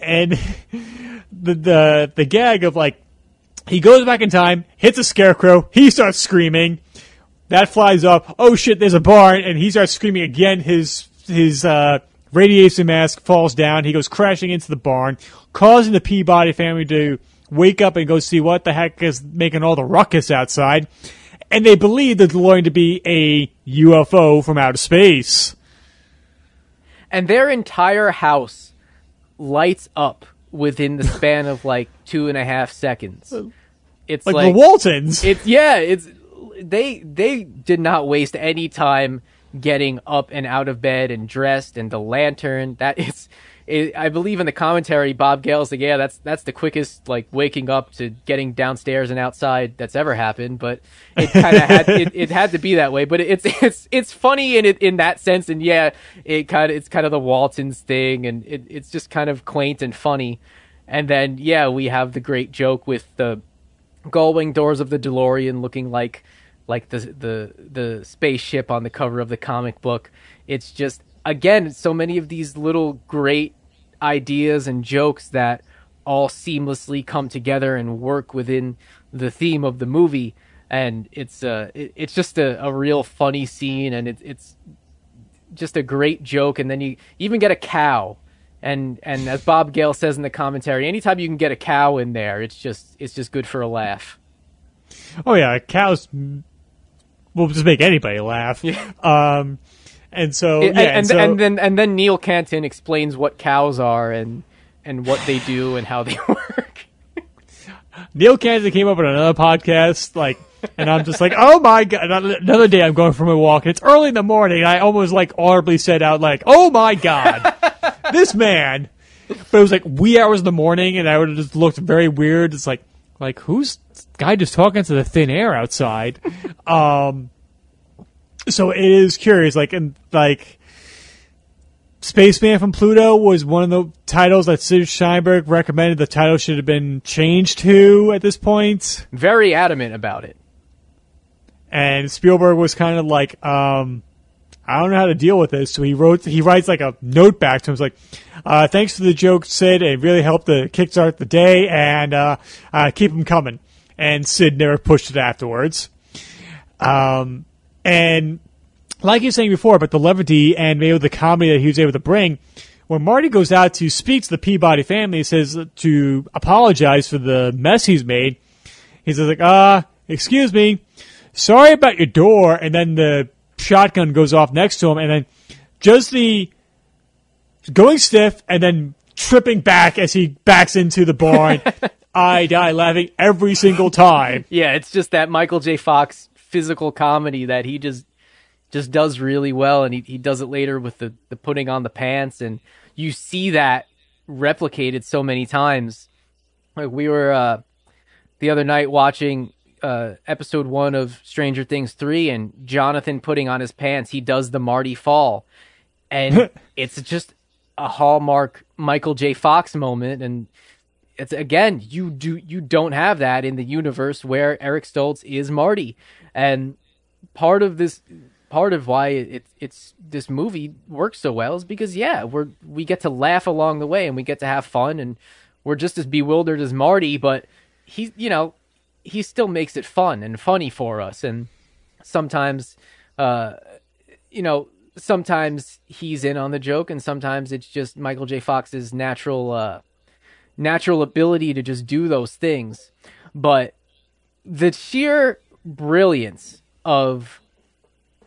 and the the the gag of like he goes back in time, hits a scarecrow, he starts screaming. That flies up. Oh shit! There's a barn, and he starts screaming again. His his uh, radiation mask falls down. He goes crashing into the barn, causing the Peabody family to wake up and go see what the heck is making all the ruckus outside. And they believe the DeLorean to be a UFO from outer space. And their entire house lights up within the span of like two and a half seconds. It's Like, like, the Waltons. It's yeah, it's they they did not waste any time getting up and out of bed and dressed and the lantern. That is it, I believe in the commentary, Bob Gale's like, yeah, that's that's the quickest like waking up to getting downstairs and outside that's ever happened. But it kind of had it, it had to be that way. But it's it's it's funny in it in that sense, and yeah, it kind of it's kind of the Waltons thing, and it, it's just kind of quaint and funny. And then yeah, we have the great joke with the gullwing doors of the DeLorean looking like like the the the spaceship on the cover of the comic book. It's just again so many of these little great ideas and jokes that all seamlessly come together and work within the theme of the movie. And it's uh it, it's just a, a real funny scene and it, it's just a great joke. And then you even get a cow. And and as bob gale says in the commentary anytime you can get a cow in there it's just it's just good for a laugh. Oh yeah, cows will just make anybody laugh. Um, and so and, yeah, and, and, so, and then and then Neil Canton explains what cows are and and what they do and how they work. Neil Canton came up with another podcast, like, and I'm just like, oh my god! Another day, I'm going for my walk. It's early in the morning. And I almost like audibly said out, like, oh my god, this man. But it was like wee hours in the morning, and I would have just looked very weird. It's like, like who's guy just talking to the thin air outside? Um, so it is curious, like, and like. Spaceman from Pluto was one of the titles that Sid Sheinberg recommended the title should have been changed to at this point. Very adamant about it. And Spielberg was kind of like, um, I don't know how to deal with this. So he wrote, he writes like a note back to him. It's like, uh, thanks for the joke, Sid. It really helped to kickstart the day and, uh, uh, keep them coming. And Sid never pushed it afterwards. Um, and like you were saying before, but the levity and maybe the comedy that he was able to bring, when Marty goes out to speak to the Peabody family, he says to apologize for the mess he's made. He says like, uh, excuse me, sorry about your door, and then the shotgun goes off next to him, and then just the going stiff, and then tripping back as he backs into the barn. I die laughing every single time. Yeah, it's just that Michael J. Fox physical comedy that he just just does really well, and he he does it later with the the putting on the pants, and you see that replicated so many times. Like we were uh, the other night watching uh, episode one of Stranger Things three, and Jonathan putting on his pants, he does the Marty fall, and it's just a hallmark Michael J. Fox moment, and it's again you do you don't have that in the universe where Eric Stoltz is Marty, and part of this part of why it, it's this movie works so well is because yeah we're we get to laugh along the way and we get to have fun and we're just as bewildered as Marty, but he you know he still makes it fun and funny for us and sometimes uh you know sometimes he's in on the joke and sometimes it's just Michael J. Fox's natural uh natural ability to just do those things but the sheer brilliance of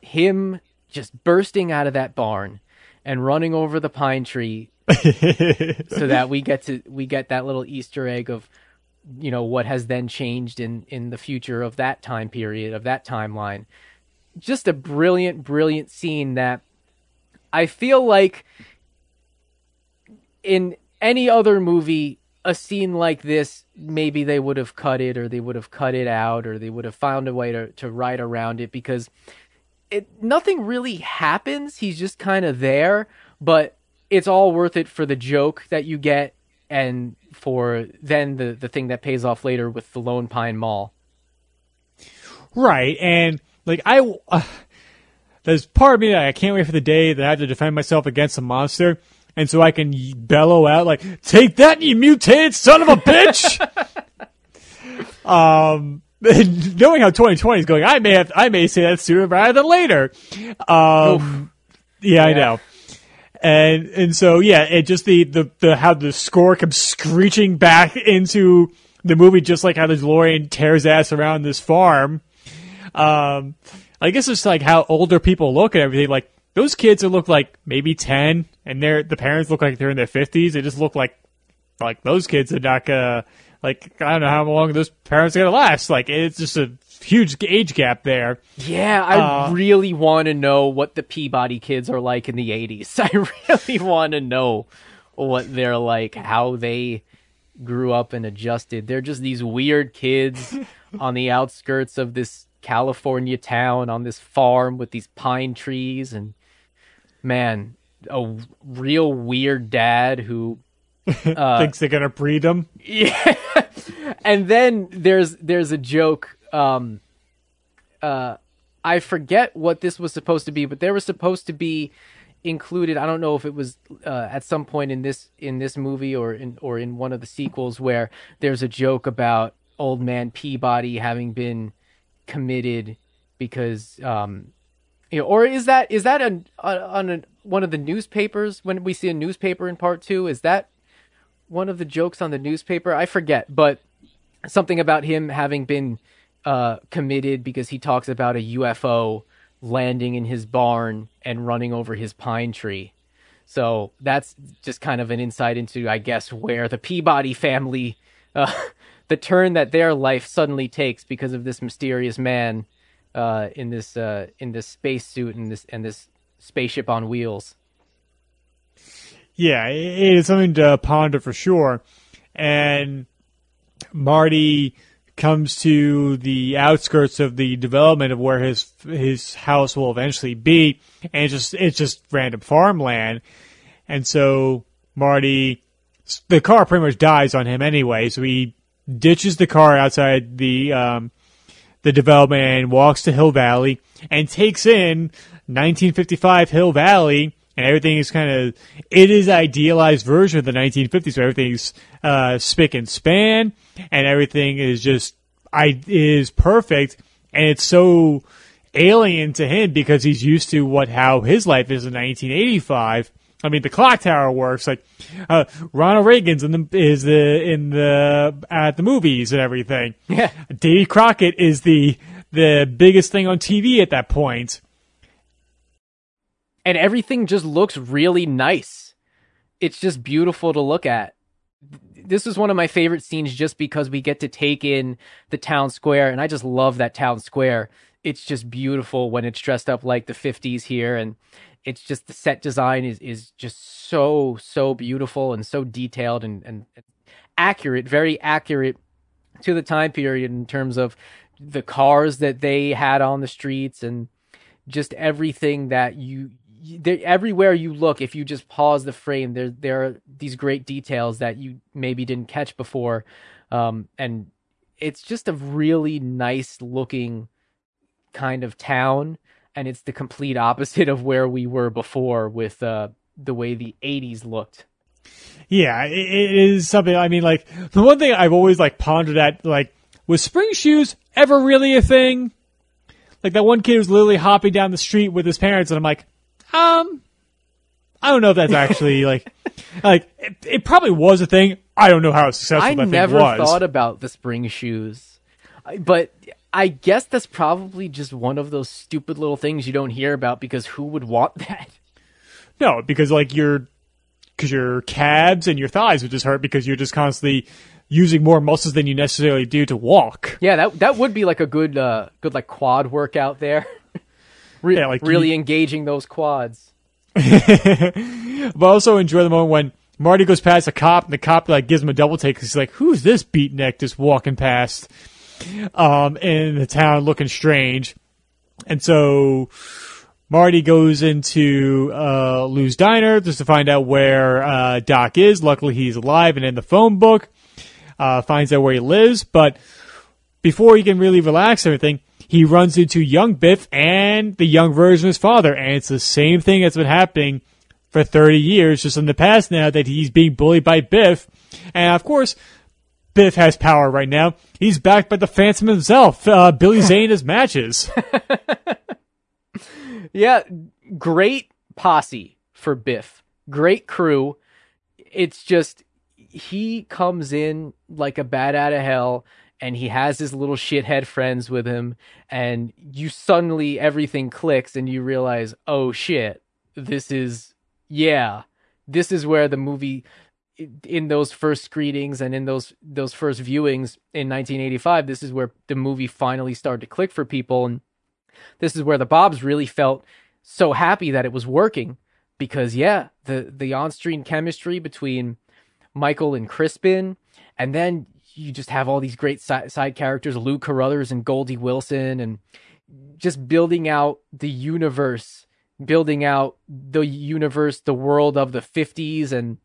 him just bursting out of that barn and running over the pine tree so that we get to we get that little easter egg of you know what has then changed in in the future of that time period of that timeline. Just a brilliant brilliant scene that i feel like in any other movie a scene like this maybe they would have cut it or they would have cut it out or they would have found a way to, to write around it because it nothing really happens he's just kind of there but it's all worth it for the joke that you get and for then the the thing that pays off later with the Lone Pine Mall. Right, and like I, uh, there's part of me that I can't wait for the day that I have to defend myself against a monster, and so I can bellow out like, "Take that, you mutated son of a bitch!" um, knowing how 2020 is going, I may have, I may say that sooner rather than later. Um, yeah, I know and and so yeah, it just the, the the how the score comes screeching back into the movie, just like how the DeLorean tears ass around this farm. Um, I guess it's like how older people look at everything. Like those kids that look like maybe ten, and they're the parents look like they're in their fifties. They just look like like those kids are not gonna like I don't know how long those parents are gonna last. Like it's just a huge age gap there. Yeah, I uh, really want to know what the Peabody kids are like in the 80s. I really want to know what they're like, how they grew up and adjusted. They're just these weird kids on the outskirts of this California town on this farm with these pine trees and man, a real weird dad who uh, thinks they're gonna breed them. Yeah, and then there's there's a joke um, uh, I forget what this was supposed to be, but there was supposed to be included. I don't know if it was uh, at some point in this in this movie or in or in one of the sequels where there's a joke about old man Peabody having been committed because um, you know, or is that is that on on a, one of the newspapers when we see a newspaper in part two? Is that one of the jokes on the newspaper? I forget, but something about him having been uh, committed because he talks about a UFO landing in his barn and running over his pine tree. So that's just kind of an insight into, I guess, where the Peabody family, uh, the turn that their life suddenly takes because of this mysterious man uh, in this uh, in this spacesuit and this and this spaceship on wheels. Yeah, it is something to ponder for sure. And Marty comes to the outskirts of the development of where his his house will eventually be, and it's just it's just random farmland, and so Marty, the car pretty much dies on him anyway, so he ditches the car outside the um, the development and walks to Hill Valley and takes in 1955 Hill Valley and everything is kind of it is idealized version of the 1950s so everything's uh, spick and span and everything is just i is perfect and it's so alien to him because he's used to what how his life is in 1985 I mean, the clock tower works. Like uh, Ronald Reagan's in the is the in the at the movies and everything. Yeah, Davy Crockett is the the biggest thing on TV at that point and everything just looks really nice. It's just beautiful to look at. This is one of my favorite scenes just because we get to take in the town square, and I just love that town square. It's just beautiful when it's dressed up like the 50s here, and it's just the set design is, is just so, so beautiful and so detailed and, and accurate, very accurate to the time period in terms of the cars that they had on the streets and just everything that you everywhere you look, if you just pause the frame, there there are these great details that you maybe didn't catch before, um, and it's just a really nice looking kind of town, and it's the complete opposite of where we were before with uh, the way the '80s looked. Yeah, it, it is something. I mean, like the one thing I've always like pondered at, like, was spring shoes ever really a thing? Like that one kid was literally hopping down the street with his parents, and I'm like, um, I don't know if that's actually like, like it, it, probably was a thing. I don't know how successful I that never thought about the spring shoes, but I guess that's probably just one of those stupid little things you don't hear about because who would want that? No, because like your, because your calves and your thighs would just hurt because you're just constantly using more muscles than you necessarily do to walk. Yeah, that that would be like a good, uh, good like quad workout there. Re- yeah, like really you... engaging those quads. but also enjoy the moment when Marty goes past a cop and the cop like gives him a double take because he's like, "Who's this beatnik just walking past?" Um, in the town looking strange, and so Marty goes into uh, Lou's diner just to find out where uh, Doc is. Luckily, he's alive and in the phone book. Uh, finds out where he lives, but before he can really relax everything, he runs into young Biff and the young version of his father, and it's the same thing that's been happening for 30 years, just in the past now that he's being bullied by Biff. And of course, Biff has power right now. He's backed by the Phantom himself, uh, Billy Zane his matches. yeah, great posse for Biff. Great crew. It's just, he comes in like a bat out of hell and he has his little shithead friends with him and you suddenly everything clicks and you realize oh shit this is yeah this is where the movie in those first screenings and in those those first viewings in 1985 this is where the movie finally started to click for people and this is where the bobs really felt so happy that it was working because yeah the the on-screen chemistry between michael and crispin and then you just have all these great side, side characters, Lou Carruthers and Goldie Wilson, and just building out the universe, building out the universe, the world of the 50s. And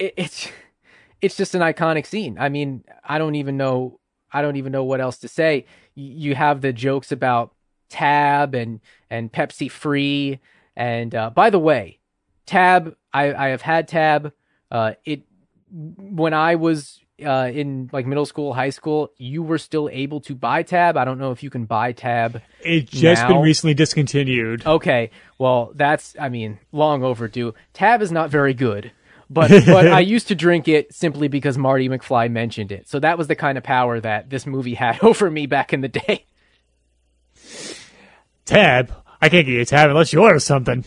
it, it's, it's just an iconic scene. I mean, I don't even know, I don't even know what else to say. You have the jokes about Tab and, and Pepsi Free. And, uh, by the way, Tab, I, I have had Tab. Uh, it, when I was uh, in like middle school, high school, you were still able to buy Tab. I don't know if you can buy Tab. It's just now. been recently discontinued. Okay, well that's I mean long overdue. Tab is not very good, But but I used to drink it simply because Marty McFly mentioned it. So that was the kind of power that this movie had over me back in the day. Tab? I can't get you a tab unless you order something.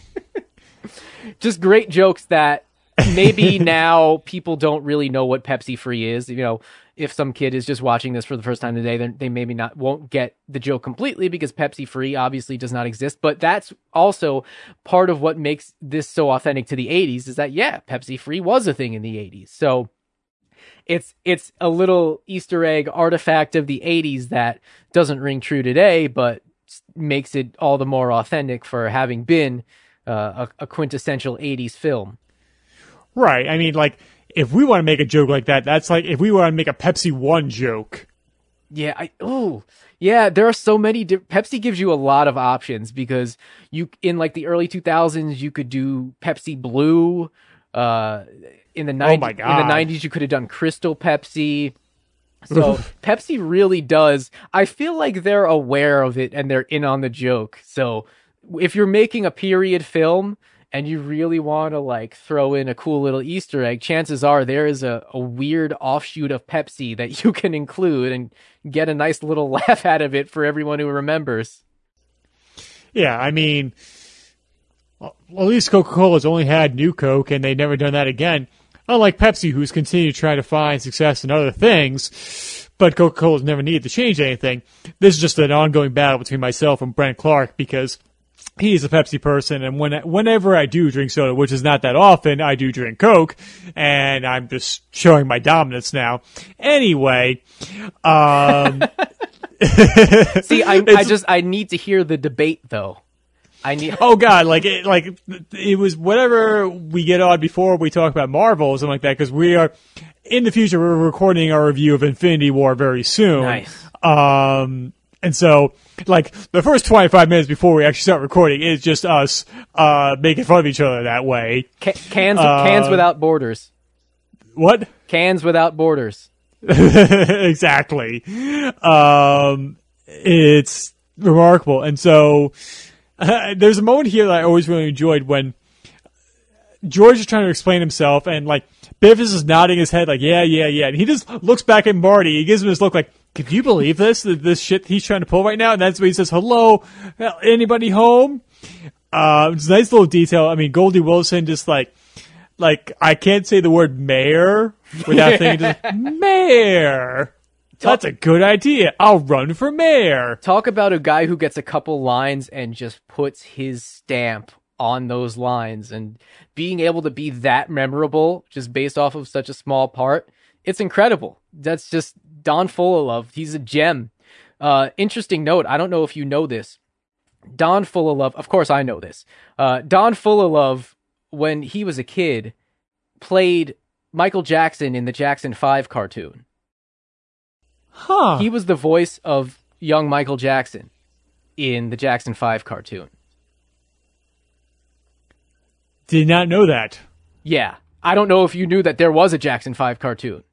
Just great jokes that maybe now people don't really know what Pepsi free is. You know, if some kid is just watching this for the first time today, then they maybe not won't get the joke completely because Pepsi free obviously does not exist. But that's also part of what makes this so authentic to the 80s is that yeah, Pepsi free was a thing in the 80s. So it's it's a little Easter egg artifact of the 80s that doesn't ring true today, but makes it all the more authentic for having been uh, a, a quintessential 80s film. Right. I mean, like, if we want to make a joke like that, that's like if we want to make a Pepsi One joke. Yeah, I oh yeah, there are so many. Di- Pepsi gives you a lot of options because you in like the early 2000s you could do Pepsi Blue. Uh, in the 90s, my in the 90s you could have done Crystal Pepsi. So Pepsi really does. I feel like they're aware of it and they're in on the joke. So if you're making a period film and you really want to like throw in a cool little Easter egg, chances are there is a, a weird offshoot of Pepsi that you can include and get a nice little laugh out of it for everyone who remembers. Yeah, I mean, at least Coca Cola's only had New Coke, and they've never done that again. Unlike Pepsi, who's continued to try to find success in other things, but Coca Cola's never needed to change anything. This is just an ongoing battle between myself and Brent Clark because he's a Pepsi person, and when whenever I do drink soda, which is not that often, I do drink Coke, and I'm just showing my dominance now. Anyway, um, See, I, I just I need to hear the debate though. I need. oh god, like it, like it was whatever we get on before we talk about Marvel or something like that, because we are in the future we're recording our review of Infinity War very soon. Nice. Um, and so like the first 25 minutes before we actually start recording is just us uh making fun of each other that way. Ca- cans Uh, cans without borders. What? Cans without borders. exactly. Um, it's remarkable. And so uh, there's a moment here that I always really enjoyed when George is trying to explain himself and like Biff is just nodding his head like, yeah, yeah, yeah. And he just looks back at Marty. He gives him this look like, could you believe this? Th- This shit he's trying to pull right now? And that's when he says, hello, anybody home? Uh, it's a nice little detail. I mean, Goldie Wilson just like, like, I can't say the word mayor without thinking, just, mayor. That's a good idea. I'll run for mayor. Talk about a guy who gets a couple lines and just puts his stamp on those lines and being able to be that memorable just based off of such a small part. It's incredible. That's just Don Fullilove. He's a gem. Uh, interesting note. I don't know if you know this. Don Fullilove, of course I know this. Uh, Don Fullilove, when he was a kid, played Michael Jackson in the Jackson 5 cartoon. Huh. He was the voice of young Michael Jackson in the Jackson 5 cartoon. Did not know that. Yeah. I don't know if you knew that there was a Jackson 5 cartoon,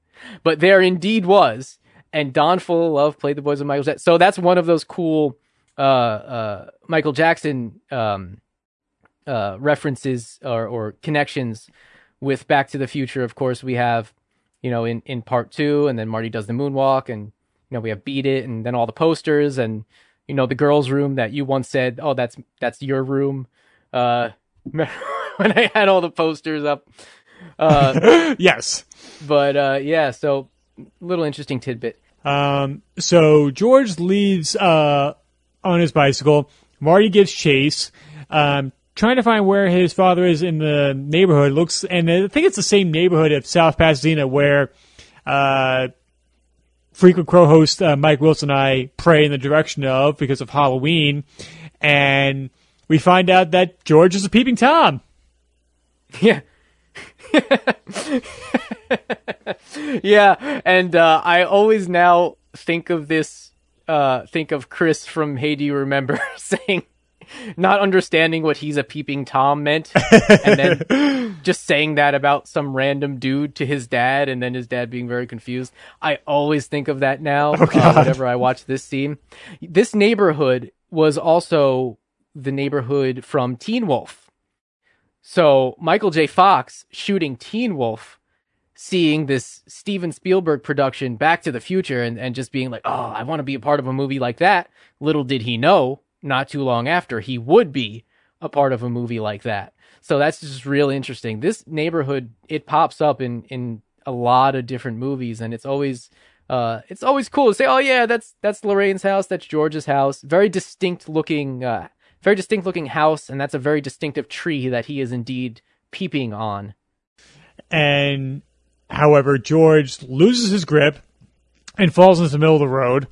but there indeed was. And Don Fullilove played the voice of Michael Jackson. So that's one of those cool uh, uh, Michael Jackson um, uh, references or, or connections with Back to the Future. Of course, we have, you know, in, in part two, and then Marty does the moonwalk, and, you know, we have Beat It, and then all the posters, and, you know, the girls' room that you once said, oh, that's that's your room. Uh, when I had all the posters up. Uh, yes. but uh, yeah, so little interesting tidbit. Um, so George leaves uh, on his bicycle. Marty gives chase, um, trying to find where his father is in the neighborhood. Looks, and I think it's the same neighborhood of South Pasadena where uh, frequent crow host uh, Mike Wilson and I pray in the direction of because of Halloween, and we find out that George is a peeping tom. Yeah. yeah, and uh, I always now think of this, uh, think of Chris from Hey Do You Remember saying, not understanding what he's a peeping Tom meant, and then just saying that about some random dude to his dad, and then his dad being very confused. I always think of that now uh, whenever I watch this scene. This neighborhood was also the neighborhood from Teen Wolf So Michael J. Fox shooting Teen Wolf, seeing this Steven Spielberg production Back to the Future and, and just being like, oh, I want to be a part of a movie like that. Little did he know, not too long after, he would be a part of a movie like that. So that's just real interesting. This neighborhood, it pops up in, in a lot of different movies and it's always uh, it's always cool to say, oh yeah, that's that's Lorraine's house, that's George's house. Very distinct looking, uh, very distinct looking house, and that's a very distinctive tree that he is indeed peeping on. And however, George loses his grip and falls into the middle of the road,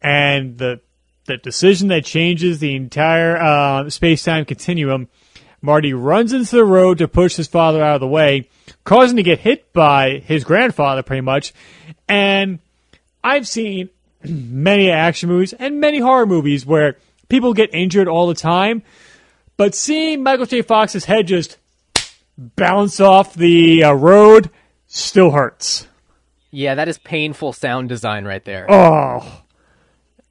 and the the decision that changes the entire uh, space time continuum. Marty runs into the road to push his father out of the way, causing to get hit by his grandfather, pretty much, and I've seen many action movies and many horror movies where people get injured all the time, but seeing Michael J. Fox's head just bounce off the uh, road still hurts. Yeah, that is painful sound design right there. Oh.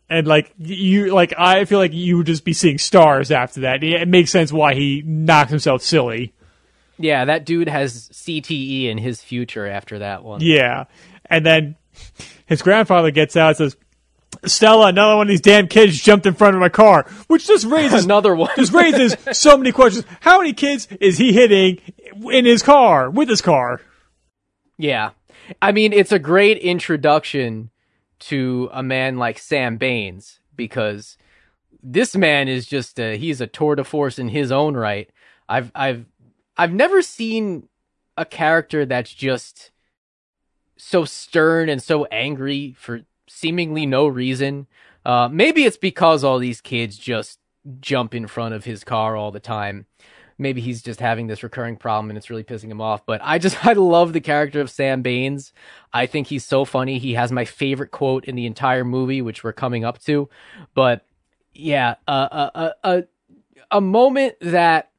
And like you, like I feel like you would just be seeing stars after that. It makes sense why he knocked himself silly. Yeah, that dude has CTE in his future after that one. Yeah, and then his grandfather gets out and says, Stella, another one of these damn kids jumped in front of my car, which just raises another one. just raises so many questions. How many kids is he hitting in his car with his car? Yeah, I mean it's a great introduction to a man like Sam Baines because this man is just a, he's a tour de force in his own right. I've I've I've never seen a character that's just so stern and so angry for seemingly no reason. Uh, maybe it's because all these kids just jump in front of his car all the time. Maybe he's just having this recurring problem and it's really pissing him off. But I just, I love the character of Sam Baines. I think he's so funny. He has my favorite quote in the entire movie, which we're coming up to. But yeah, uh, a, a, a moment that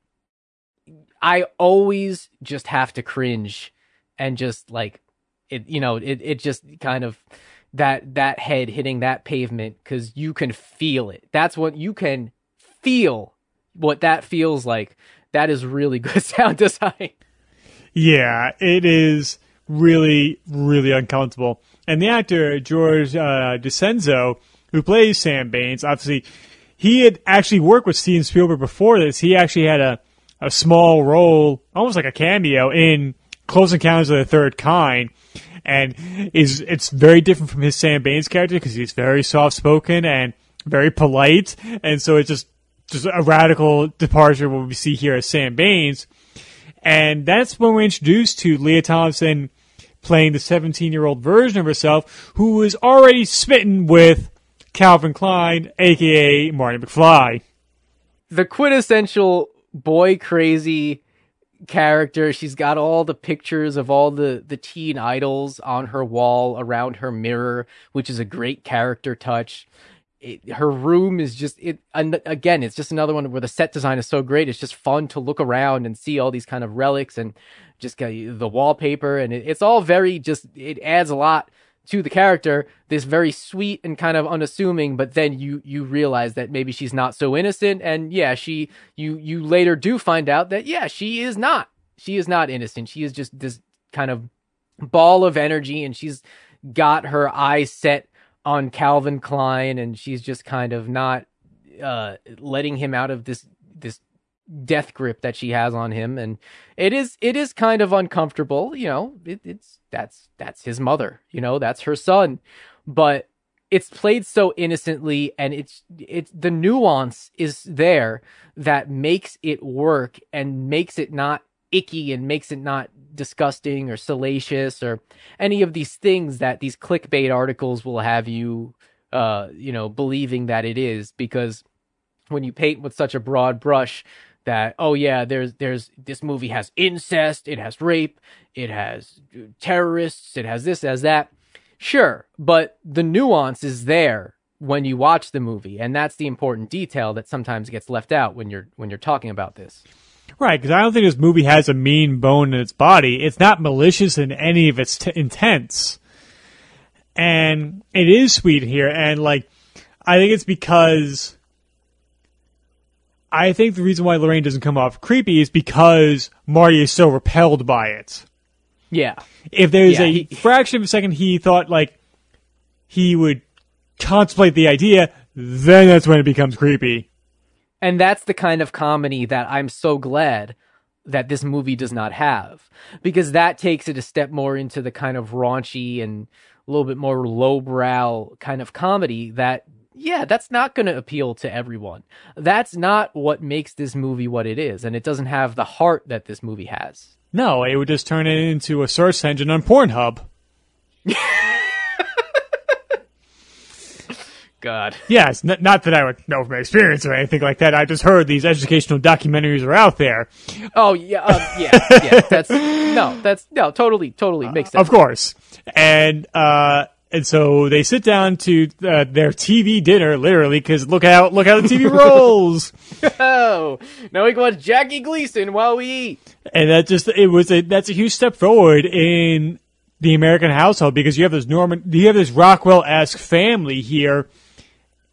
I always just have to cringe and just like it you know it it just kind of that that head hitting that pavement because you can feel it. That's what you can feel. What that feels like. That is really good sound design. Yeah, it is really really uncomfortable. And the actor George uh, DiCenzo, who plays Sam Baines, obviously he had actually worked with Steven Spielberg before this. He actually had a a small role, almost like a cameo in Close Encounters of the Third Kind, and is it's very different from his Sam Baines character because he's very soft spoken and very polite, and so it's just just a radical departure what we see here as Sam Baines, and that's when we're introduced to Lea Thompson playing the 17 year old version of herself who was already smitten with Calvin Klein, aka Marty McFly. The quintessential boy crazy character. She's got all the pictures of all the the teen idols on her wall around her mirror, which is a great character touch. It, her room is just it again it's just another one where the set design is so great. It's just fun to look around and see all these kind of relics and just the wallpaper. And it, it's all very just it adds a lot to the character. This very sweet and kind of unassuming but then you you realize that maybe she's not so innocent. And yeah she you you later do find out that yeah she is not she is not innocent. She is just this kind of ball of energy and she's got her eyes set on Calvin Klein and she's just kind of not uh letting him out of this this death grip that she has on him. And it is it is kind of uncomfortable you know it, it's that's that's his mother you know that's her son. But it's played so innocently and it's it's the nuance is there that makes it work and makes it not icky and makes it not disgusting or salacious or any of these things that these clickbait articles will have you uh you know believing that it is. Because when you paint with such a broad brush that oh yeah there's there's this movie has incest it has rape it has terrorists it has this it has that. Sure but the nuance is there when you watch the movie. And that's the important detail that sometimes gets left out when you're when you're talking about this right because i don't think this movie has a mean bone in its body it's not malicious in any of its t- intents and it is sweet here and like i think it's because I think the reason why Lorraine doesn't come off creepy is because Marty is so repelled by it. Yeah. If there's Yeah, a he- fraction of a second he thought like he would contemplate the idea, then that's when it becomes creepy. And that's the kind of comedy that I'm so glad that this movie does not have because that takes it a step more into the kind of raunchy and a little bit more lowbrow kind of comedy that yeah, that's not going to appeal to everyone. That's not what makes this movie what it is and it doesn't have the heart that this movie has. No, it would just turn it into a search engine on Pornhub. God. Yes, n- not that I would know from experience or anything like that. I just heard these educational documentaries are out there. Oh yeah, um, yeah, yeah. That's no, that's no, totally, totally makes sense. Of course. And, uh, and so they sit down to uh, their TV dinner, literally, because look how look how the TV rolls, Oh, now we can watch Jackie Gleason while we eat. and that just it was a that's a huge step forward in the American household because you have this Norman, you have this Rockwell esque family here,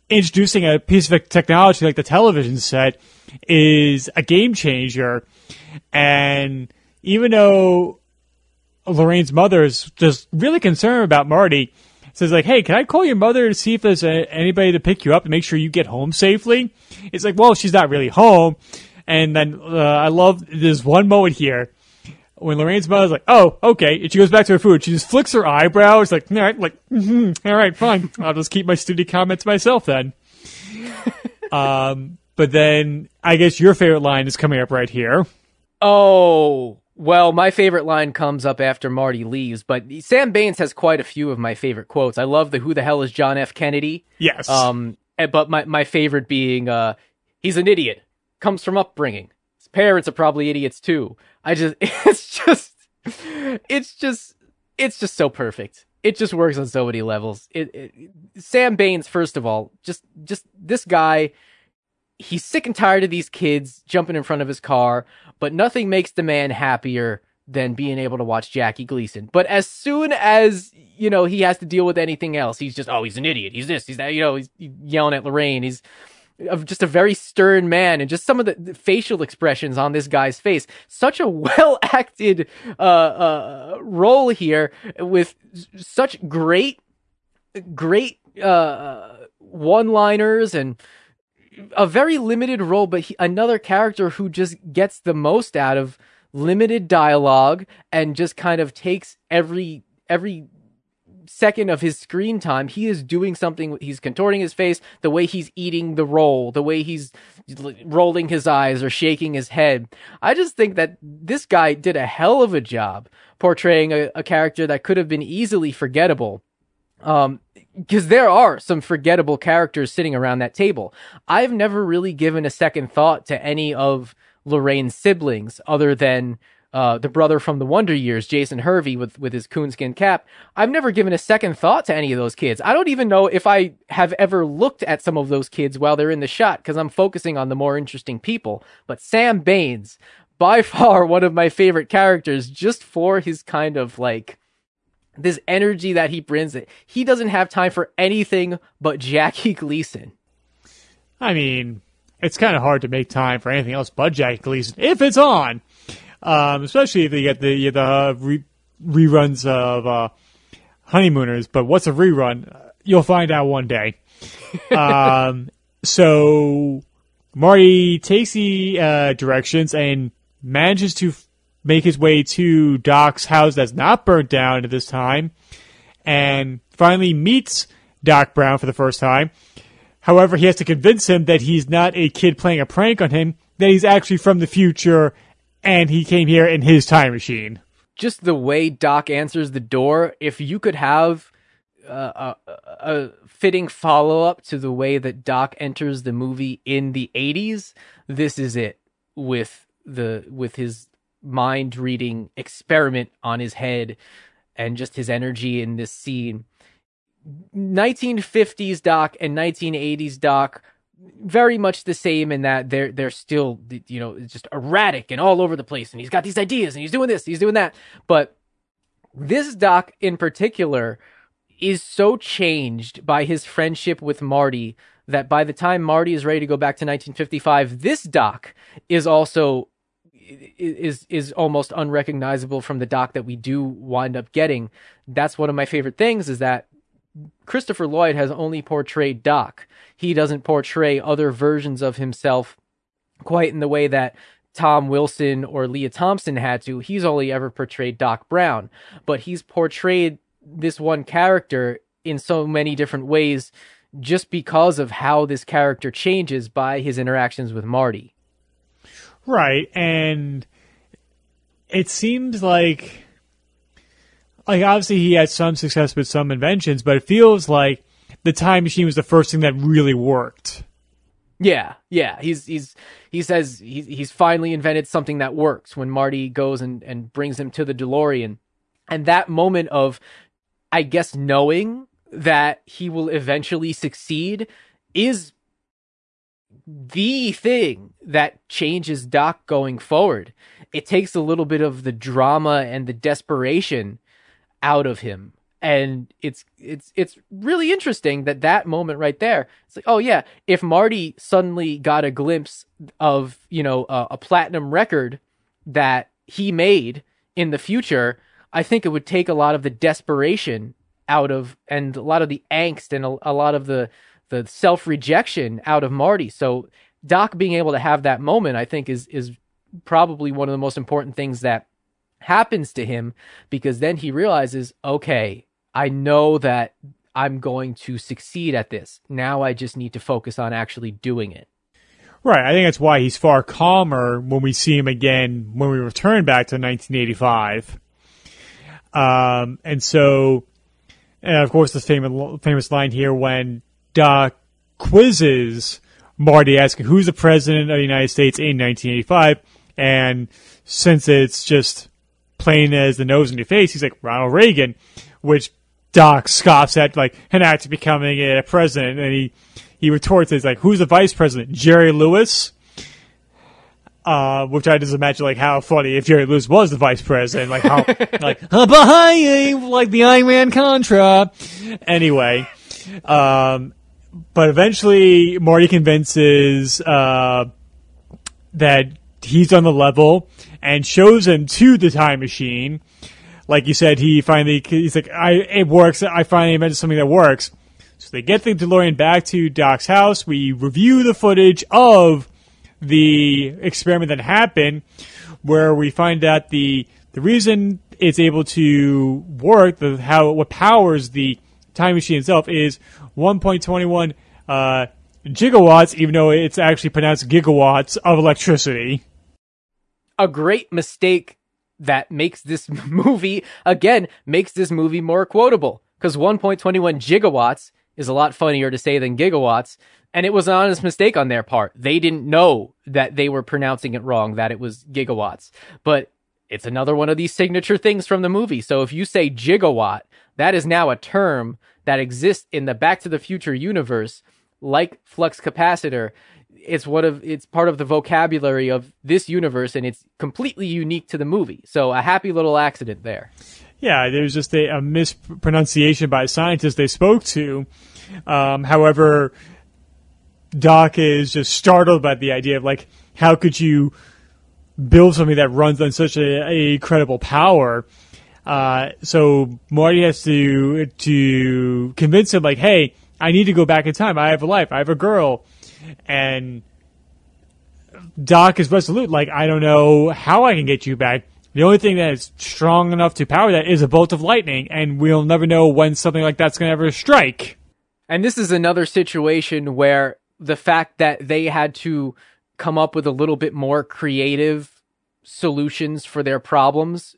introducing a piece of technology like the television set is a game changer, and even though Lorraine's mother is just really concerned about Marty. Says like, hey, can I call your mother to see if there's a, anybody to pick you up and make sure you get home safely? It's like, well, she's not really home. And then uh, I love this one moment here when Lorraine's mother's like, oh, okay, and she goes back to her food. She just flicks her eyebrows, like, all right, like, hmm all right, fine. I'll just keep my studio comments myself then. um, but then I guess your favorite line is coming up right here. Oh, well, my favorite line comes up after Marty leaves, but Sam Baines has quite a few of my favorite quotes. I love the "Who the hell is John F. Kennedy?" Yes. Um, but my my favorite being, uh, "He's an idiot. Comes from upbringing. His parents are probably idiots too." I just, it's just, it's just, it's just so perfect. It just works on so many levels. It, it Sam Baines, first of all, just just this guy he's sick and tired of these kids jumping in front of his car, but nothing makes the man happier than being able to watch Jackie Gleason. But as soon as, you know, he has to deal with anything else, he's just, oh, he's an idiot. He's this, he's that, you know, he's yelling at Lorraine. He's of just a very stern man and just some of the, facial expressions on this guy's face. Such a well acted, uh, uh, role here with such great, great, uh, one liners and, a very limited role, but he, another character who just gets the most out of limited dialogue and just kind of takes every every second of his screen time he is doing something he's contorting his face the way he's eating the roll the way he's rolling his eyes or shaking his head i just think that this guy did a hell of a job portraying a, a character that could have been easily forgettable um because there are some forgettable characters sitting around that table. I've never really given a second thought to any of Lorraine's siblings other than uh, the brother from the Wonder Years, Jason Hervey, with, with his coonskin cap. I've never given a second thought to any of those kids. I don't even know if I have ever looked at some of those kids while they're in the shot because I'm focusing on the more interesting people. But Sam Baines, by far one of my favorite characters, just for his kind of like this energy that he brings it. He doesn't have time for anything but Jackie Gleason. I mean, it's kind of hard to make time for anything else but Jackie Gleason if it's on. Um, especially if you get the the uh, re- reruns of uh, Honeymooners. But what's a rerun? You'll find out one day. um, so Marty takes the uh, directions and manages to f- make his way to Doc's house that's not burnt down at this time, and finally meets Doc Brown for the first time. However, he has to convince him that he's not a kid playing a prank on him, that he's actually from the future, and he came here in his time machine. Just the way Doc answers the door, if you could have uh, a, a fitting follow up to the way that Doc enters the movie in the 80s, this is it with the with his mind reading experiment on his head and just his energy in this scene. 1950s Doc and 1980s Doc very much the same in that they're they're still you know just erratic and all over the place and he's got these ideas and he's doing this he's doing that but this doc in particular is so changed by his friendship with Marty that by the time Marty is ready to go back to 1955, this Doc is also is is almost unrecognizable from the Doc that we do wind up getting. That's one of my favorite things is that Christopher Lloyd has only portrayed Doc. He doesn't portray other versions of himself quite in the way that Tom Wilson or Lea Thompson had to. He's only ever portrayed Doc Brown, but he's portrayed this one character in so many different ways just because of how this character changes by his interactions with Marty. Right, and it seems like like obviously he had some success with some inventions, but it feels like the time machine was the first thing that really worked. Yeah, yeah. He's he's he says he's he's finally invented something that works when Marty goes and, and brings him to the DeLorean. And that moment of I guess knowing that he will eventually succeed is the thing that changes Doc going forward. It takes a little bit of the drama and the desperation out of him. And it's it's it's really interesting that that moment right there. It's like, oh yeah, if Marty suddenly got a glimpse of you know a, a platinum record that he made in the future, I think it would take a lot of the desperation out of and a lot of the angst and a, a lot of the the self rejection out of Marty. So Doc being able to have that moment, I think, is is probably one of the most important things that happens to him because then he realizes, okay, I know that I'm going to succeed at this. Now I just need to focus on actually doing it. Right. I think that's why he's far calmer when we see him again when we return back to 1985. Um, and so, and of course, the famous famous line here when Doc quizzes Marty, asking who's the president of the United States in 1985, and since it's just plain as the nose in your face. He's like Ronald Reagan, which Doc scoffs at, like an act of becoming a president, and he he retorts, "He's like, who's the vice president? Jerry Lewis." Uh, which I just imagine like how funny if Jerry Lewis was the vice president, like how like behind like the Iron Man Contra. Anyway, um, but eventually Marty convinces uh, that he's on the level and shows him to the time machine. Like you said, he finally he's like, "I it works. I finally invented something that works." So they get the DeLorean back to Doc's house. We review the footage of the experiment that happened, where we find out the the reason it's able to work, the how what powers the time machine itself is 1.21 uh, gigawatts, even though it's actually pronounced gigawatts of electricity a great mistake that makes this movie again makes this movie more quotable. Because 1.21 gigawatts is a lot funnier to say than gigawatts. And it was an honest mistake on their part. They didn't know that they were pronouncing it wrong that it was gigawatts. But it's another one of these signature things from the movie. So if you say gigawatt that is now a term that exists in the back to the future universe like flux capacitor it's one of it's part of the vocabulary of this universe and it's completely unique to the movie. So a happy little accident there. Yeah, there was just a, a mispronunciation by a scientist they spoke to. Um, however, Doc is just startled by the idea of like, how could you build something that runs on such a, a credible power? Uh, so Marty has to to convince him like, hey, I need to go back in time. I have a life. I have a girl and Doc is resolute. Like, I don't know how I can get you back. The only thing that is strong enough to power that is a bolt of lightning, and we'll never know when something like that's going to ever strike. And this is another situation where the fact that they had to come up with a little bit more creative solutions for their problems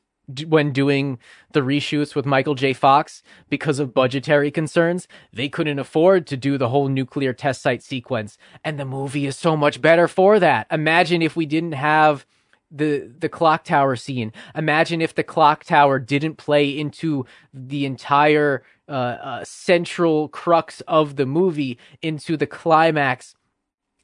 when doing the reshoots with Michael J. Fox because of budgetary concerns. They couldn't afford to do the whole nuclear test site sequence. And the movie is so much better for that. Imagine if we didn't have the the clock tower scene. Imagine if the clock tower didn't play into the entire uh, uh, central crux of the movie, into the climax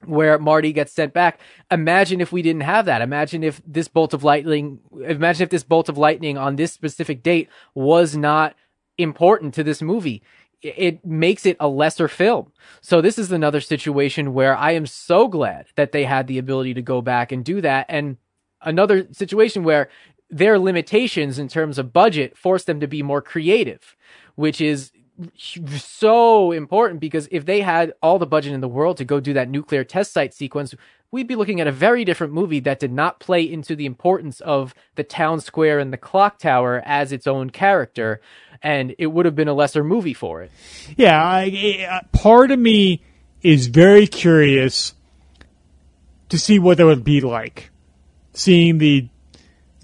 where Marty gets sent back. Imagine if we didn't have that. Imagine if this bolt of lightning, imagine if this bolt of lightning on this specific date was not important to this movie. it makes it a lesser film. So this is another situation where I am so glad that they had the ability to go back and do that. And another situation where their limitations in terms of budget force them to be more creative, which is so important because if they had all the budget in the world to go do that nuclear test site sequence, we'd be looking at a very different movie that did not play into the importance of the town square and the clock tower as its own character, and it would have been a lesser movie for it. Yeah, I, uh, part of me is very curious to see what that would be like. Seeing the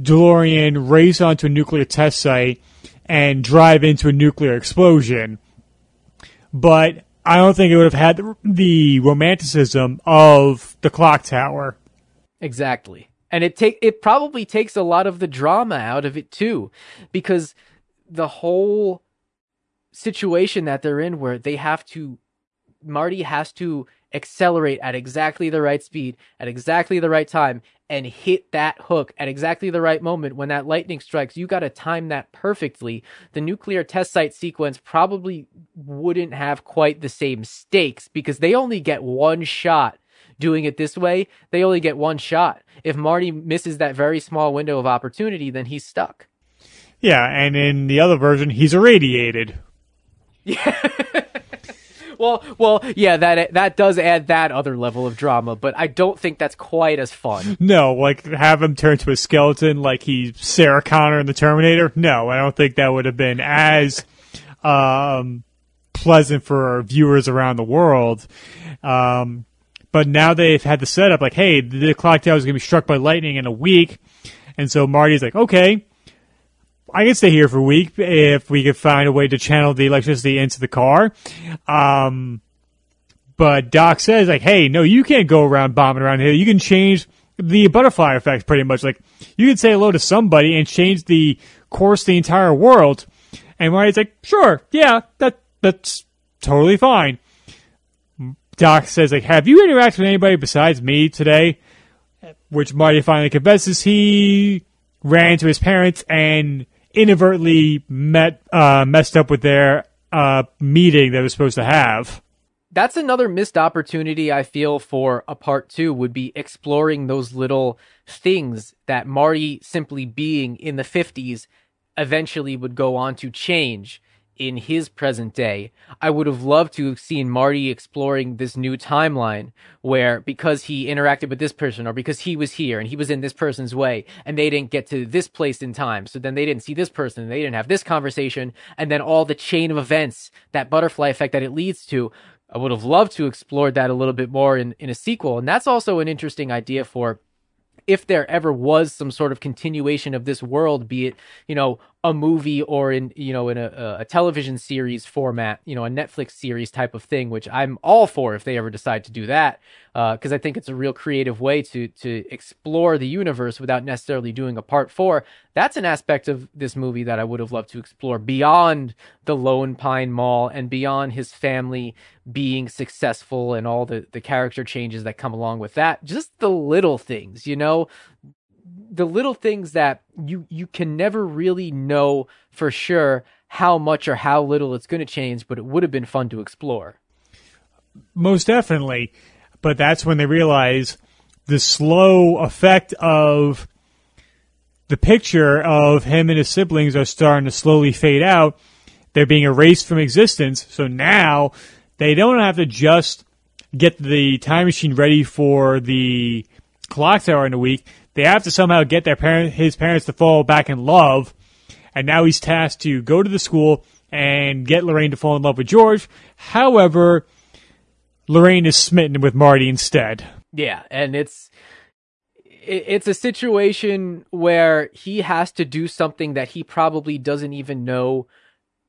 DeLorean race onto a nuclear test site and drive into a nuclear explosion. But I don't think it would have had the, romanticism of the clock tower. Exactly. And it take it probably takes a lot of the drama out of it too because the whole situation that they're in where they have to Marty has to accelerate at exactly the right speed at exactly the right time and hit that hook at exactly the right moment when that lightning strikes. You got to time that perfectly. The nuclear test site sequence probably wouldn't have quite the same stakes because they only get one shot doing it this way. They only get one shot. If Marty misses that very small window of opportunity, then he's stuck. Yeah, and in the other version, he's irradiated. Yeah. well, well, yeah, that that does add that other level of drama, but I don't think that's quite as fun. No, like have him turn to a skeleton like he's Sarah Connor in the Terminator. No, I don't think that would have been as um, pleasant for viewers around the world. Um, but now they've had the setup like, hey, the clock tower is going to be struck by lightning in a week, and so Marty's like, okay. I can stay here for a week if we could find a way to channel the electricity into the car. Um, but Doc says like, hey, no, you can't go around bombing around here. You can change the butterfly effect pretty much. Like you can say hello to somebody and change the course of the entire world. And Marty's like, sure, yeah, that that's totally fine. Doc says like, have you interacted with anybody besides me today? Which Marty finally confesses he ran to his parents and inadvertently met uh, messed up with their uh, meeting that was supposed to have. That's another missed opportunity I feel for a part two would be exploring those little things that Marty simply being in the 50s eventually would go on to change in his present day. I would have loved to have seen Marty exploring this new timeline where because he interacted with this person or because he was here and he was in this person's way and they didn't get to this place in time. So then they didn't see this person, they didn't have this conversation and then all the chain of events, that butterfly effect that it leads to. I would have loved to explore that a little bit more in, in a sequel. And that's also an interesting idea for if there ever was some sort of continuation of this world, be it, you know, a movie or in, you know, in a, a television series format, you know, a Netflix series type of thing, which I'm all for if they ever decide to do that. Uh, cause I think it's a real creative way to, to explore the universe without necessarily doing a part four. That's an aspect of this movie that I would have loved to explore beyond the Lone Pine Mall and beyond his family being successful and all the, the character changes that come along with that. Just the little things, you know, the little things that you you can never really know for sure how much or how little it's going to change, but it would have been fun to explore. Most definitely, but that's when they realize the slow effect of the picture of him and his siblings are starting to slowly fade out. They're being erased from existence. So now they don't have to just get the time machine ready for the clock tower in a week. They have to somehow get their parent, his parents to fall back in love. And now he's tasked to go to the school and get Lorraine to fall in love with George. However, Lorraine is smitten with Marty instead. Yeah, and it's it's a situation where he has to do something that he probably doesn't even know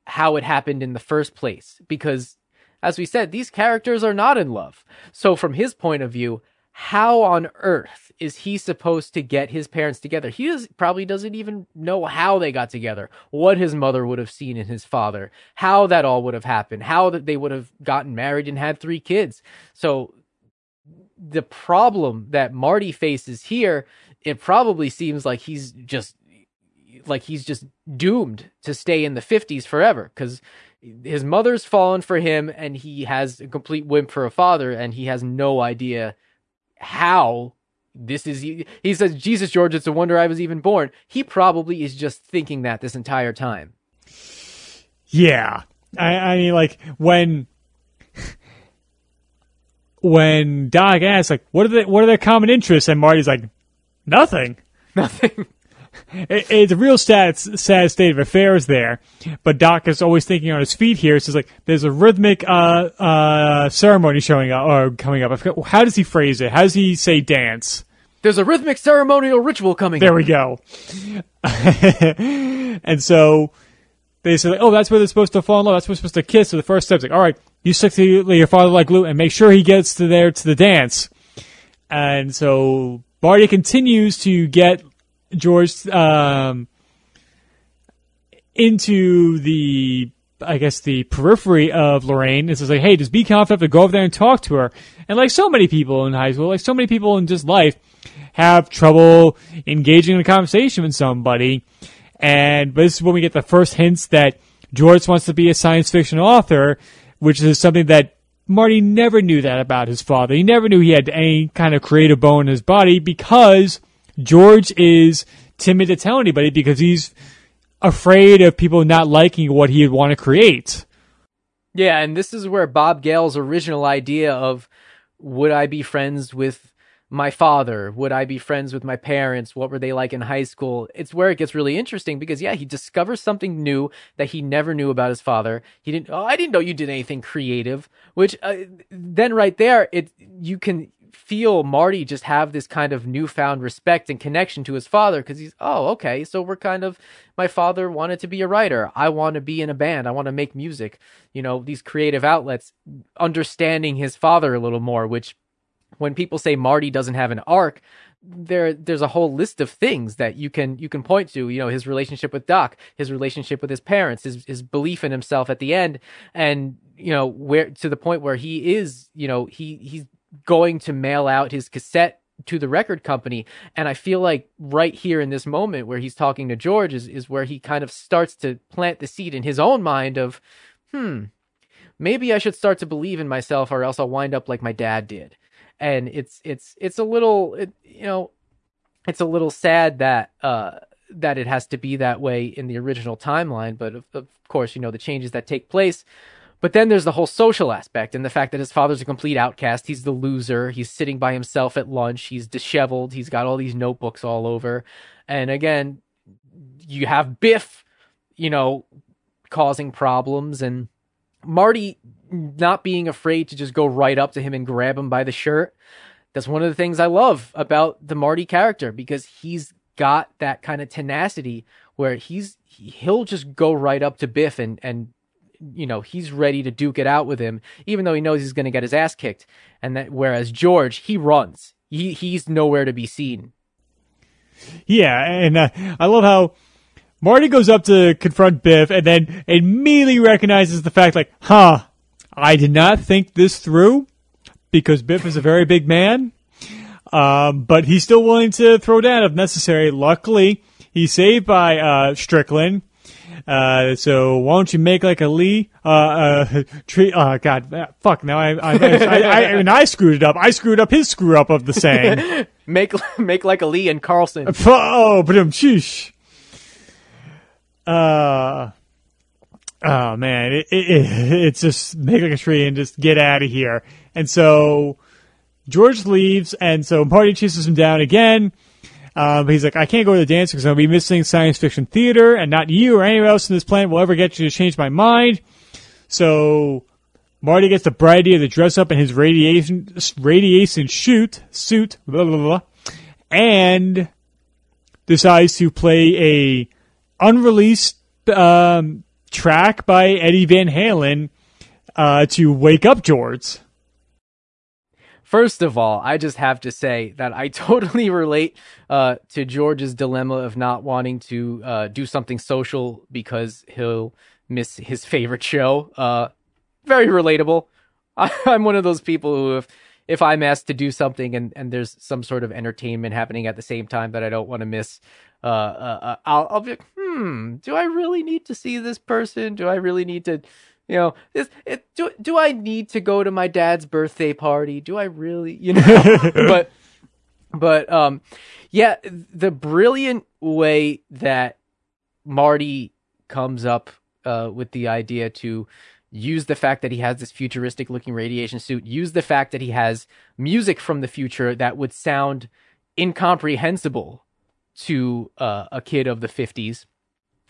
how it happened in the first place because as we said these characters are not in love. So from his point of view, how on earth is he supposed to get his parents together? He does, probably doesn't even know how they got together, what his mother would have seen in his father, how that all would have happened, how that they would have gotten married and had three kids. So the problem that Marty faces here, it probably seems like he's just like he's just doomed to stay in the 50s forever because his mother's fallen for him and he has a complete wimp for a father and he has no idea how this is he says jesus george it's a wonder i was even born. He probably is just thinking that this entire time. Yeah. I, I mean like when when doc asks like what are the what are their common interests? And marty's like nothing. Nothing it, it's a real sad, sad state of affairs there. But Doc is always thinking on his feet here. So it's like there's a rhythmic uh, uh, ceremony showing up or coming up. I forget, how does he phrase it? How does he say dance? There's a rhythmic ceremonial ritual coming. There up. we go. and so they say, "Oh, that's where they're supposed to fall in love. That's where they're supposed to kiss." So the first step's like, "All right, you stick to your father like glue, and make sure he gets to there to the dance." And so Marty continues to get George um, into the I guess the periphery of Lorraine and says like, hey, just be confident to go over there and talk to her. And like so many people in high school, like so many people in just life, have trouble engaging in a conversation with somebody. And but this is when we get the first hints that George wants to be a science fiction author, which is something that Marty never knew that about his father. He never knew he had any kind of creative bone in his body because George is timid to tell anybody because he's afraid of people not liking what he would want to create. Yeah, and this is where Bob Gale's original idea of would I be friends with my father? Would I be friends with my parents? What were they like in high school? It's where it gets really interesting because yeah, he discovers something new that he never knew about his father. He didn't. Oh, I didn't know you did anything creative. Which uh, then right there, it you can feel Marty just have this kind of newfound respect and connection to his father because he's, oh, okay, so we're kind of, my father wanted to be a writer. I want to be in a band. I want to make music. You know, these creative outlets, understanding his father a little more, which when people say Marty doesn't have an arc, there there's a whole list of things that you can you can point to you know his relationship with doc his relationship with his parents his his belief in himself at the end and you know where to the point where he is you know he he's going to mail out his cassette to the record company. And I feel like right here in this moment where he's talking to George is, is where he kind of starts to plant the seed in his own mind of, hmm, maybe I should start to believe in myself or else I'll wind up like my dad did. And it's, it's, it's a little, it, you know, it's a little sad that, uh, that it has to be that way in the original timeline. But of, of course, you know, the changes that take place but then there's the whole social aspect and the fact that his father's a complete outcast. He's the loser. He's sitting by himself at lunch. He's disheveled. He's got all these notebooks all over. And again, you have Biff, you know, causing problems and Marty not being afraid to just go right up to him and grab him by the shirt. That's one of the things I love about the Marty character because he's got that kind of tenacity where he's he'll just go right up to Biff and and you know he's ready to duke it out with him, even though he knows he's going to get his ass kicked. And that whereas George, he runs. He he's nowhere to be seen. Yeah, and uh, I love how Marty goes up to confront Biff, and then immediately recognizes the fact, like, huh, I did not think this through because Biff is a very big man. Um, but he's still willing to throw down if necessary. Luckily, he's saved by uh, Strickland uh, so why don't you make like a Lee, uh, uh, tree, oh god, uh, fuck, now I, I, I, I, I, mean, I screwed it up. I screwed up his screw up of the saying. make, make like a Lee and Carlson. Oh, but um, sheesh. Uh, oh man, it, it, it, it's just make like a tree and just get out of here. And so George leaves, and so Marty chases him down again. Um, he's like, I can't go to the dance because I'll be missing science fiction theater, and not you or anyone else in this planet will ever get you to change my mind. So Marty gets the bright idea to dress up in his radiation radiation shoot suit, blah, blah, blah, and decides to play a unreleased um, track by Eddie Van Halen uh, to wake up George. First of all, I just have to say that I totally relate uh, to George's dilemma of not wanting to uh, do something social because he'll miss his favorite show. Uh, very relatable. I, am one of those people who, if if I'm asked to do something and, and there's some sort of entertainment happening at the same time that I don't want to miss, uh, uh, uh, I'll, I'll be like, hmm, do I really need to see this person? Do I really need to You know, is, it, do do I need to go to my dad's birthday party? Do I really? You know, but but um, yeah, the brilliant way that Marty comes up uh, with the idea to use the fact that he has this futuristic looking radiation suit, use the fact that he has music from the future that would sound incomprehensible to uh, a kid of the 50s.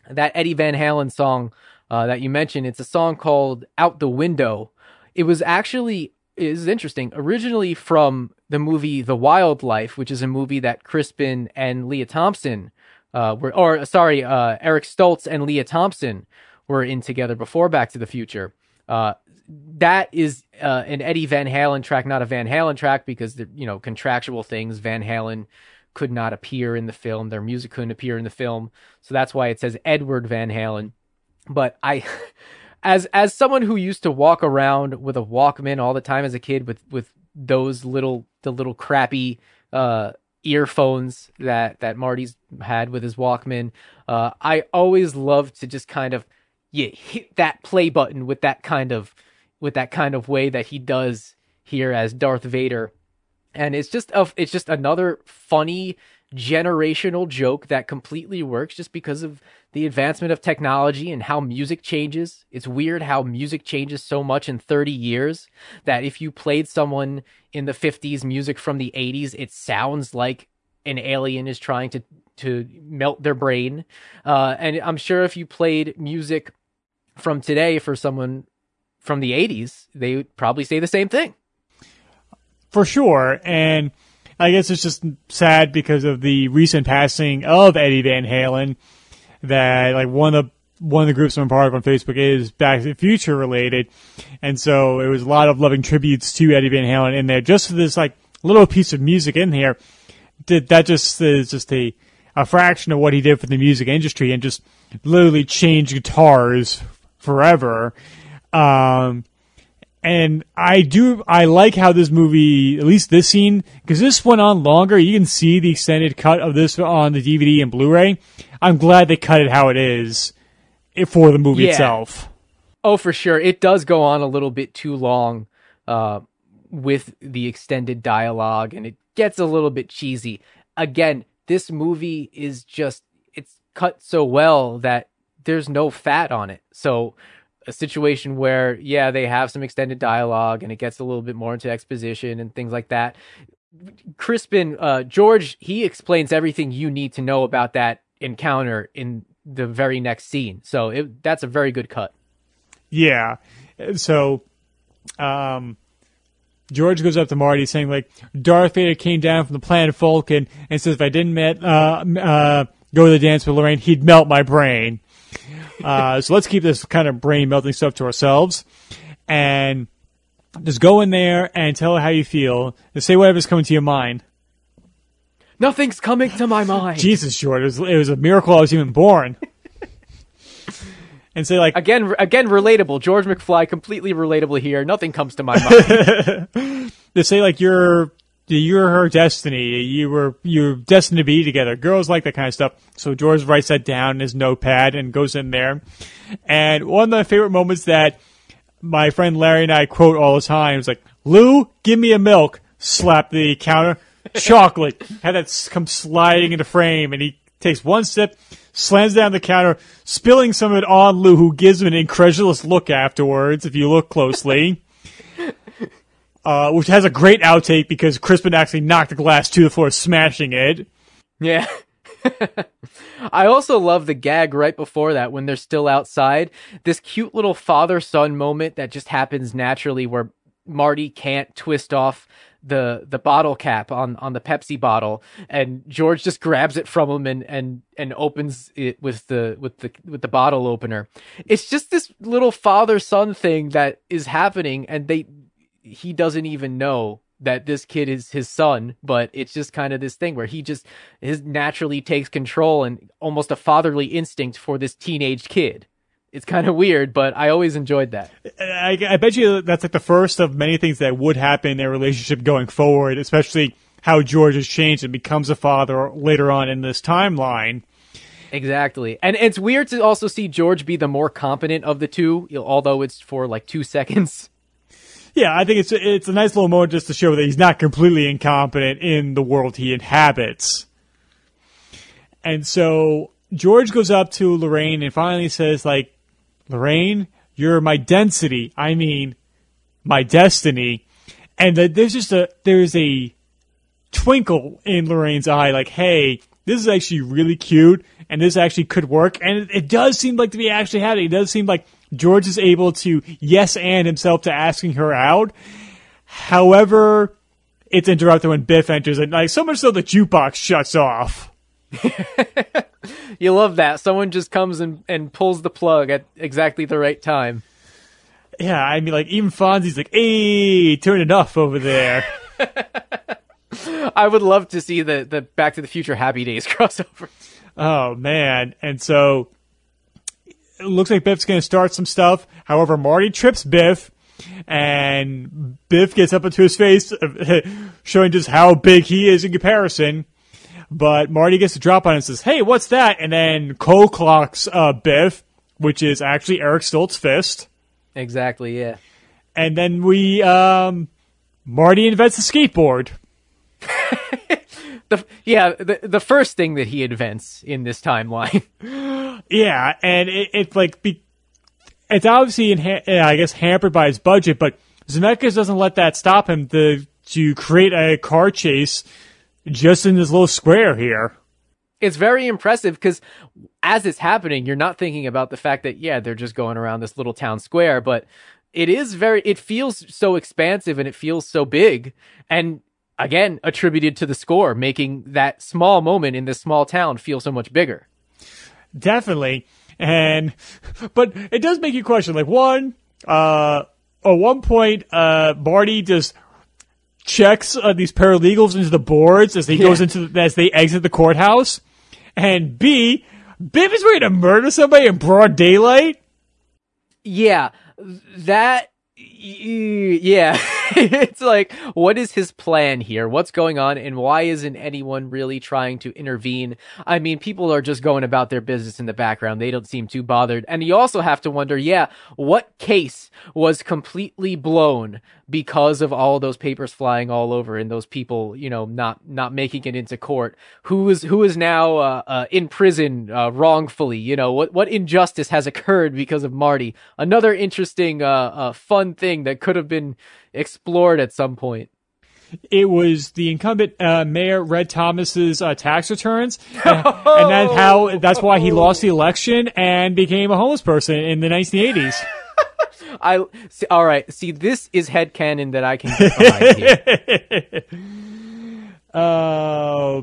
That Eddie Van Halen song uh, that you mentioned, it's a song called Out the Window. It was actually is interesting. Originally from the movie The Wild Life, which is a movie that Crispin and Lea Thompson uh, were, or sorry, uh, Eric Stoltz and Lea Thompson were in together before Back to the Future. Uh, that is uh, an Eddie Van Halen track, not a Van Halen track, because the you know contractual things. Van Halen could not appear in the film; their music couldn't appear in the film, so that's why it says Edward Van Halen. But I, as as someone who used to walk around with a Walkman all the time as a kid, with with those little the little crappy uh, earphones that that Marty's had with his Walkman, uh, I always loved to just kind of yeah hit that play button with that kind of with that kind of way that he does here as Darth Vader. And it's just a, it's just another funny generational joke that completely works just because of the advancement of technology and how music changes. It's weird how music changes so much in 30 years that if you played someone in the 50s music from the 80s, it sounds like an alien is trying to to melt their brain. Uh, and I'm sure if you played music from today for someone from the 80s, they would probably say the same thing. For sure. And I guess it's just sad because of the recent passing of Eddie Van Halen that like one of one of the groups I'm part of on Facebook is Back to the Future related. And so it was a lot of loving tributes to Eddie Van Halen in there just for this like little piece of music in here. That just is just a, a fraction of what he did for the music industry and just literally changed guitars forever. Um, and I do, I like how this movie, at least this scene, because this went on longer. You can see the extended cut of this on the DVD and Blu-ray. I'm glad they cut it how it is for the movie Yeah. itself. Oh, for sure. It does go on a little bit too long uh, with the extended dialogue, and it gets a little bit cheesy. Again, this movie is just, it's cut so well that there's no fat on it. So, a situation where, yeah, they have some extended dialogue and it gets a little bit more into exposition and things like that. Crispin, uh, George, he explains everything you need to know about that encounter in the very next scene. So, it, that's a very good cut. Yeah. So, um, George goes up to Marty saying like, Darth Vader came down from the planet Vulcan and says if I didn't met, uh, uh, go to the dance with Lorraine, he'd melt my brain. Uh, so let's keep this kind of brain melting stuff to ourselves and just go in there and tell her how you feel and say whatever's coming to your mind. Nothing's coming to my mind. Jesus, George, it was, it was a miracle I was even born. and say like, Again, again, relatable. George McFly, completely relatable here. Nothing comes to my mind. they say like you're you're her destiny. You were you're destined to be together. Girls like that kind of stuff. So George writes that down in his notepad and goes in there. And one of my favorite moments that my friend Larry and I quote all the time is like, "Lou, give me a milk." Slap the counter. Chocolate. Had that come sliding into frame, and he takes one sip, slams down the counter, spilling some of it on Lou, who gives him an incredulous look afterwards. If you look closely uh, which has a great outtake because Crispin actually knocked the glass to the floor, smashing it. yeah. I also love the gag right before that when they're still outside. This cute little father son moment that just happens naturally where Marty can't twist off the the bottle cap on on the Pepsi bottle and George just grabs it from him and and and opens it with the with the with the bottle opener. It's just this little father son thing that is happening and they he doesn't even know that this kid is his son, but it's just kind of this thing where he just his naturally takes control and almost a fatherly instinct for this teenage kid. It's kind of weird, but I always enjoyed that. I, I bet you that's like the first of many things that would happen in their relationship going forward, especially how George has changed and becomes a father later on in this timeline. Exactly. And it's weird to also see George be the more competent of the two, although it's for like two seconds. Yeah, I think it's it's a nice little moment just to show that he's not completely incompetent in the world he inhabits. And so George goes up to Lorraine and finally says, like, Lorraine, you're my density. I mean, my destiny. And that there's just a there's a twinkle in Lorraine's eye, like, hey, this is actually really cute, and this actually could work. And it, it does seem like to be actually happening. It does seem like George is able to yes and himself to asking her out. However, it's interrupted when Biff enters, and like so much so the jukebox shuts off. you love that. Someone just comes and, and pulls the plug at exactly the right time. Yeah, I mean, like even Fonzie's like, "Hey, turn it off over there." I would love to see the the Back to the Future Happy Days crossover. Oh man! And so it looks like Biff's going to start some stuff. However, Marty trips Biff, and Biff gets up into his face, showing just how big he is in comparison. But Marty gets a drop on it and says, "Hey, what's that?" And then Cole clocks uh, Biff, which is actually Eric Stoltz's fist. Exactly. Yeah. And then we, um, Marty invents a skateboard. the yeah the the first thing that he invents in this timeline. yeah, and it, it's like be, it's obviously in, I guess hampered by his budget, but Zemeckis doesn't let that stop him to to create a car chase just in this little square here. It's very impressive because as it's happening, you're not thinking about the fact that yeah they're just going around this little town square, but it is very it feels so expansive and it feels so big and again attributed to the score, making that small moment in this small town feel so much bigger. Definitely. And, but it does make you question, like, one, uh, at one point, uh, Marty just checks uh, these paralegals into the boards as he yeah. goes into, the, as they exit the courthouse. And B, Biff is ready to murder somebody in broad daylight. Yeah, that yeah. It's like what is his plan here? What's going on? And why isn't anyone really trying to intervene? I mean people are just going about their business in the background. They don't seem too bothered. And you also have to wonder yeah what case was completely blown because of all those papers flying all over and those people you know not not making it into court? Who is who is now uh, uh, in prison uh, wrongfully? You know what what injustice has occurred because of marty? Another interesting uh, uh, fun thing that could have been explored at some point. It was the incumbent uh, mayor Red Thomas's uh, tax returns, and, and that's how that's why he lost the election and became a homeless person in the 1980s. I see, all right. See, this is head headcanon that I can get behind uh,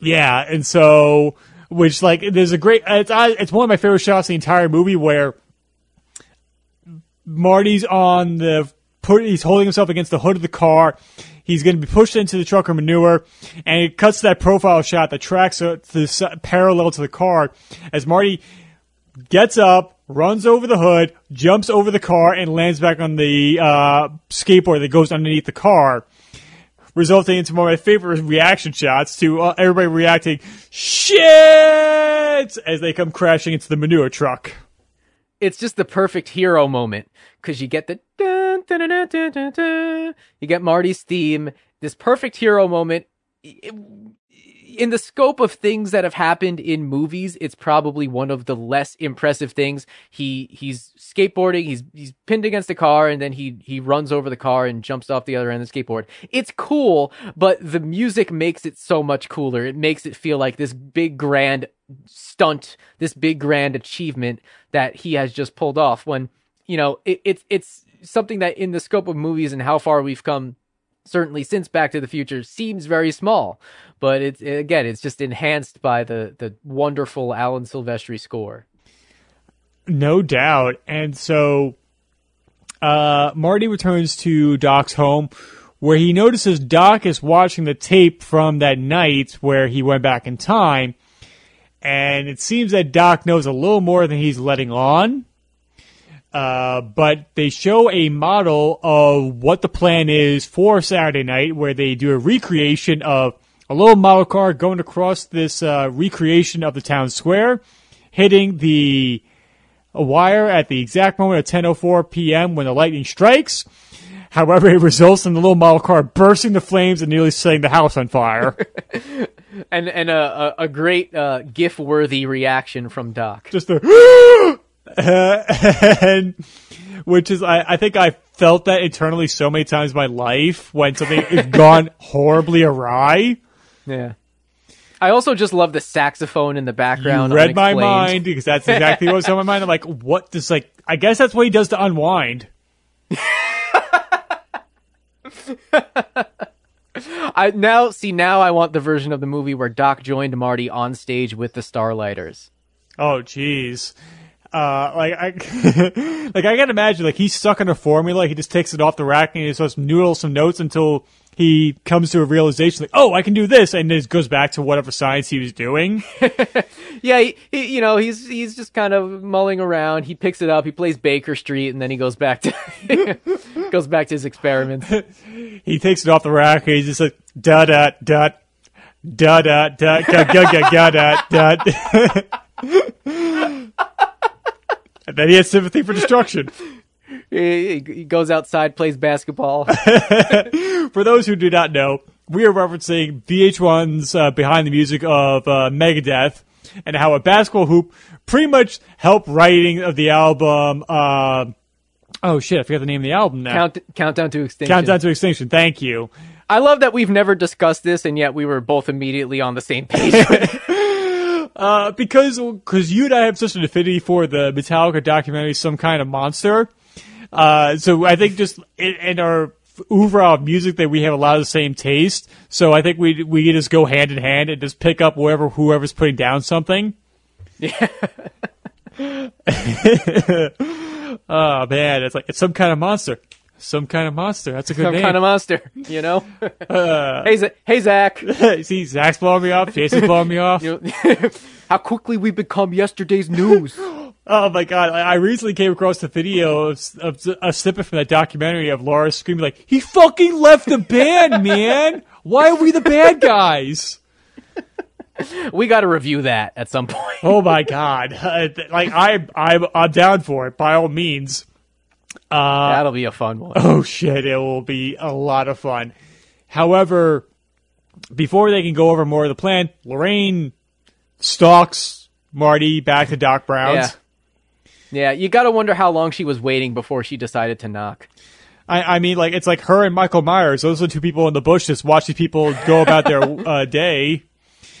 yeah, and so which like there's a great it's it's one of my favorite shots in the entire movie where Marty's on the put, he's holding himself against the hood of the car. He's going to be pushed into the truck or manure, and it cuts that profile shot that tracks the parallel to the car. As Marty gets up, runs over the hood, jumps over the car, and lands back on the uh, skateboard that goes underneath the car, resulting into one of my favorite reaction shots to uh, everybody reacting shit! as they come crashing into the manure truck it's just the perfect hero moment because you get the dun, dun, dun, you get Marty's theme, this perfect hero moment. In the scope of things that have happened in movies, it's probably one of the less impressive things. He he's skateboarding, he's he's pinned against a car, and then he he runs over the car and jumps off the other end of the skateboard. It's cool, but the music makes it so much cooler. It makes it feel like this big grand stunt, this big grand achievement that he has just pulled off. When you know it, it's it's something that in the scope of movies and how far we've come certainly since Back to the Future seems very small, but it's again it's just enhanced by the the wonderful Alan Silvestri score. No doubt, and so uh, Marty returns to Doc's home. Where he notices Doc is watching the tape from that night where he went back in time, and it seems that Doc knows a little more than he's letting on. Uh, but they show a model of what the plan is for Saturday night, where they do a recreation of a little model car going across this uh, recreation of the town square, hitting the wire at the exact moment of 10:04 p.m. when the lightning strikes. However, it results in the little model car bursting the flames and nearly setting the house on fire. and and a a, a great uh, GIF worthy reaction from Doc. Just the and which is I, I think I felt that internally so many times in my life when something has gone horribly awry. Yeah. I also just love the saxophone in the background. You read my mind because that's exactly what was on my mind. I'm like, what does like? I guess that's what he does to unwind. I now see now I want the version of the movie where Doc joined Marty on stage with the Starlighters. Oh, jeez. Uh, like I, like I can imagine, like he's stuck in a formula. He just takes it off the rack and he starts noodle some notes until he comes to a realization, like, oh, I can do this, and then goes back to whatever science he was doing. Yeah, he, he, you know, he's he's just kind of mulling around. He picks it up, he plays Baker Street, and then he goes back to goes back to his experiments. he takes it off the rack and he's just like da da da da da da da da da da da. And then he has sympathy for destruction. He, he goes outside, plays basketball. For those who do not know, we are referencing VH1's uh, Behind the Music of uh, Megadeth and how a basketball hoop pretty much helped writing of the album. Uh, oh shit, I forgot the name of the album now. Count, countdown to extinction. Countdown to Extinction. Thank you. I love that we've never discussed this, and yet we were both immediately on the same page. Uh, because because you and I have such an affinity for the Metallica documentary, some kind of monster. Uh, so I think just in, in our overall music that we have a lot of the same taste. So I think we we just go hand in hand and just pick up wherever whoever's putting down something. yeah. Oh man, it's like it's some kind of monster. Some kind of monster. That's a good name. Some name. kind of monster, you know? Uh, hey, Z- hey, Zach. see, Zach's blowing me off. Jason's blowing me off. You know, how quickly we become yesterday's news. Oh my god! I recently came across the video of, of a snippet from that documentary of Lars screaming like, "He fucking left the band, man! Why are we the bad guys?" We got to review that at some point. Oh my god! Uh, like I, I'm, I'm down for it by all means. Uh, That'll be a fun one. oh shit! It will be a lot of fun. However, before they can go over more of the plan, Lorraine stalks Marty back to Doc Brown's. Yeah. Yeah, you got to wonder how long she was waiting before she decided to knock. I, I mean, like it's like her and Michael Myers. Those are the two people in the bush just watch these people go about their uh, day.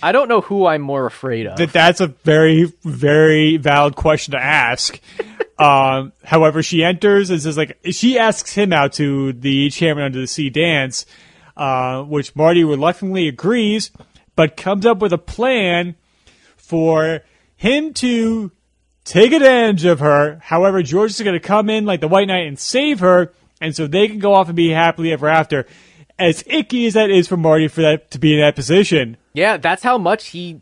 I don't know who I'm more afraid of. That that's a very very valid question to ask. um, however, she enters and says like she asks him out to the Enchantment Under the Sea dance, uh, which Marty reluctantly agrees, but comes up with a plan for him to take advantage of her. However, George is going to come in like the White Knight and save her, and so they can go off and be happily ever after. As icky as that is for Marty for that to be in that position. yeah, that's how much he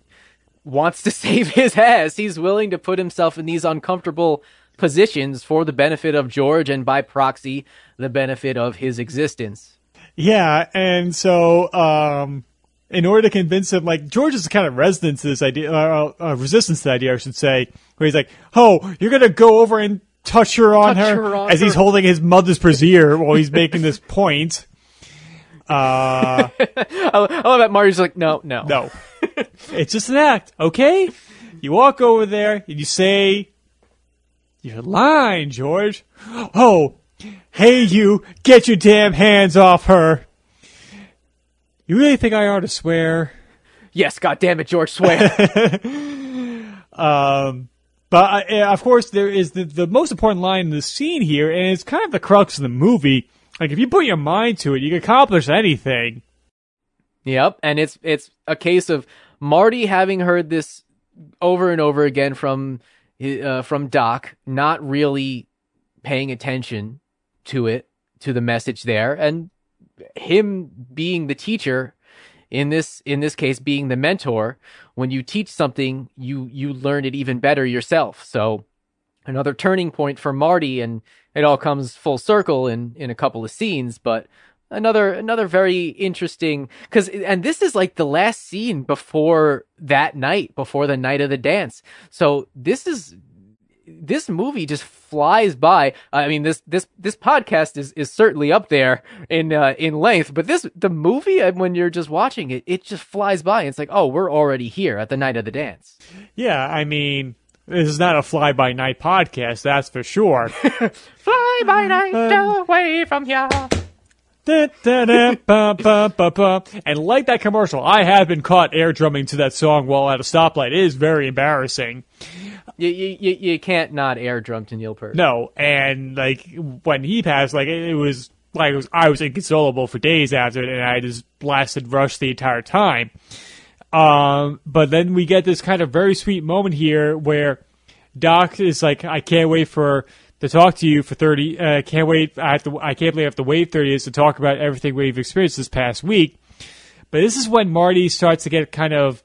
wants to save his ass. He's willing to put himself in these uncomfortable positions for the benefit of George and by proxy, the benefit of his existence. Yeah, and so um, in order to convince him, like George is kind of resistant to this idea, uh, uh, resistance to the idea, I should say, where he's like, "Oh, you're gonna go over and touch her on Touch her," her on as he's holding his mother's brassiere while he's making this point. Uh, I, I love that Marty's like, no, no. no, it's just an act, okay? You walk over there and you say "You're lying, George. Oh, hey, you, get your damn hands off her. You really think I ought to swear? Yes, God damn it, George, swear. Um, but uh, of course, there is the, the most important line in the scene here, and it's kind of the crux of the movie. Like, if you put your mind to it, you can accomplish anything. Yep, and it's it's a case of Marty having heard this over and over again from uh, from Doc, not really paying attention to it, to the message there, and him being the teacher in this in this case being the mentor. When you teach something, you you learn it even better yourself. So another turning point for Marty, and it all comes full circle in in a couple of scenes, but. another another very interesting because and this is like the last scene before that night before the night of the dance. So this is this movie just flies by. I mean this this this podcast is is certainly up there in uh, in length but this the movie uh, when you're just watching it it just flies by. It's like oh we're already here at the night of the dance. Yeah i mean this is not a fly by night podcast that's for sure fly by night uh, away from here Da, da, da, ba, ba, ba, ba. And like that commercial, I have been caught air drumming to that song while at a stoplight. It is very embarrassing. You you you can't not air drum to Neil Peart. No, and like when he passed, like it, it was like it was, I was inconsolable for days after it, and I just blasted Rush the entire time. Um, but then we get this kind of very sweet moment here where Doc is like, I can't wait for to talk to you for 30. Uh, can't wait. I have to. I can't believe I have to wait 30 days to talk about everything we've experienced this past week. But this is when Marty starts to get kind of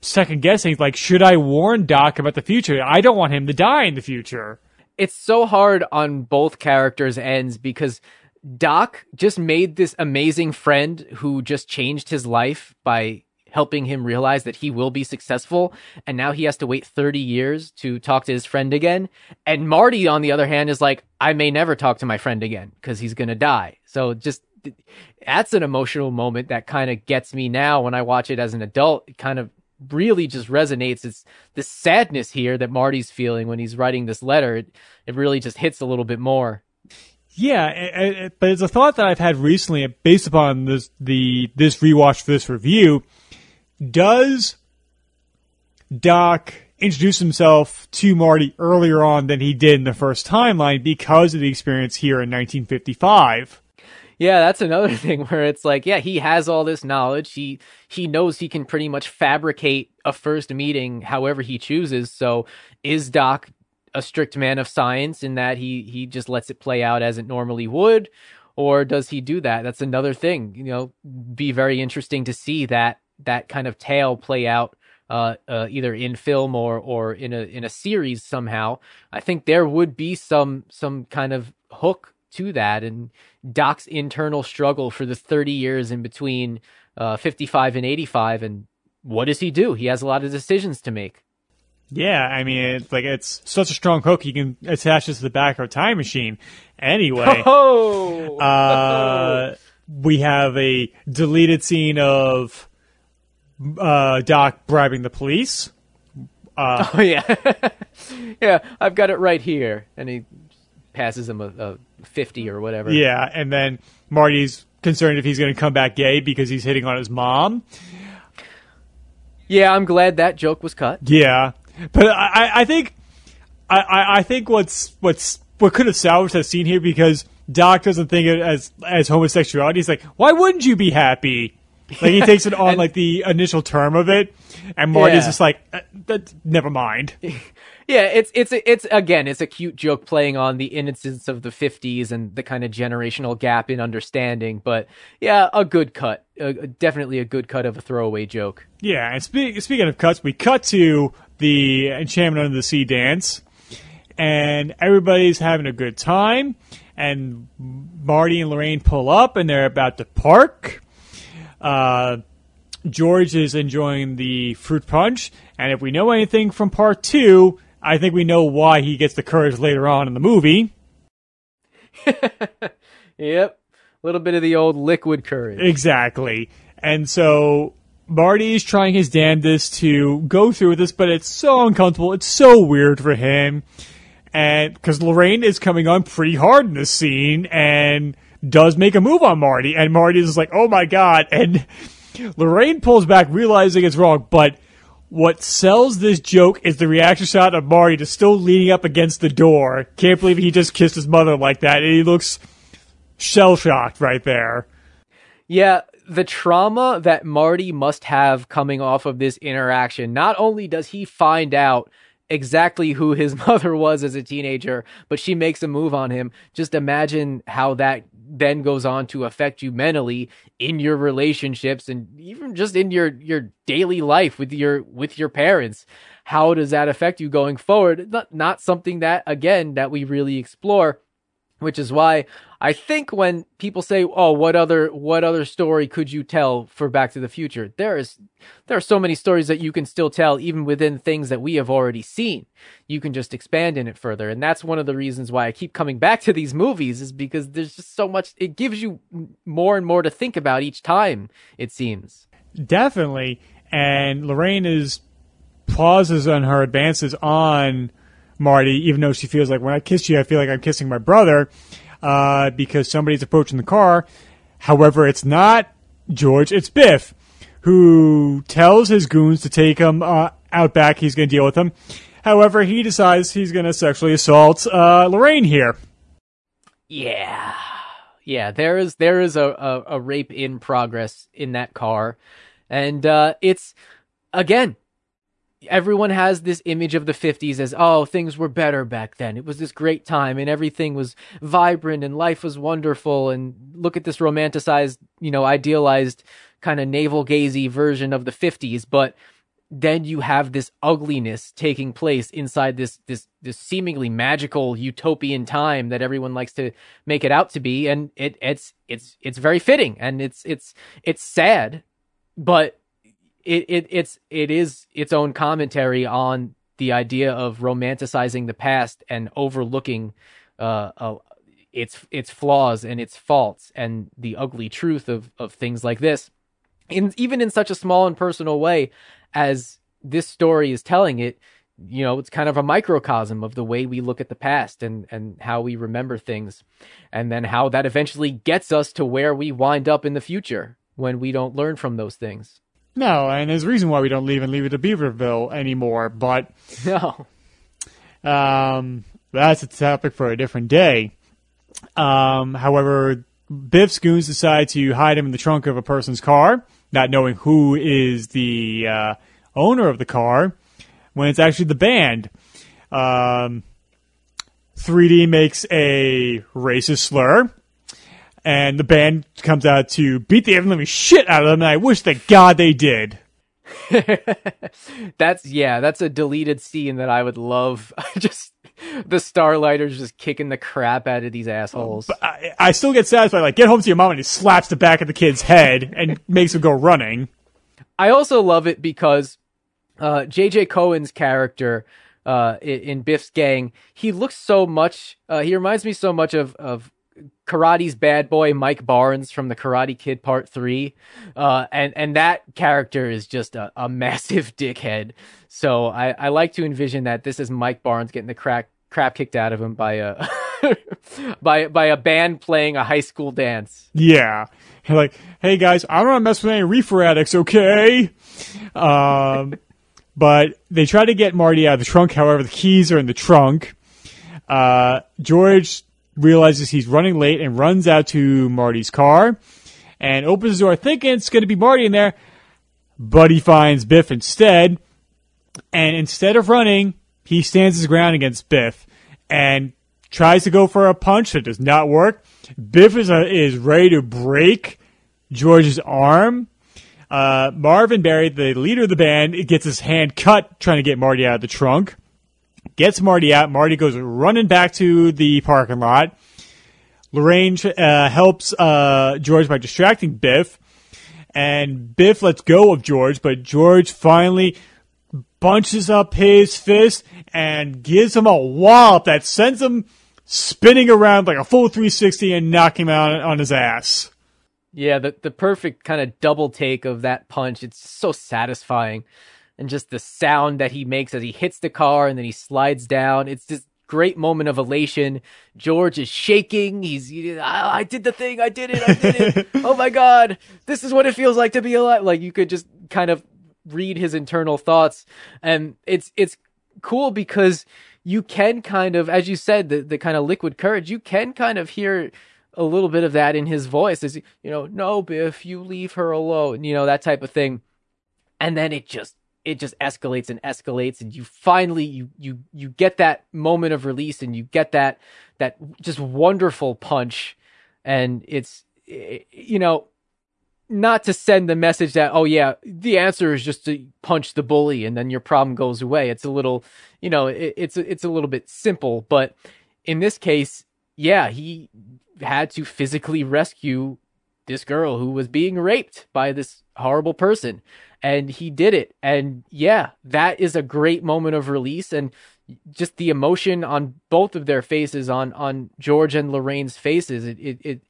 second guessing. Like, should I warn Doc about the future? I don't want him to die in the future. It's so hard on both characters' ends because Doc just made this amazing friend who just changed his life by helping him realize that he will be successful. And now he has to wait 30 years to talk to his friend again. And Marty, on the other hand, is like, I may never talk to my friend again because he's going to die. So just that's an emotional moment that kind of gets me now when I watch it as an adult. It kind of really just resonates. It's the sadness here that Marty's feeling when he's writing this letter. It, it really just hits a little bit more. Yeah, but it's a thought that I've had recently, based upon this the this rewatch for this review, does Doc introduce himself to Marty earlier on than he did in the first timeline because of the experience here in 1955? Yeah, that's another thing where it's like, yeah, he has all this knowledge. He he knows he can pretty much fabricate a first meeting however he chooses. So is Doc a strict man of science in that he he just lets it play out as it normally would? Or does he do that? That's another thing. You know, be very interesting to see that that kind of tale play out uh, uh, either in film or or in a in a series somehow. I think there would be some some kind of hook to that and Doc's internal struggle for the 30 years in between uh, 55 and 85 and what does he do? He has a lot of decisions to make. Yeah, I mean, it's like it's such a strong hook you can attach this to the back of a time machine. Anyway, oh! uh, we have a deleted scene of uh, Doc bribing the police. Uh, oh yeah, yeah. I've got it right here, and he passes him a, a fifty or whatever. Yeah, and then Marty's concerned if he's going to come back gay because he's hitting on his mom. Yeah, I'm glad that joke was cut. Yeah, but I, I think, I, I think what's what's what could have salvaged that scene here because Doc doesn't think it as as homosexuality. He's like, why wouldn't you be happy? Like he takes it on and, like the initial term of it, and Marty's yeah. just like, uh, that, never mind. yeah, it's it's it's again, it's a cute joke playing on the innocence of the '50s and the kind of generational gap in understanding. But yeah, a good cut, uh, definitely a good cut of a throwaway joke. Yeah, and spe- speaking of cuts, we cut to the Enchantment Under the Sea dance, and everybody's having a good time. And Marty and Lorraine pull up, and they're about to park uh, George is enjoying the fruit punch, and if we know anything from part two, I think we know why he gets the courage later on in the movie. yep. A little bit of the old liquid courage. Exactly. And so Marty is trying his damnedest to go through with this, but it's so uncomfortable. It's so weird for him. And because Lorraine is coming on pretty hard in this scene, and does make a move on Marty, and Marty is like, "Oh my god!" And Lorraine pulls back, realizing it's wrong. But what sells this joke is the reaction shot of Marty just still leaning up against the door. Can't believe he just kissed his mother like that. And he looks shell shocked right there. Yeah, the trauma that Marty must have coming off of this interaction. Not only does he find out exactly who his mother was as a teenager, but she makes a move on him. Just imagine how that then goes on to affect you mentally in your relationships and even just in your your daily life with your with your parents. How does that affect you going forward? Not, not something that again that we really explore which is why I think when people say, "Oh, what other what other story could you tell for Back to the Future?" There is there are so many stories that you can still tell even within things that we have already seen. You can just expand in it further, and that's one of the reasons why I keep coming back to these movies is because there's just so much it gives you more and more to think about each time, it seems. Definitely. And Lorraine is pauses on her advances on Marty, even though she feels like when I kiss you, I feel like I'm kissing my brother uh, because somebody's approaching the car. However, it's not George, it's Biff, who tells his goons to take him uh, out back. He's going to deal with them. However, he decides he's going to sexually assault uh, Lorraine here. Yeah, yeah. There is there is a, a, a rape in progress in that car, and uh, it's again everyone has this image of the 50s as oh things were better back then. It was this great time and everything was vibrant and life was wonderful. And look at this romanticized you know idealized kind of navel gazy version of the 50s but then you have this ugliness taking place inside this this this seemingly magical utopian time that everyone likes to make it out to be. And it it's it's it's very fitting and it's it's it's sad. But it, it it's it is its own commentary on the idea of romanticizing the past and overlooking uh, uh, its its flaws and its faults and the ugly truth of of things like this. In even in such a small and personal way as this story is telling it, you know, it's kind of a microcosm of the way we look at the past and and how we remember things, and then how that eventually gets us to where we wind up in the future when we don't learn from those things. No, and there's a reason why we don't leave and leave it to Beaverville anymore, but no. Um, that's a topic for a different day. Um, however, Biff's goons decide to hide him in the trunk of a person's car, not knowing who is the uh, owner of the car, when it's actually the band. Um, 3D makes a racist slur and the band comes out to beat the living shit out of them, and I wish that God they did. that's yeah, that's a deleted scene that I would love. just the Starlighters just kicking the crap out of these assholes. But I, I still get satisfied. Like, get home to your mom, and he slaps the back of the kid's head and makes him go running. I also love it because uh, J.J. Cohen's character uh, in, in, Biff's gang, he looks so much. Uh, he reminds me so much of of karate's bad boy Mike Barnes from the Karate Kid Part Three, uh, and and that character is just a, a massive dickhead. So I, I like to envision that this is Mike Barnes getting the crack crap kicked out of him by a by by a band playing a high school dance. Yeah, like hey guys, I don't want to mess with any reefer addicts, okay? Um, but they try to get Marty out of the trunk. However, the keys are in the trunk. Uh, George realizes he's running late and runs out to Marty's car and opens the door thinking it's going to be Marty in there, but he finds Biff instead. And instead of running, he stands his ground against Biff and tries to go for a punch that does not work. Biff is, uh, is ready to break George's arm. Uh, Marvin Berry, the leader of the band, gets his hand cut trying to get Marty out of the trunk gets Marty out. Marty goes running back to the parking lot. Lorraine uh, helps uh, George by distracting Biff, and Biff lets go of George, but George finally bunches up his fist and gives him a wallop that sends him spinning around like a full 360 and knocking him out on his ass. Yeah, the the perfect kind of double take of that punch. It's so satisfying and just the sound that he makes as he hits the car and then he slides down. It's this great moment of elation. George is shaking. He's, I, I did the thing. I did it. I did it. oh my God. This is what it feels like to be alive. Like you could just kind of read his internal thoughts. And it's, it's cool because you can kind of, as you said, the, the kind of liquid courage, you can kind of hear a little bit of that in his voice as, you know, no, Biff, you leave her alone, you know, that type of thing. And then it just it just escalates and escalates and you finally you you you get that moment of release and you get that that just wonderful punch. And it's you know not to send the message that oh yeah the answer is just to punch the bully and then your problem goes away. It's a little you know it, it's it's a little bit simple. But in this case yeah, he had to physically rescue this girl who was being raped by this horrible person. And he did it. And yeah, that is a great moment of release. And just the emotion on both of their faces, on, on George and Lorraine's faces, it, it, it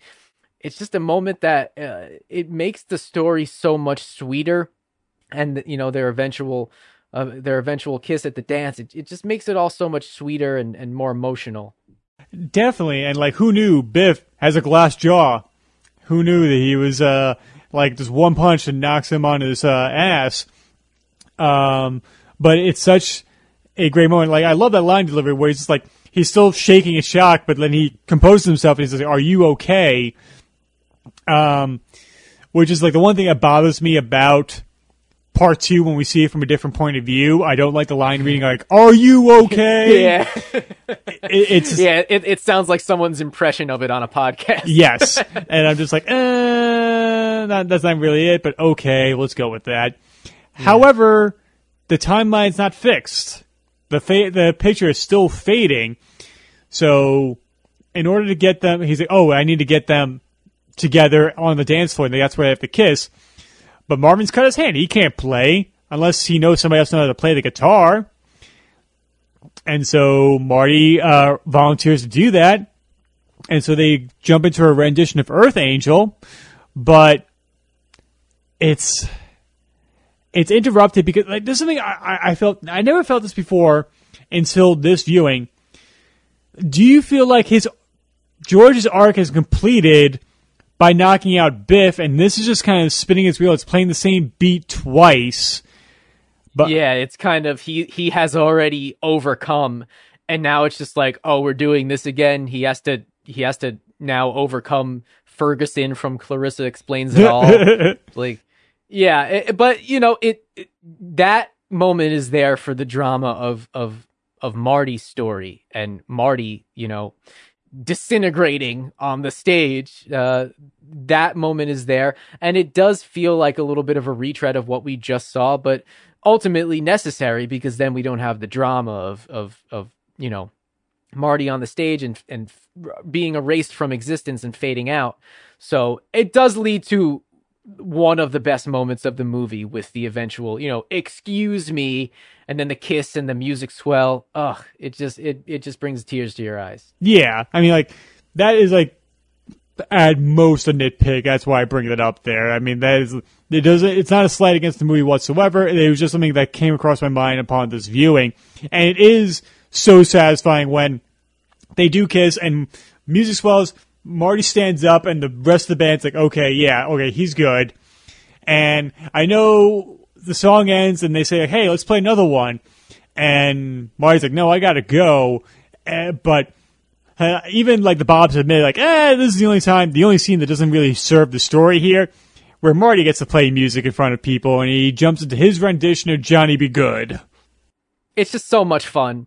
it's just a moment that uh, it makes the story so much sweeter. And, you know, their eventual, uh, their eventual kiss at the dance, it, it just makes it all so much sweeter and, and more emotional. Definitely, and like, who knew Biff has a glass jaw? Who knew that he was uh like just one punch and knocks him on his uh, ass? Um, but it's such a great moment. Like, I love that line delivery where he's just like he's still shaking in shock, but then he composes himself and he says, "Are you okay?" Um, which is like the one thing that bothers me about part two when we see it from a different point of view. I don't like the line reading like, "Are you okay?" Yeah, It- it's yeah. It, it sounds like someone's impression of it on a podcast. yes, and I'm just like, eh, that, that's not really it, but okay, let's go with that. However, the timeline's not fixed. The fa- the picture is still fading. So, in order to get them, he's like, oh, I need to get them together on the dance floor, and that's where they have to kiss. But Marvin's cut his hand. He can't play unless he knows somebody else knows how to play the guitar. And so Marty uh, volunteers to do that. And so they jump into a rendition of Earth Angel, but it's it's interrupted because like this is something I, I- felt I never felt this before until this viewing. Do you feel like his George's arc is completed by knocking out Biff, and this is just kind of spinning its wheel? It's playing the same beat twice. But yeah, it's kind of he he has already overcome, and now it's just like, oh, we're doing this again. He has to he has to now overcome Ferguson from Clarissa Explains It All. like, yeah, it, but you know, it, it that moment is there for the drama of of of Marty's story and Marty, you know, disintegrating on the stage. Uh, that moment is there, and it does feel like a little bit of a retread of what we just saw, but ultimately necessary because then we don't have the drama of of of you know Marty on the stage and and being erased from existence and fading out. So it does lead to one of the best moments of the movie with the eventual, you know, excuse me, and then the kiss and the music swell. Ugh, it just it it just brings tears to your eyes. Yeah, I mean, like that is like at most a nitpick. That's why I bring it up there. I mean, that is it doesn't. It's not a slight against the movie whatsoever. It was just something that came across my mind upon this viewing, and it is so satisfying when they do kiss and music swells. Marty stands up, and the rest of the band's like, "Okay, yeah, okay, he's good." And I know the song ends, and they say, "Hey, let's play another one." And Marty's like, "No, I gotta go." Uh, but uh, even like the Bobs admit, like, eh, this is the only time, the only scene that doesn't really serve the story here, where Marty gets to play music in front of people, and he jumps into his rendition of Johnny B. Goode. It's just so much fun.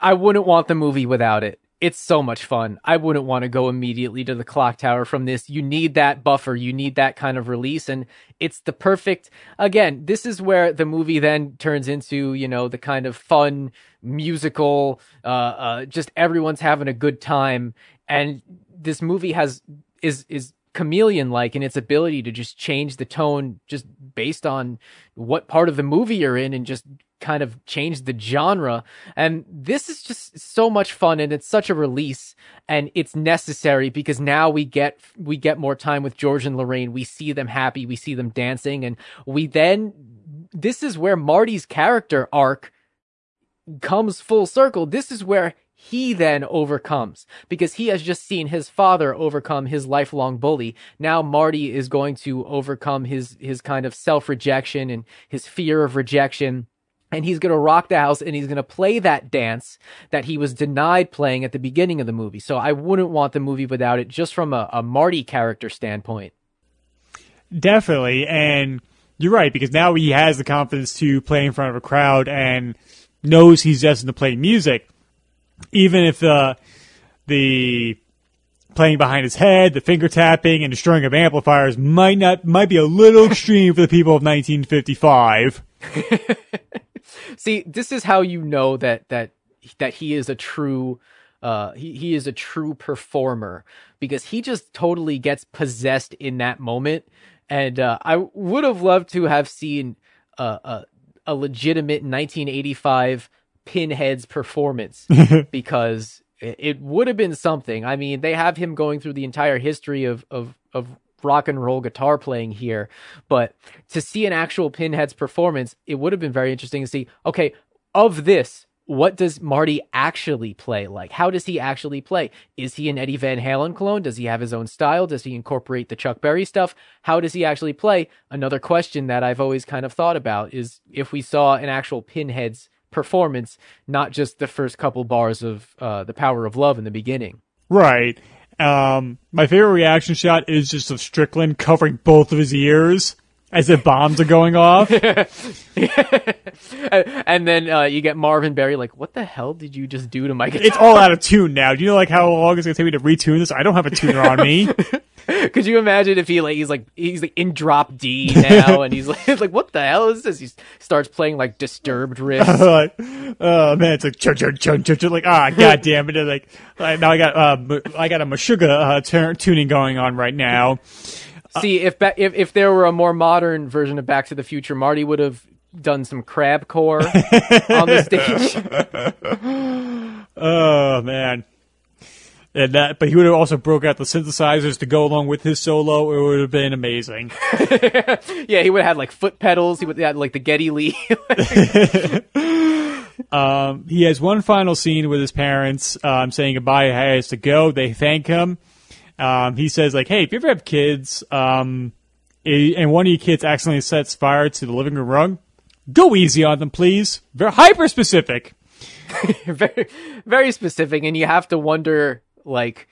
I wouldn't want the movie without it. It's so much fun. I wouldn't want to go immediately to the clock tower from this. You need that buffer. You need that kind of release. And it's the perfect, again, this is where the movie then turns into, you know, the kind of fun musical, uh, uh, just everyone's having a good time. And this movie has, is, is, chameleon like in its ability to just change the tone just based on what part of the movie you're in and just kind of changed the genre. And this is just so much fun and it's such a release and it's necessary because now we get we get more time with George and Lorraine. We see them happy, we see them dancing and we then this is where Marty's character arc comes full circle. This is where he then overcomes because he has just seen his father overcome his lifelong bully. Now Marty is going to overcome his his kind of self-rejection and his fear of rejection and he's going to rock the house and he's going to play that dance that he was denied playing at the beginning of the movie. So I wouldn't want the movie without it just from a, a Marty character standpoint. Definitely, and you're right because now he has the confidence to play in front of a crowd and knows he's destined to play music, even if uh, the playing behind his head, the finger tapping, and destroying of amplifiers might not might be a little extreme for the people of 1955. See, this is how you know that that that he is a true uh, he he is a true performer because he just totally gets possessed in that moment. And uh, I would have loved to have seen uh, a a legitimate 1985 Pinhead's performance because it, it would have been something. I mean, they have him going through the entire history of of of rock and roll guitar playing here, but to see an actual Pinhead's performance, it would have been very interesting to see. Okay, of this, what does Marty actually play like? How does he actually play? Is he an Eddie Van Halen clone? Does he have his own style? Does he incorporate the Chuck Berry stuff? How does he actually play? Another question that I've always kind of thought about is if we saw an actual Pinhead's performance, not just the first couple bars of uh, The Power of Love in the beginning. Right. Um, my favorite reaction shot is just of Strickland covering both of his ears as if bombs are going off. and then uh, you get Marvin Berry like, "What the hell did you just do to my guitar?" It's all out of tune now. Do you know like how long it's gonna take me to retune this? I don't have a tuner on me. Could you imagine if he like he's like he's like in drop D now and he's like like what the hell is this? He starts playing like disturbed riffs. like, oh man, it's like chug chug chug chug chug. Like ah, god damn it! Like, like now I got uh, I got a Meshuggah uh, t- tuning going on right now. See, if, ba- if if there were a more modern version of Back to the Future, Marty would have done some crab core on the stage. oh man. And that, but he would have also broke out the synthesizers to go along with his solo. It would have been amazing. yeah, he would have had like foot pedals. He would have had like the Geddy Lee. um, he has one final scene with his parents, um, saying goodbye. He has to go. They thank him. Um, he says like, "Hey, if you ever have kids, um, and one of your kids accidentally sets fire to the living room rug, go easy on them, please. Very hyper specific." very, very specific, and you have to wonder, like,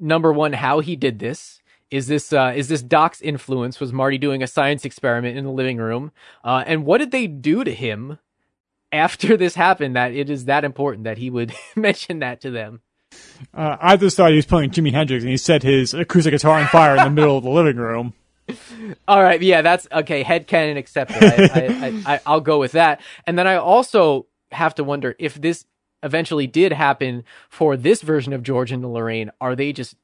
number one, how he did this. Is this uh, is this Doc's influence? Was Marty doing a science experiment in the living room? Uh, and what did they do to him after this happened? That it is that important that he would mention that to them. Uh, I just thought he was playing Jimi Hendrix and he set his acoustic guitar on fire in the middle of the living room. All right, yeah, that's okay. Head canon accepted. I, will go with that. And then I also have to wonder if this eventually did happen for this version of George and Lorraine. Are they just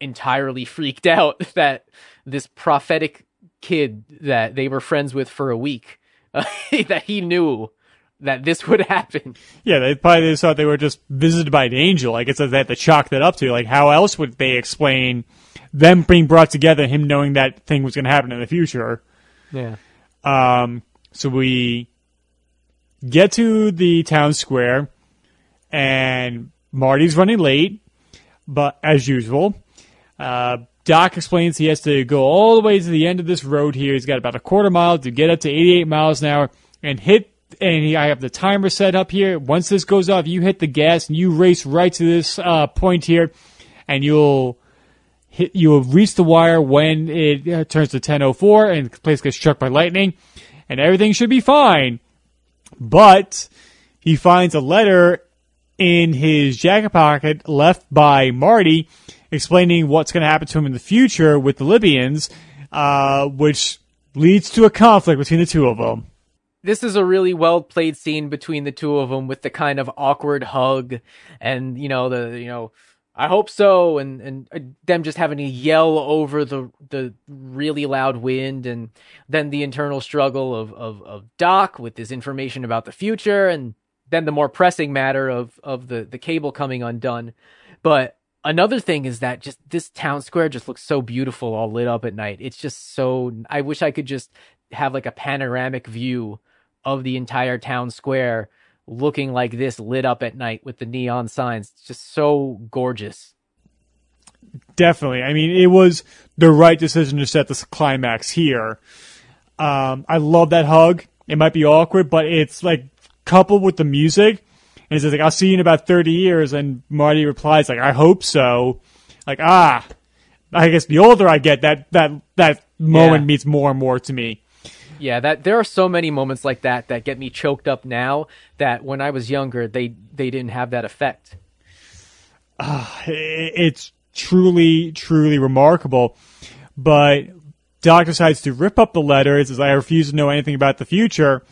entirely freaked out that this prophetic kid that they were friends with for a week uh, that he knew that this would happen. Yeah, they probably just thought they were just visited by an angel. Like it's they had to chalk that up to. Like how else would they explain them being brought together, him knowing that thing was going to happen in the future? Yeah. Um. So we get to the town square, and Marty's running late, but as usual, uh, Doc explains he has to go all the way to the end of this road here. He's got about a quarter mile to get up to 88 miles an hour and hit and I have the timer set up here. Once this goes off, you hit the gas and you race right to this uh, point here, and you'll hit. You'll reach the wire when it uh, turns to 10:04 and the place gets struck by lightning, and everything should be fine. But he finds a letter in his jacket pocket left by Marty, explaining what's going to happen to him in the future with the Libyans, uh, which leads to a conflict between the two of them this is a really well played scene between the two of them with the kind of awkward hug and you know the you know I hope so and and uh, them just having to yell over the the really loud wind and then the internal struggle of of of Doc with this information about the future and then the more pressing matter of of the the cable coming undone. But another thing is that just this town square just looks so beautiful all lit up at night. It's just so I wish I could just have like a panoramic view of the entire town square looking like this lit up at night with the neon signs. It's just so gorgeous. Definitely. I mean, it was the right decision to set this climax here. Um, I love that hug. It might be awkward, but it's like coupled with the music. And it's like, I'll see you in about 30 years. And Marty replies, like, I hope so. Like, ah, I guess the older I get, that, that, that moment yeah. means more and more to me. Yeah, that there are so many moments like that that get me choked up now that when I was younger they they didn't have that effect. Uh, it's truly truly remarkable. But Doc decides to rip up the letter. It says, "I refuse to know anything about the future."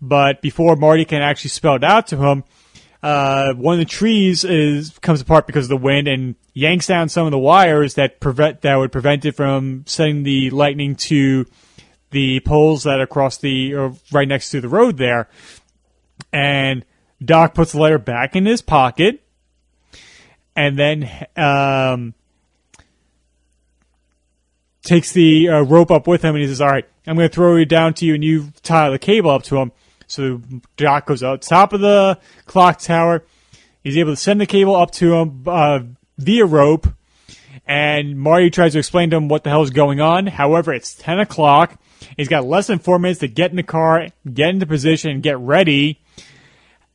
But before Marty can actually spell it out to him, uh, one of the trees is comes apart because of the wind and yanks down some of the wires that prevent that would prevent it from sending the lightning to the poles that are across the or right next to the road there. And Doc puts the letter back in his pocket, and then um, takes the uh, rope up with him, and he says, "All right, I'm going to throw it down to you, and you tie the cable up to him." So Doc goes out top of the clock tower. He's able to send the cable up to him uh, via rope, and Marty tries to explain to him what the hell is going on. However, it's 10 o'clock. He's got less than four minutes to get in the car, get into position, get ready.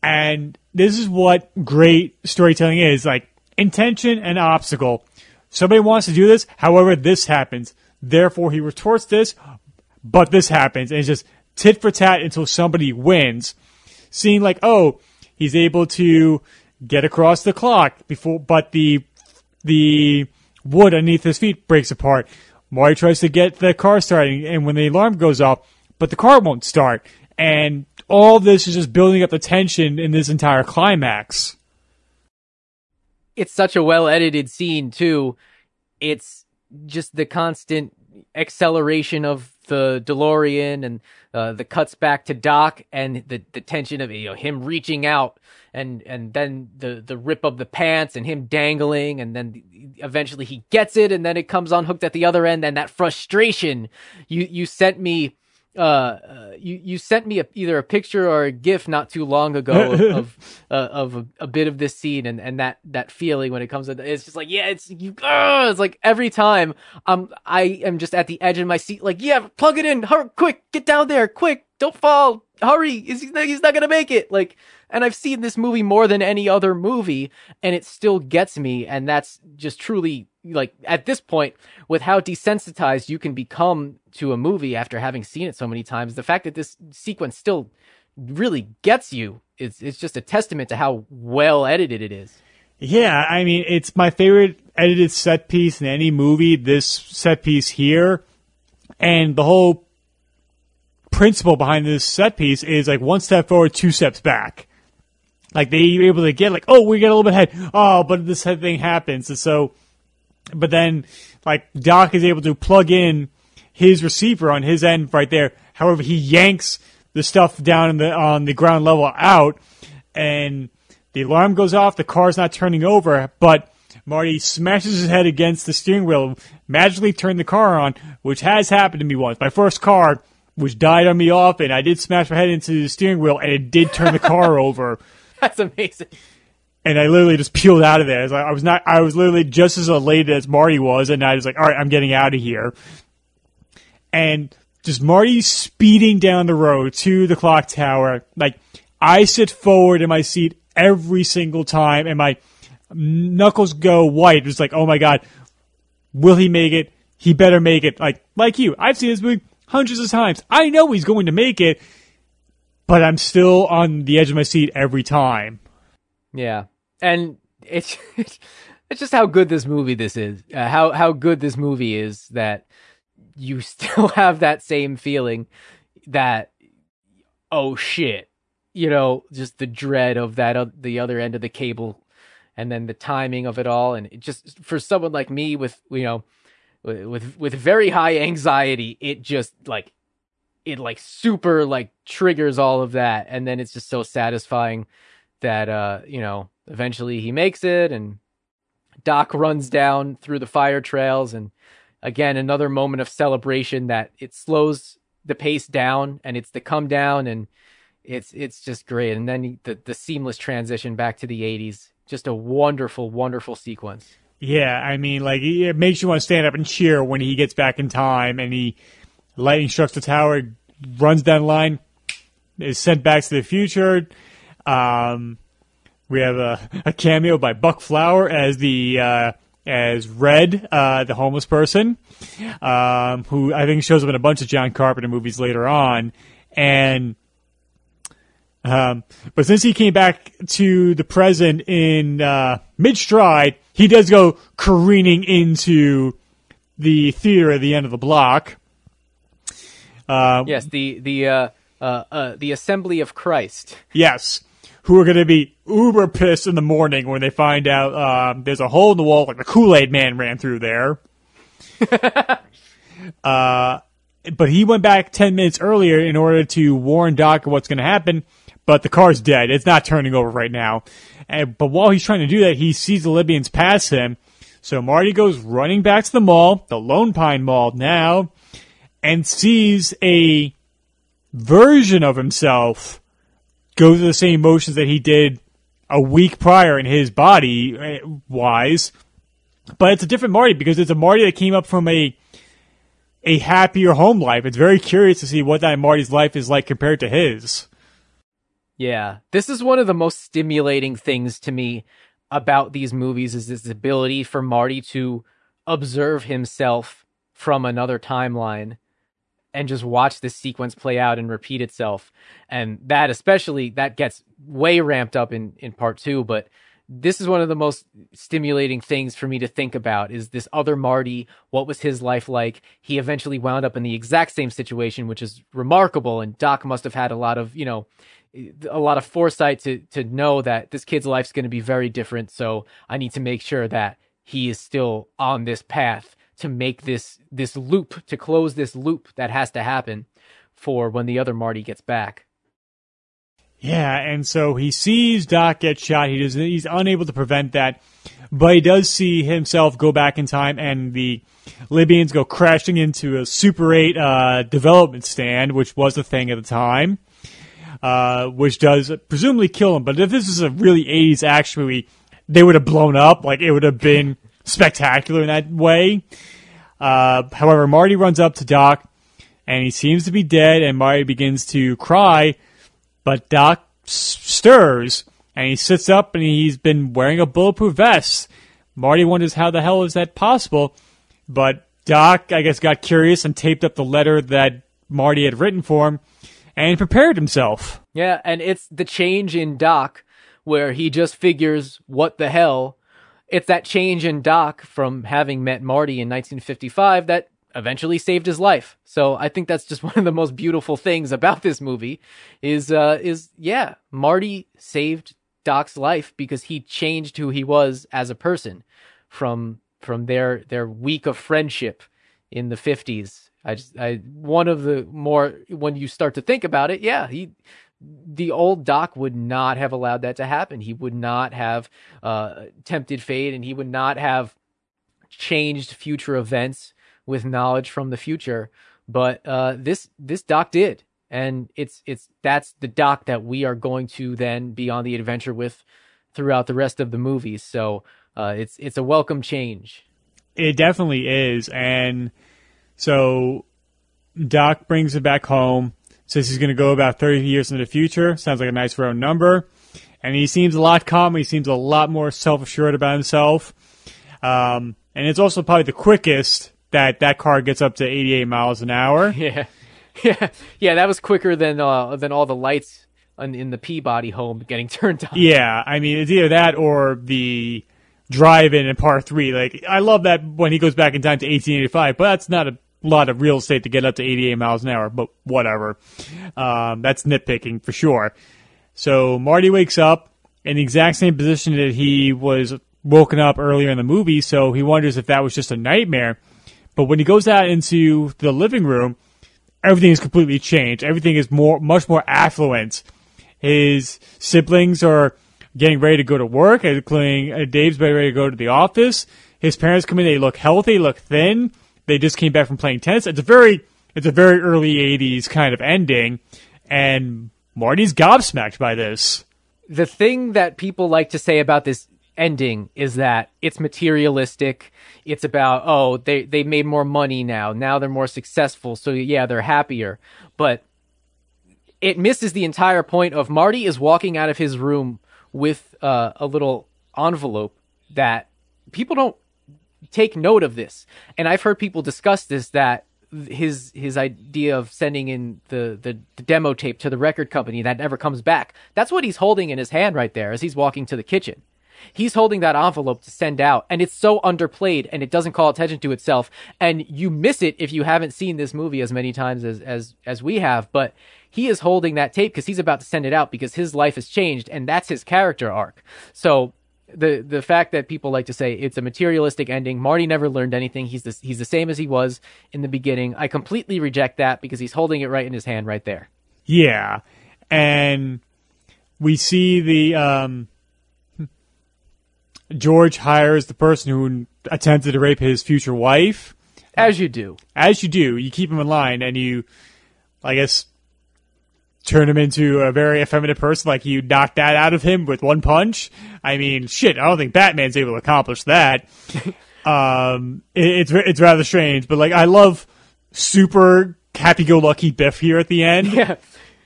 And this is what great storytelling is like intention and obstacle. Somebody wants to do this, however, this happens. Therefore, he retorts this, but this happens. And it's just tit for tat until somebody wins. Seeing like, oh, he's able to get across the clock before, but the, the wood underneath his feet breaks apart. Marty tries to get the car starting, and when the alarm goes off, but the car won't start. And all this is just building up the tension in this entire climax. It's such a well edited scene, too. It's just the constant acceleration of the DeLorean and uh, the cuts back to Doc and the, the tension of you know him reaching out and and then the the rip of the pants and him dangling and then eventually he gets it and then it comes unhooked at the other end and that frustration you you sent me uh, uh, you you sent me a, either a picture or a gif not too long ago of of, uh, of a, a, bit of this scene and, and that that feeling when it comes to it's just like yeah it's you uh, it's like every time I'm I am just at the edge of my seat like yeah plug it in hurry quick get down there quick don't fall hurry he's, he's not gonna make it. Like and I've seen this movie more than any other movie and it still gets me and that's just truly like at this point with how desensitized you can become to a movie after having seen it so many times the fact that this sequence still really gets you it's it's just a testament to how well edited it is. Yeah i mean it's my favorite edited set piece in any movie this set piece here and the whole principle behind this set piece is like one step forward two steps back like they were able to get like oh we get a little bit ahead oh but this thing happens and so but then like Doc is able to plug in his receiver on his end right there. However, he yanks the stuff down the on the ground level out, and the alarm goes off. The car's not turning over, but Marty smashes his head against the steering wheel, magically turned the car on, which has happened to me once. My first car, which died on me often, I did smash my head into the steering wheel, and it did turn the car over. That's amazing and I literally just peeled out of there. I was, like, I was not, I was literally just as elated as Marty was, and I was like, all right, I'm getting out of here. And just Marty speeding down the road to the clock tower. Like, I sit forward in my seat every single time, and my knuckles go white. It's like, oh my god, will he make it? He better make it. Like, like you, I've seen this movie hundreds of times. I know he's going to make it, but I'm still on the edge of my seat every time. Yeah and it's it's just how good this movie this is. Uh, how how good this movie is that you still have that same feeling that oh shit, you know, just the dread of that uh, the other end of the cable and then the timing of it all and it just for someone like me with you know with with very high anxiety, it just like it like super like triggers all of that. And then it's just so satisfying that uh you know eventually he makes it and Doc runs down through the fire trails. And again another moment of celebration that it slows the pace down and it's the come down and it's it's just great. And then the the seamless transition back to the 80s just a wonderful wonderful sequence yeah i mean like it makes you want to stand up and cheer when he gets back in time and he lightning strikes the tower runs down the line is sent back to the future um we have a, a cameo by Buck Flower as the uh, as Red, uh, the homeless person, um, who I think shows up in a bunch of John Carpenter movies later on, and. Um, but since he came back to the present in uh, mid stride, he does go careening into the theater at the end of the block. Uh, yes, the the uh, uh, uh, the Assembly of Christ. Yes, who are going to be uber pissed in the morning when they find out um, there's a hole in the wall, like the Kool Aid Man ran through there. uh, but he went back 10 minutes earlier in order to warn Doc of what's going to happen, but the car's dead. It's not turning over right now. And, but while he's trying to do that, he sees the Libyans pass him. So Marty goes running back to the mall, the Lone Pine Mall now, and sees a version of himself go through the same motions that he did a week prior in his body eh, wise. But it's a different Marty because it's a Marty that came up from a a happier home life. It's very curious to see what that Marty's life is like compared to his. Yeah, this is one of the most stimulating things to me about these movies is this ability for Marty to observe himself from another timeline and just watch this sequence play out and repeat itself. And that especially that gets way ramped up in in part 2, but this is one of the most stimulating things for me to think about is this other Marty. What was his life like? He eventually wound up in the exact same situation, which is remarkable. And Doc must have had a lot of, you know, a lot of foresight to, to know that this kid's life's going to be very different. So I need to make sure that he is still on this path to make this, this loop, to close this loop that has to happen for when the other Marty gets back. Yeah, and so he sees Doc get shot. He does, he's unable to prevent that, but he does see himself go back in time, and the Libyans go crashing into a Super 8 uh, development stand, which was a thing at the time, uh, which does presumably kill him. But if this is a really 80s action movie, they would have blown up. Like, it would have been spectacular in that way. Uh, however, Marty runs up to Doc, and he seems to be dead, and Marty begins to cry but Doc stirs and he sits up and he's been wearing a bulletproof vest. Marty wonders how the hell is that possible, but Doc, I guess, got curious and taped up the letter that Marty had written for him and prepared himself. Yeah, and it's the change in Doc where he just figures, what the hell? It's that change in Doc from having met Marty in 1955 that eventually saved his life. So I think that's just one of the most beautiful things about this movie is uh is yeah, Marty saved Doc's life because he changed who he was as a person from from their their week of friendship in the 50s. I just I one of the more when you start to think about it, yeah, he the old Doc would not have allowed that to happen. He would not have uh, tempted fate, and he would not have changed future events with knowledge from the future. But uh, this this doc did, and it's it's that's the doc that we are going to then be on the adventure with throughout the rest of the movies. So uh, it's it's a welcome change. It definitely is, and so Doc brings it back home. Says he's going to go about thirty years into the future. Sounds like a nice round number, and he seems a lot calmer. He seems a lot more self assured about himself. Um, and it's also probably the quickest that that car gets up to 88 miles an hour. Yeah, yeah, yeah. That was quicker than uh, than all the lights in, in the Peabody home getting turned on. Yeah, I mean it's either that or the drive-in in Part Three. Like I love that when he goes back in time to 1885, but that's not a lot of real estate to get up to 88 miles an hour. But whatever, um, that's nitpicking for sure. So Marty wakes up in the exact same position that he was woken up earlier in the movie. So he wonders if that was just a nightmare. But when he goes out into the living room, everything is completely changed. Everything is more, much more affluent. His siblings are getting ready to go to work, including uh, Dave's ready to go to the office. His parents come in, they look healthy, look thin. They just came back from playing tennis. It's a very, it's a very early 80s kind of ending. And Marty's gobsmacked by this. The thing that people like to say about this ending is that it's materialistic. It's about, oh, they, they made more money now. Now they're more successful. So yeah, they're happier. But it misses the entire point of Marty is walking out of his room with uh, a little envelope that people don't take note of this. And I've heard people discuss this that his his idea of sending in the, the, the demo tape to the record company that never comes back. That's what he's holding in his hand right there as he's walking to the kitchen He's holding that envelope to send out, and it's so underplayed and it doesn't call attention to itself. And you miss it if you haven't seen this movie as many times as as as we have. But he is holding that tape because he's about to send it out because his life has changed, and that's his character arc. So the the fact that people like to say it's a materialistic ending. Marty never learned anything. He's the, he's the same as he was in the beginning. I completely reject that because he's holding it right in his hand right there. Yeah, and we see the um, George hires the person who attempted to rape his future wife. As you do, as you do, you keep him in line, and you, I guess, turn him into a very effeminate person. Like you knocked that out of him with one punch. I mean, shit. I don't think Batman's able to accomplish that. um, it, it's it's rather strange, but like I love super happy-go-lucky Biff here at the end. Yeah,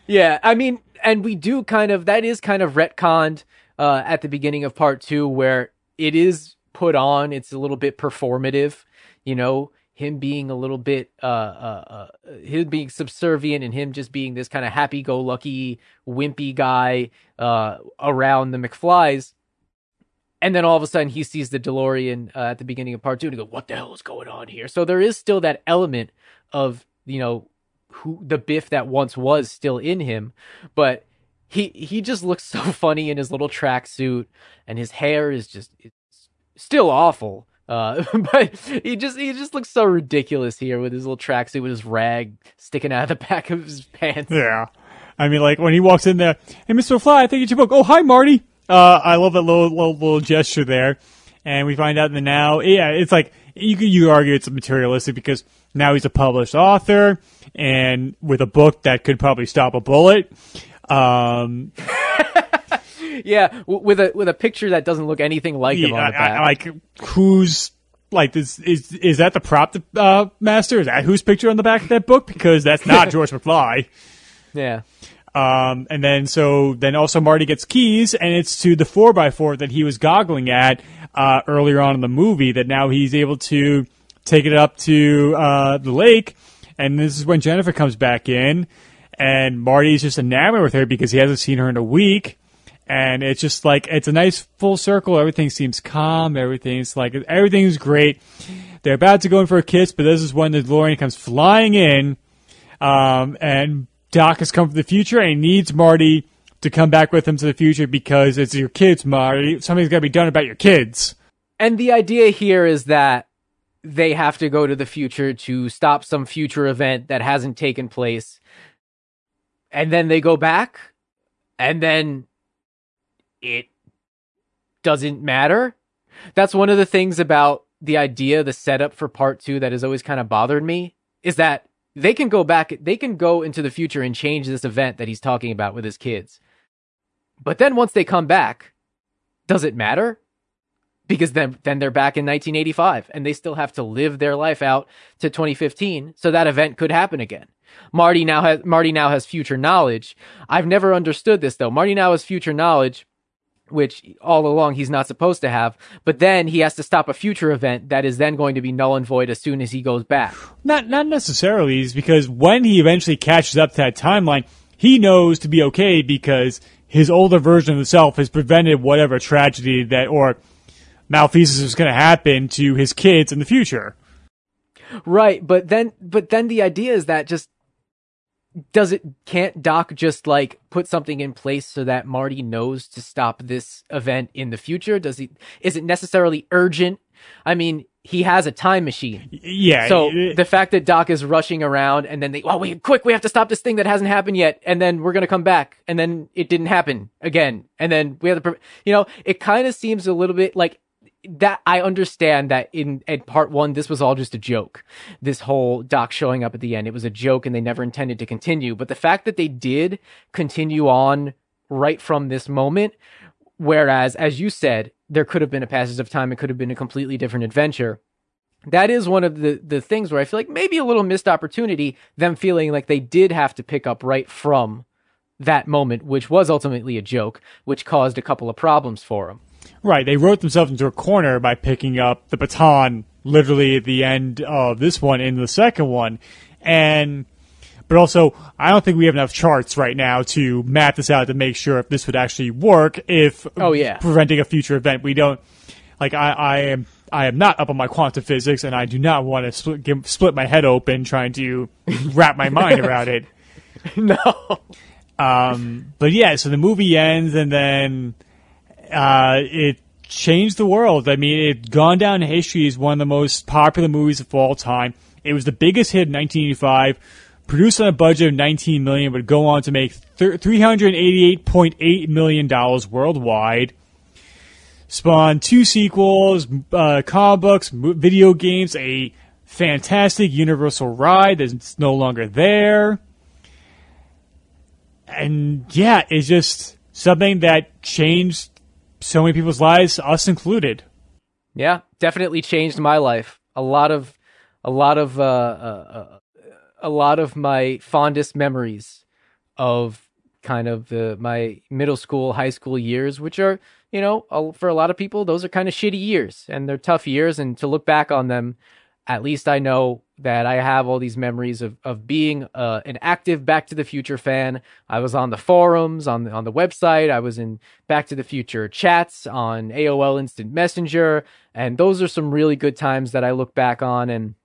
yeah. I mean, and we do kind of that is kind of retconned uh, at the beginning of part two, where it is put on. It's a little bit performative, you know him being a little bit uh, uh, uh, him being subservient and him just being this kind of happy-go-lucky wimpy guy uh, around the McFlys. And then all of a sudden he sees the DeLorean uh, at the beginning of part two and he goes, "What the hell is going on here?" So there is still that element of you know who the Biff that once was still in him, but he he just looks so funny in his little tracksuit and his hair is just it's still awful uh, but he just he just looks so ridiculous here with his little tracksuit with his rag sticking out of the back of his pants. Yeah, I mean, like when he walks in there, hey, Mister Fly, I think it's your book. Oh, hi, Marty. Uh, I love that little, little little gesture there, and we find out in the now, yeah, it's like you you argue it's materialistic because now he's a published author and with a book that could probably stop a bullet. Um, yeah, with a with a picture that doesn't look anything like yeah, him on the back. I, like who's like this is is that the prop uh, master? Is that whose picture on the back of that book? Because that's not George McFly. Yeah. Um, and then so then also Marty gets keys, and it's to the four x four that he was goggling at uh, earlier on in the movie. That now he's able to take it up to uh, the lake, and this is when Jennifer comes back in, and Marty's just enamored with her because he hasn't seen her in a week and it's just like it's a nice full circle. Everything seems calm. Everything's like everything's great. They're about to go in for a kiss, but this is when the DeLorean comes flying in, um, and Doc has come from the future and he needs Marty to come back with him to the future because it's your kids, Marty. Something's got to be done about your kids. And the idea here is that they have to go to the future to stop some future event that hasn't taken place. And then they go back, and then it doesn't matter. That's one of the things about the idea, the setup for part two that has always kind of bothered me is that they can go back, they can go into the future and change this event that he's talking about with his kids. But then once they come back, does it matter? Because then, then they're back in 1985 and they still have to live their life out to 2015. So that event could happen again. Marty now has, Marty now has future knowledge. I've never understood this though. Marty now has future knowledge which all along he's not supposed to have. But then he has to stop a future event that is then going to be null and void as soon as he goes back. Not not necessarily, is because when he eventually catches up to that timeline, he knows to be okay because his older version of himself has prevented whatever tragedy that or malfeasance is going to happen to his kids in the future. Right, but then but then the idea is that just does it can't Doc just like put something in place so that Marty knows to stop this event in the future? Does he is it necessarily urgent? I mean, he has a time machine. Yeah. So the fact that Doc is rushing around and then they, oh wait, quick, we have to stop this thing that hasn't happened yet, and then we're gonna come back, and then it didn't happen again, and then we have to, you know, it kind of seems a little bit like that I understand that in at part one, this was all just a joke. This whole Doc showing up at the end, it was a joke and they never intended to continue. But the fact that they did continue on right from this moment, whereas, as you said, there could have been a passage of time, it could have been a completely different adventure. That is one of the, the things where I feel like maybe a little missed opportunity, them feeling like they did have to pick up right from that moment, which was ultimately a joke, which caused a couple of problems for them. Right. They wrote themselves into a corner by picking up the baton literally at the end of this one in the second one. And But also, I don't think we have enough charts right now to map this out to make sure if this would actually work. If Oh, yeah. preventing a future event, we don't like. I, I am I am not up on my quantum physics, and I do not want to split, give, split my head open trying to wrap my mind around it. no. Um, but yeah, so the movie ends, and then uh, it changed the world. I mean, it gone down in history as one of the most popular movies of all time. It was the biggest hit in 1985. Produced on a budget of 19 million, would go on to make 388.8 million dollars worldwide. Spawned two sequels, uh, comic books, video games, a fantastic Universal ride that's no longer there and yeah, it's just something that changed so many people's lives, us included. Yeah, definitely changed my life. A lot of, a lot of, uh, uh, a lot of my fondest memories of kind of the my middle school, high school years, which are, you know, for a lot of people, those are kind of shitty years and they're tough years. And to look back on them, at least I know that I have all these memories of of being uh, an active Back to the Future fan. I was on the forums, on the, on the website. I was in Back to the Future chats on AOL Instant Messenger, and those are some really good times that I look back on and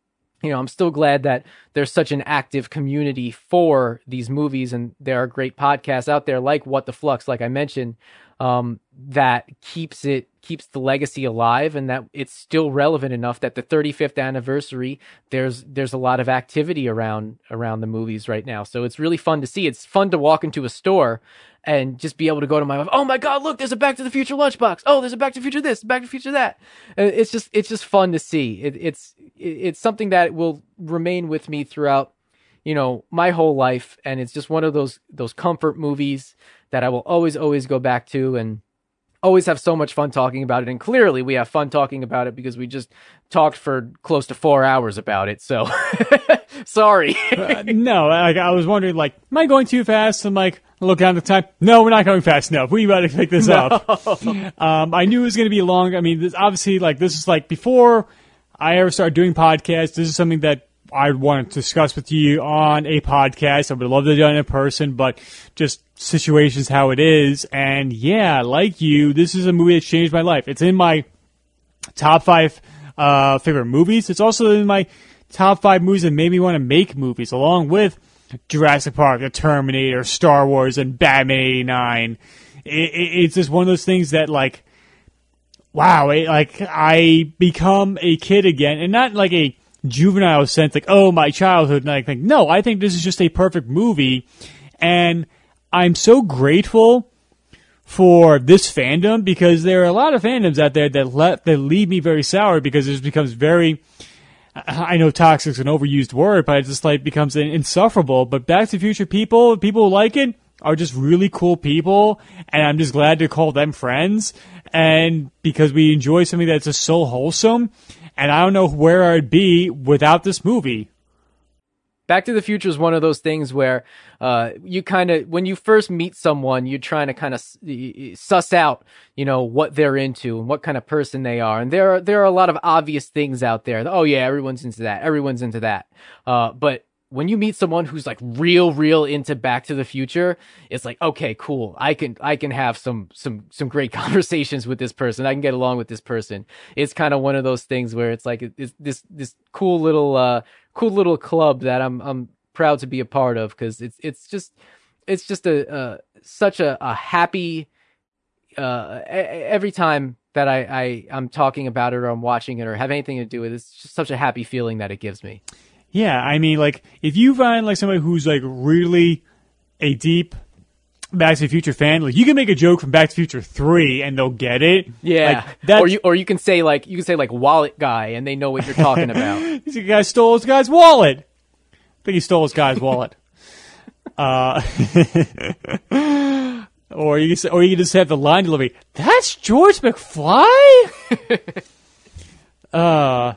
you know, I'm still glad that there's such an active community for these movies, and there are great podcasts out there like What the Flux, like I mentioned, um, that keeps it keeps the legacy alive, and that it's still relevant enough that the 35th anniversary there's there's a lot of activity around around the movies right now. So it's really fun to see. It's fun to walk into a store and just be able to go to my wife. Oh my God! Look, there's a Back to the Future lunchbox. Oh, there's a Back to the Future this, Back to the Future that. Uh, It's just it's just fun to see. It, it's it, it's something that will remain with me throughout you know my whole life, and it's just one of those those comfort movies that I will always always go back to and always have so much fun talking about it. And clearly, we have fun talking about it because we just talked for close to four hours about it. So sorry. Uh, no, like I was wondering, like, am I going too fast? I'm like, look down the time. No, we're not going fast enough. We to pick this up. Um, I knew it was going to be long. I mean, this, obviously, like this is like before I ever started doing podcasts. This is something that I want to discuss with you on a podcast. I would love to do it in person, but just situations how it is. And yeah, like you, this is a movie that changed my life. It's in my top five uh, favorite movies. It's also in my top five movies that made me want to make movies, along with Jurassic Park, The Terminator, Star Wars, and Batman '89. It, it, it's just one of those things that like, wow, it, like I become a kid again, and not like a juvenile sense, like oh my childhood, and I think no, I think this is just a perfect movie, and I'm so grateful for this fandom because there are a lot of fandoms out there that let that leave me very sour because it becomes very I know toxic's an overused word, but it just like becomes insufferable. But Back to the Future people, people who like it, are just really cool people, and I'm just glad to call them friends. And because we enjoy something that's just so wholesome, and I don't know where I'd be without this movie. Back to the Future is one of those things where uh, you kind of, when you first meet someone, you're trying to kind of suss out, you know, what they're into and what kind of person they are. And there are there are a lot of obvious things out there. Oh yeah, everyone's into that. Everyone's into that. Uh, but when you meet someone who's like real, real into Back to the Future, it's like, okay, cool. I can, I can have some, some, some great conversations with this person. I can get along with this person. It's kind of one of those things where it's like, it's this, this cool little, uh, cool little club that I'm, I'm proud to be a part of because it's, it's just, it's just a, uh, such a, a happy, uh, every time that I, I, I'm talking about it or I'm watching it or have anything to do with it, it's just such a happy feeling that it gives me. Yeah, I mean, like if you find like somebody who's like really a deep Back to the Future fan, like you can make a joke from Back to the Future Three and they'll get it. Yeah, like, that's, or you or you can say like you can say like wallet guy and they know what you're talking about. this guy stole this guy's wallet. I think he stole this guy's wallet. uh, or you can say, or you can just have the line delivery. That's George McFly. uh.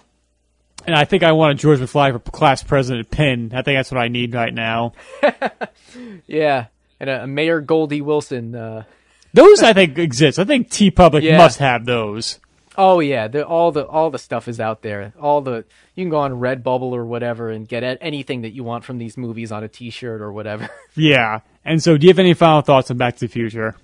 And I think I want a George McFly for class president pin. I think that's what I need right now. yeah, and a, a Mayor Goldie Wilson. Uh... Those I think exist. I think TeePublic Yeah. must have those. Oh yeah, the, all the all the stuff is out there. All the you can go on Redbubble or whatever and get anything that you want from these movies on a T-shirt or whatever. Yeah. And so, do you have any final thoughts on Back to the Future?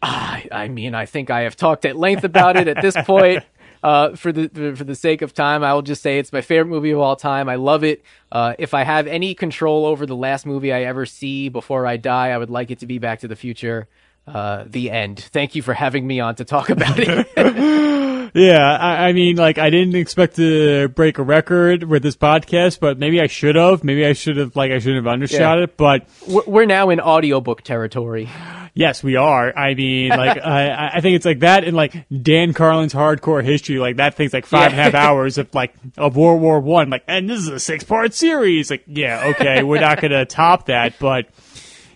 I, I mean, I think I have talked at length about it at this point. Uh, for the for the sake of time, I will just say it's my favorite movie of all time. I love it. Uh, if I have any control over the last movie I ever see before I die, I would like it to be Back to the Future. Uh, the end. Thank you for having me on to talk about it. yeah, I, I, mean, like, I didn't expect to break a record with this podcast, but maybe I should have. Maybe I should have, like, I shouldn't have undershot yeah. it, but. We're now in audiobook territory. Yes, we are. I mean, like, I, I think it's like that in like Dan Carlin's hardcore history. Like that thing's like five and a half hours of like of World War One. Like, and this is a six part series. Like, yeah, okay, we're not gonna top that, but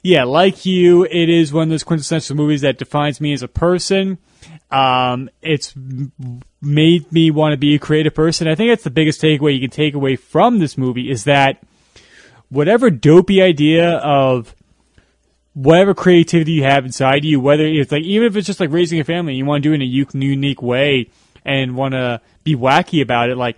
yeah, like you, it is one of those quintessential movies that defines me as a person. Um, it's made me want to be a creative person. I think that's the biggest takeaway you can take away from this movie is that whatever dopey idea of whatever creativity you have inside you, whether it's like even if it's just like raising a family, you want to do it in a unique way and want to be wacky about it, like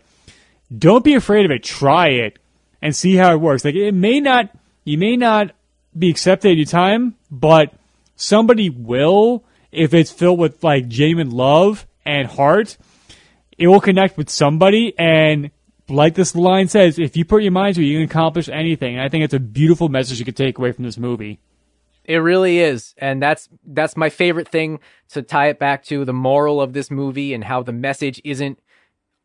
don't be afraid of it. Try it and see how it works. Like it may not, you may not be accepted at your time, but somebody will if it's filled with like genuine love and heart. It will connect with somebody and like this line says, if you put your mind to it, you can accomplish anything. And I think it's a beautiful message you could take away from this movie. It really is. And that's that's my favorite thing to tie it back to the moral of this movie and how the message isn't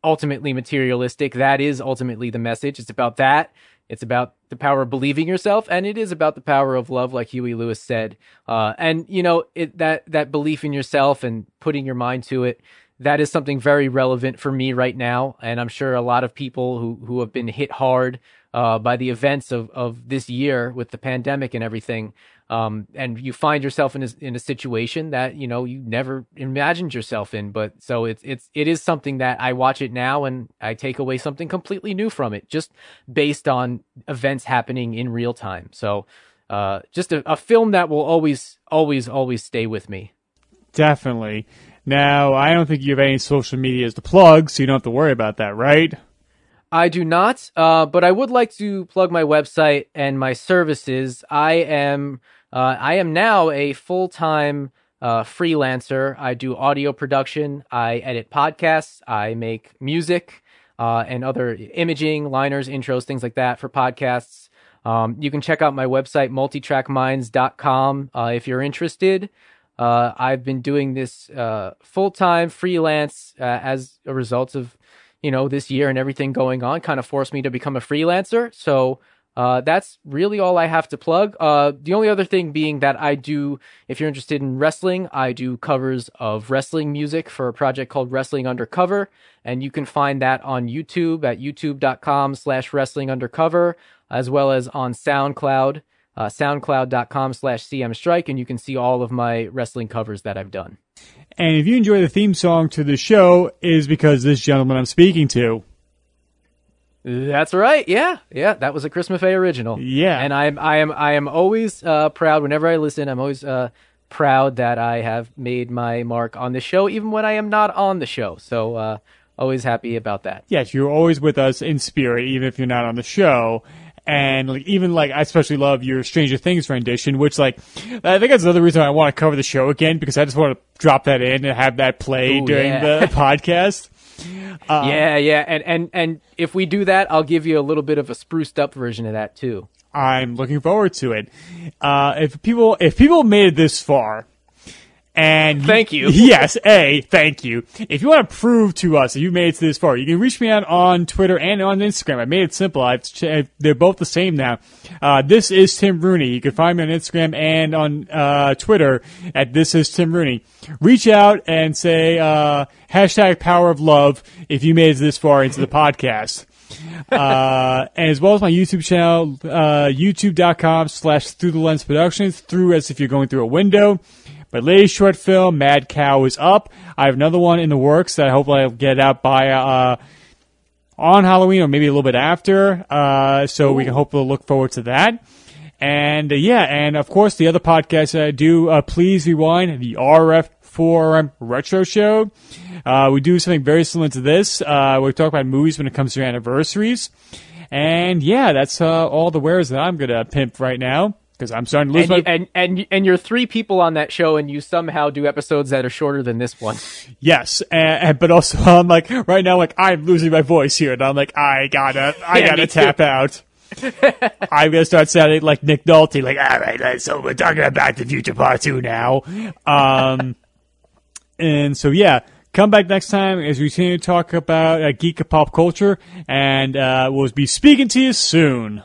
ultimately materialistic. That is ultimately the message. It's about that. It's about the power of believing yourself, and it is about the power of love, like Huey Lewis said. Uh, and you know, it, that that belief in yourself and putting your mind to it, that is something very relevant for me right now. And I'm sure a lot of people who who have been hit hard uh, by the events of of this year with the pandemic and everything um, and you find yourself in a, in a situation that you know you never imagined yourself in. But so it's it's it is something that I watch it now and I take away something completely new from it, just based on events happening in real time. So uh, just a, a film that will always always always stay with me. Definitely. Now I don't think you have any social medias to plug, so you don't have to worry about that, right? I do not, uh, but I would like to plug my website and my services. I am uh, I am now a full time uh, freelancer. I do audio production, I edit podcasts, I make music uh, and other imaging, liners, intros, things like that for podcasts. Um, you can check out my website, multitrackminds.com, uh, if you're interested. Uh, I've been doing this uh, full time freelance as a result of, you know, this year and everything going on, kind of forced me to become a freelancer. So uh, that's really all I have to plug. Uh, the only other thing being that I do, if you're interested in wrestling, I do covers of wrestling music for a project called Wrestling Undercover, and you can find that on YouTube at youtube.com slash wrestling undercover, as well as on SoundCloud, uh, soundcloud.com slash cmstrike, and you can see all of my wrestling covers that I've done. And if you enjoy the theme song to the show, is because this gentleman I'm speaking to that's right. Yeah, yeah. That was a Chris Maffei original. Yeah, and I'm I am I am always uh, proud whenever I listen. I'm always uh, proud that I have made my mark on the show, even when I am not on the show. So uh, always happy about that. Yes, you're always with us in spirit, even if you're not on the show. And like even like I especially love your Stranger Things rendition, which like I think that's another reason I want to cover the show again because I just want to drop that in and have that play Ooh, during yeah. the podcast. Uh, yeah, yeah, and and and if we do that, I'll give you a little bit of a spruced up version of that too. I'm looking forward to it. Uh, if people if people made it this far, and thank you. Yes, A, thank you. If you want to prove to us that you made it this far, you can reach me out on Twitter and on Instagram. I made it simple. I've, they're both the same now. Uh, this is Tim Rooney. You can find me on Instagram and on uh, Twitter at This Is Tim Rooney. Reach out and say uh, hashtag Power of Love if you made it this far into the podcast. uh, and as well as my YouTube channel, uh, youtube.com slash through the lens productions, through as if you're going through a window. My latest short film, Mad Cow, is up. I have another one in the works that I hope I'll get out by uh, on Halloween or maybe a little bit after. Uh, so Ooh. we can hopefully look forward to that. And uh, yeah, and of course the other podcasts I do, uh, please rewind the RF for um, Retro Show. Uh, we do something very similar to this. Uh, we talk about movies when it comes to anniversaries. And yeah, that's uh, all the wares that I'm to pimp right now because I'm starting to lose And, my. you, and and and you're three people on that show, and you somehow do episodes that are shorter than this one. yes, and, and- but also I'm like right now, like I'm losing my voice here, and I'm like I gotta, I Yeah, gotta tap out. I'm gonna start sounding like Nick Nolte, like all right, so we're talking about Back to the Future Part Two now. Um, and so yeah. Come back next time as we continue to talk about uh, geek pop culture, and uh, we'll be speaking to you soon.